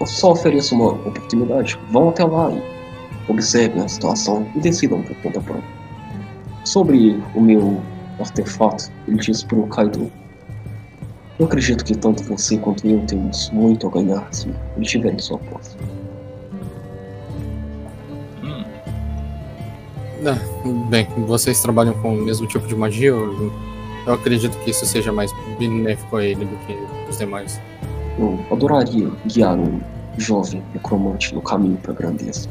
Eu só ofereço uma oportunidade. Vão até lá e observem a situação e decidam por conta própria. Sobre o meu artefato, ele disse pro Kaido. Eu acredito que tanto você quanto eu temos muito a ganhar se estiver em sua posse. Hum, Ah, bem, vocês trabalham com o mesmo tipo de magia? Eu, eu acredito que isso seja mais benéfico a ele do que os demais. Eu adoraria guiar um jovem necromante no caminho para a grandeza.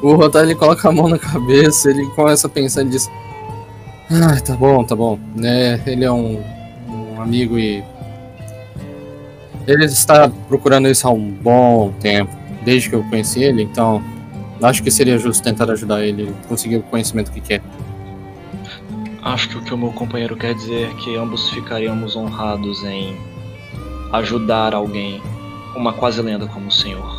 O Rotar ele coloca a mão na cabeça, ele começa a pensar e diz: Ah, tá bom, tá bom. né ele é um, um amigo e. Ele está procurando isso há um bom tempo, desde que eu conheci ele, então acho que seria justo tentar ajudar ele a conseguir o conhecimento que quer. acho que o que o meu companheiro quer dizer é que ambos ficaríamos honrados em ajudar alguém, uma quase lenda como o senhor.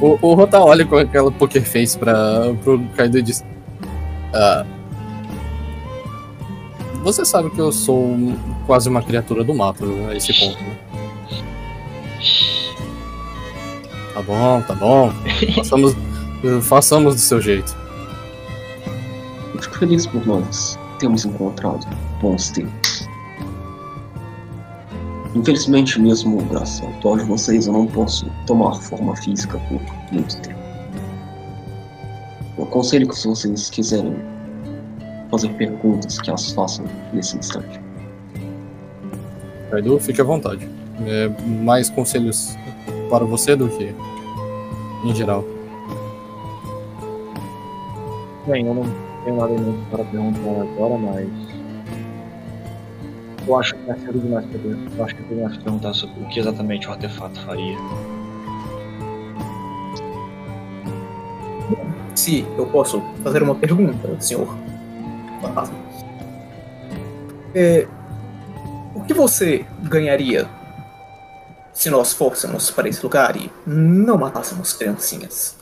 O, o Rotar olha com aquela poker face pra, pro Kaido e diz: Ah. Você sabe que eu sou quase uma criatura do mato a esse ponto, né? Tá bom, tá bom. Façamos, façamos do seu jeito. Fico feliz por nós termos encontrado bons tempos. Infelizmente, mesmo graças ao atual de vocês, eu não posso tomar forma física por muito tempo. Eu aconselho que se vocês quiserem fazer perguntas, que as façam nesse instante. Kaido, fique à vontade. É, mais conselhos para você do que em geral. Bem, eu não tenho nada em mente para perguntar agora, mas. Eu acho que é cedo demais ver. Eu acho que eu tenho que perguntar sobre o que exatamente o artefato faria. Se eu posso fazer uma pergunta, senhor fantasma. é, o que você ganharia se nós fôssemos para esse lugar e não matássemos criancinhas?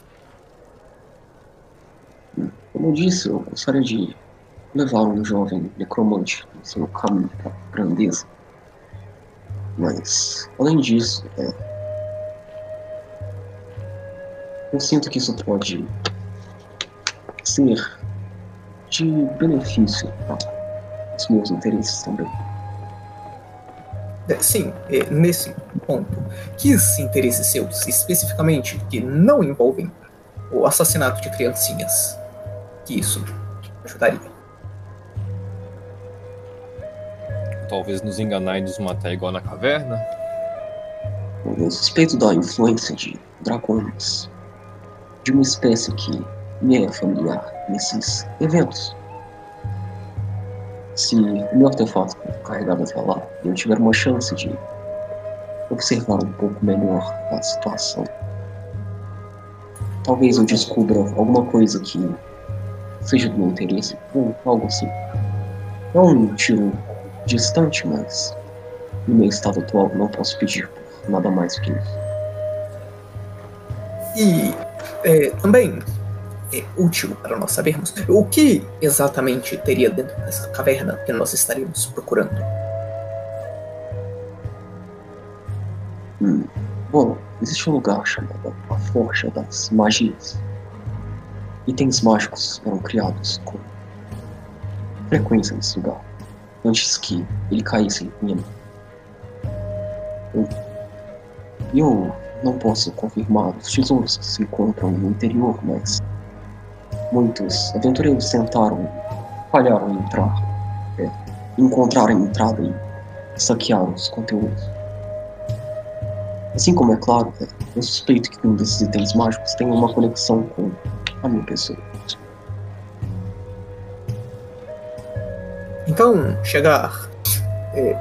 Como eu disse, eu gostaria de levar um jovem necromante no seu caminho para a grandeza. Mas, além disso, é, eu sinto que isso pode ser de benefício para os meus interesses também. É, sim, é, nesse ponto. Que interesses seus, especificamente, que não envolvem o assassinato de criancinhas? Que isso ajudaria. Talvez nos enganar e nos matar igual na caverna. Eu suspeito da influência de dragões, de uma espécie que me é familiar nesses eventos. Se o meu artefato carregado até lá eu tiver uma chance de observar um pouco melhor a situação, talvez eu descubra alguma coisa que seja do meu interesse ou algo assim. É um tiro distante, mas no meu estado atual não posso pedir nada mais do que isso. E é, também é útil para nós sabermos o que exatamente teria dentro dessa caverna que nós estaríamos procurando. Hum. Bom, existe um lugar chamado a Forja das Magias. Itens mágicos eram criados com frequência nesse lugar, antes que ele caísse em ruína. Eu, eu não posso confirmar os tesouros que se encontram no interior, mas muitos aventureiros tentaram, falharam em entrar, é, encontrar a entrada e saquear os conteúdos. Assim como é claro, é, eu suspeito que um desses itens mágicos tenha uma conexão com a minha pessoa. Então, chegar é,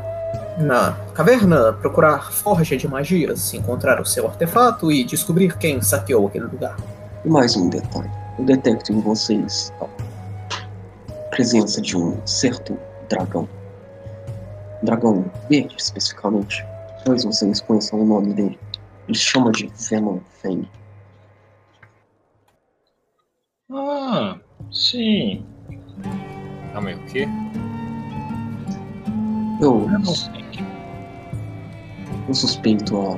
na caverna, procurar forja de magias, encontrar o seu artefato e descobrir quem saqueou aquele lugar. E mais um detalhe: eu detecto em vocês a presença de um certo dragão. Dragão verde, especificamente. Talvez vocês conheçam o nome dele. Ele se chama de Venom Fang. Ah, sim. Calma aí, o quê? Eu, Eu suspeito a,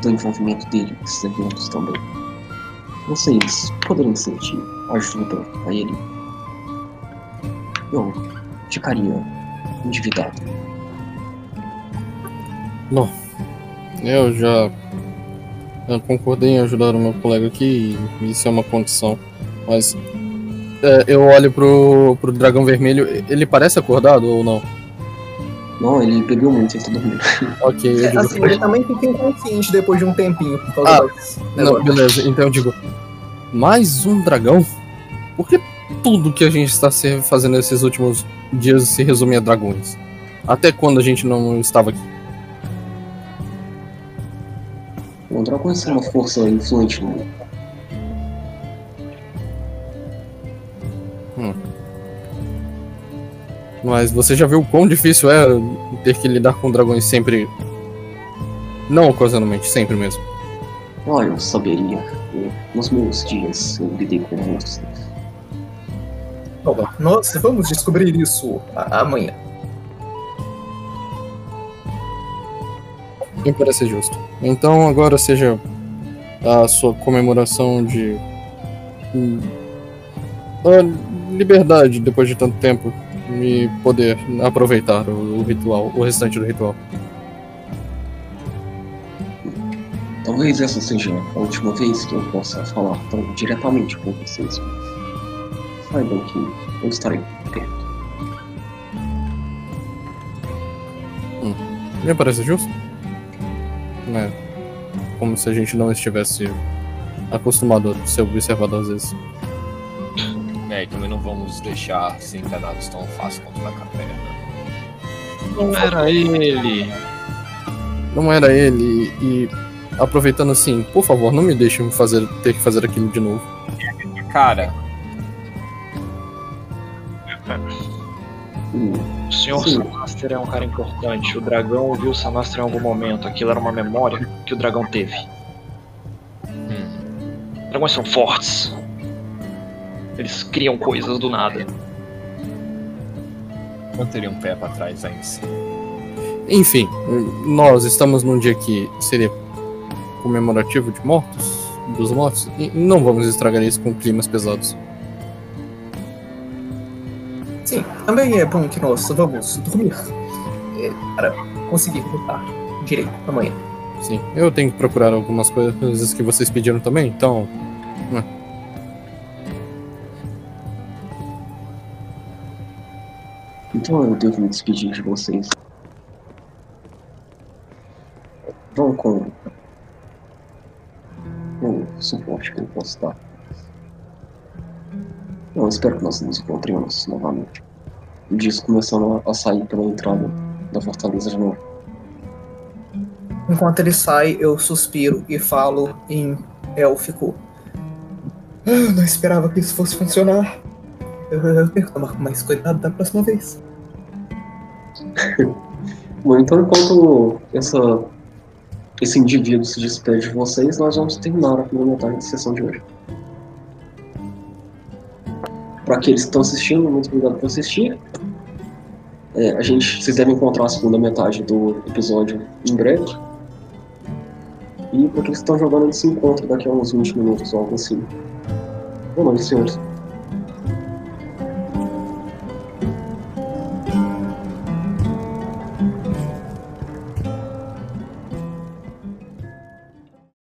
do envolvimento dele nesses eventos também. Vocês poderiam ser de ajuda a ele. Eu ficaria endividado. Bom, eu já eu concordei em ajudar o meu colega aqui, e isso é uma condição. Mas é, eu olho pro, pro dragão vermelho, ele parece acordado ou não? Não, ele bebeu muito e tá dormindo. Ok, eu digo. assim, ele também fica inconsciente depois de um tempinho por causa Ah, Não, beleza, então eu digo. Mais um dragão? Por que tudo que a gente está se- fazendo nesses últimos dias se resume a dragões? Até quando a gente não estava aqui? O dragão é uma força influente no Mas você já viu o quão difícil é ter que lidar com dragões sempre. Não ocasionalmente, sempre mesmo. Ah, eu saberia. Nos meus dias eu lidei com. Bom, nós vamos descobrir isso amanhã. Me parece justo. Então agora seja a sua comemoração de. hum, a liberdade depois de tanto tempo e poder aproveitar o, o ritual, o restante do ritual. Talvez essa seja a última vez que eu possa falar tão diretamente com vocês, mas saibam que eu estarei perto. Me parece justo. Né? Como se a gente não estivesse acostumado a ser observado às vezes. É, e também não vamos deixar ser enganados tão fácil quanto na caverna. Não era ele. Não era ele e aproveitando assim, por favor, não me deixe me fazer ter que fazer aquilo de novo. Cara, O senhor Sim. Samaster é um cara importante. O dragão ouviu o Samaster em algum momento. Aquilo era uma memória que o dragão teve. Dragões são fortes. Eles criam coisas do nada. Manteria um pé pra trás ainda assim. Enfim, nós estamos num dia que seria comemorativo de mortos, dos mortos, e não vamos estragar isso com climas pesados. Sim, também é bom que nós vamos dormir é, para conseguir lutar direito amanhã. Sim, eu tenho que procurar algumas coisas que vocês pediram também, então. Então eu devo me despedir de vocês. Vão com o suporte que eu posso dar. Eu espero que nós nos encontremos novamente. E disso começando a sair pela entrada da fortaleza de novo. Enquanto ele sai, eu suspiro e falo em élfico. Ah, não esperava que isso fosse funcionar. Eu, eu tenho que tomar mais cuidado da próxima vez. Bom, então enquanto essa, esse indivíduo se despede de vocês, nós vamos terminar a primeira metade da sessão de hoje. Para aqueles que estão assistindo, muito obrigado por assistir. É, a gente, vocês devem encontrar a segunda metade do episódio em breve. E para aqueles que estão jogando, gente se encontra daqui a uns 20 minutos ou algo assim. Boa noite, senhores.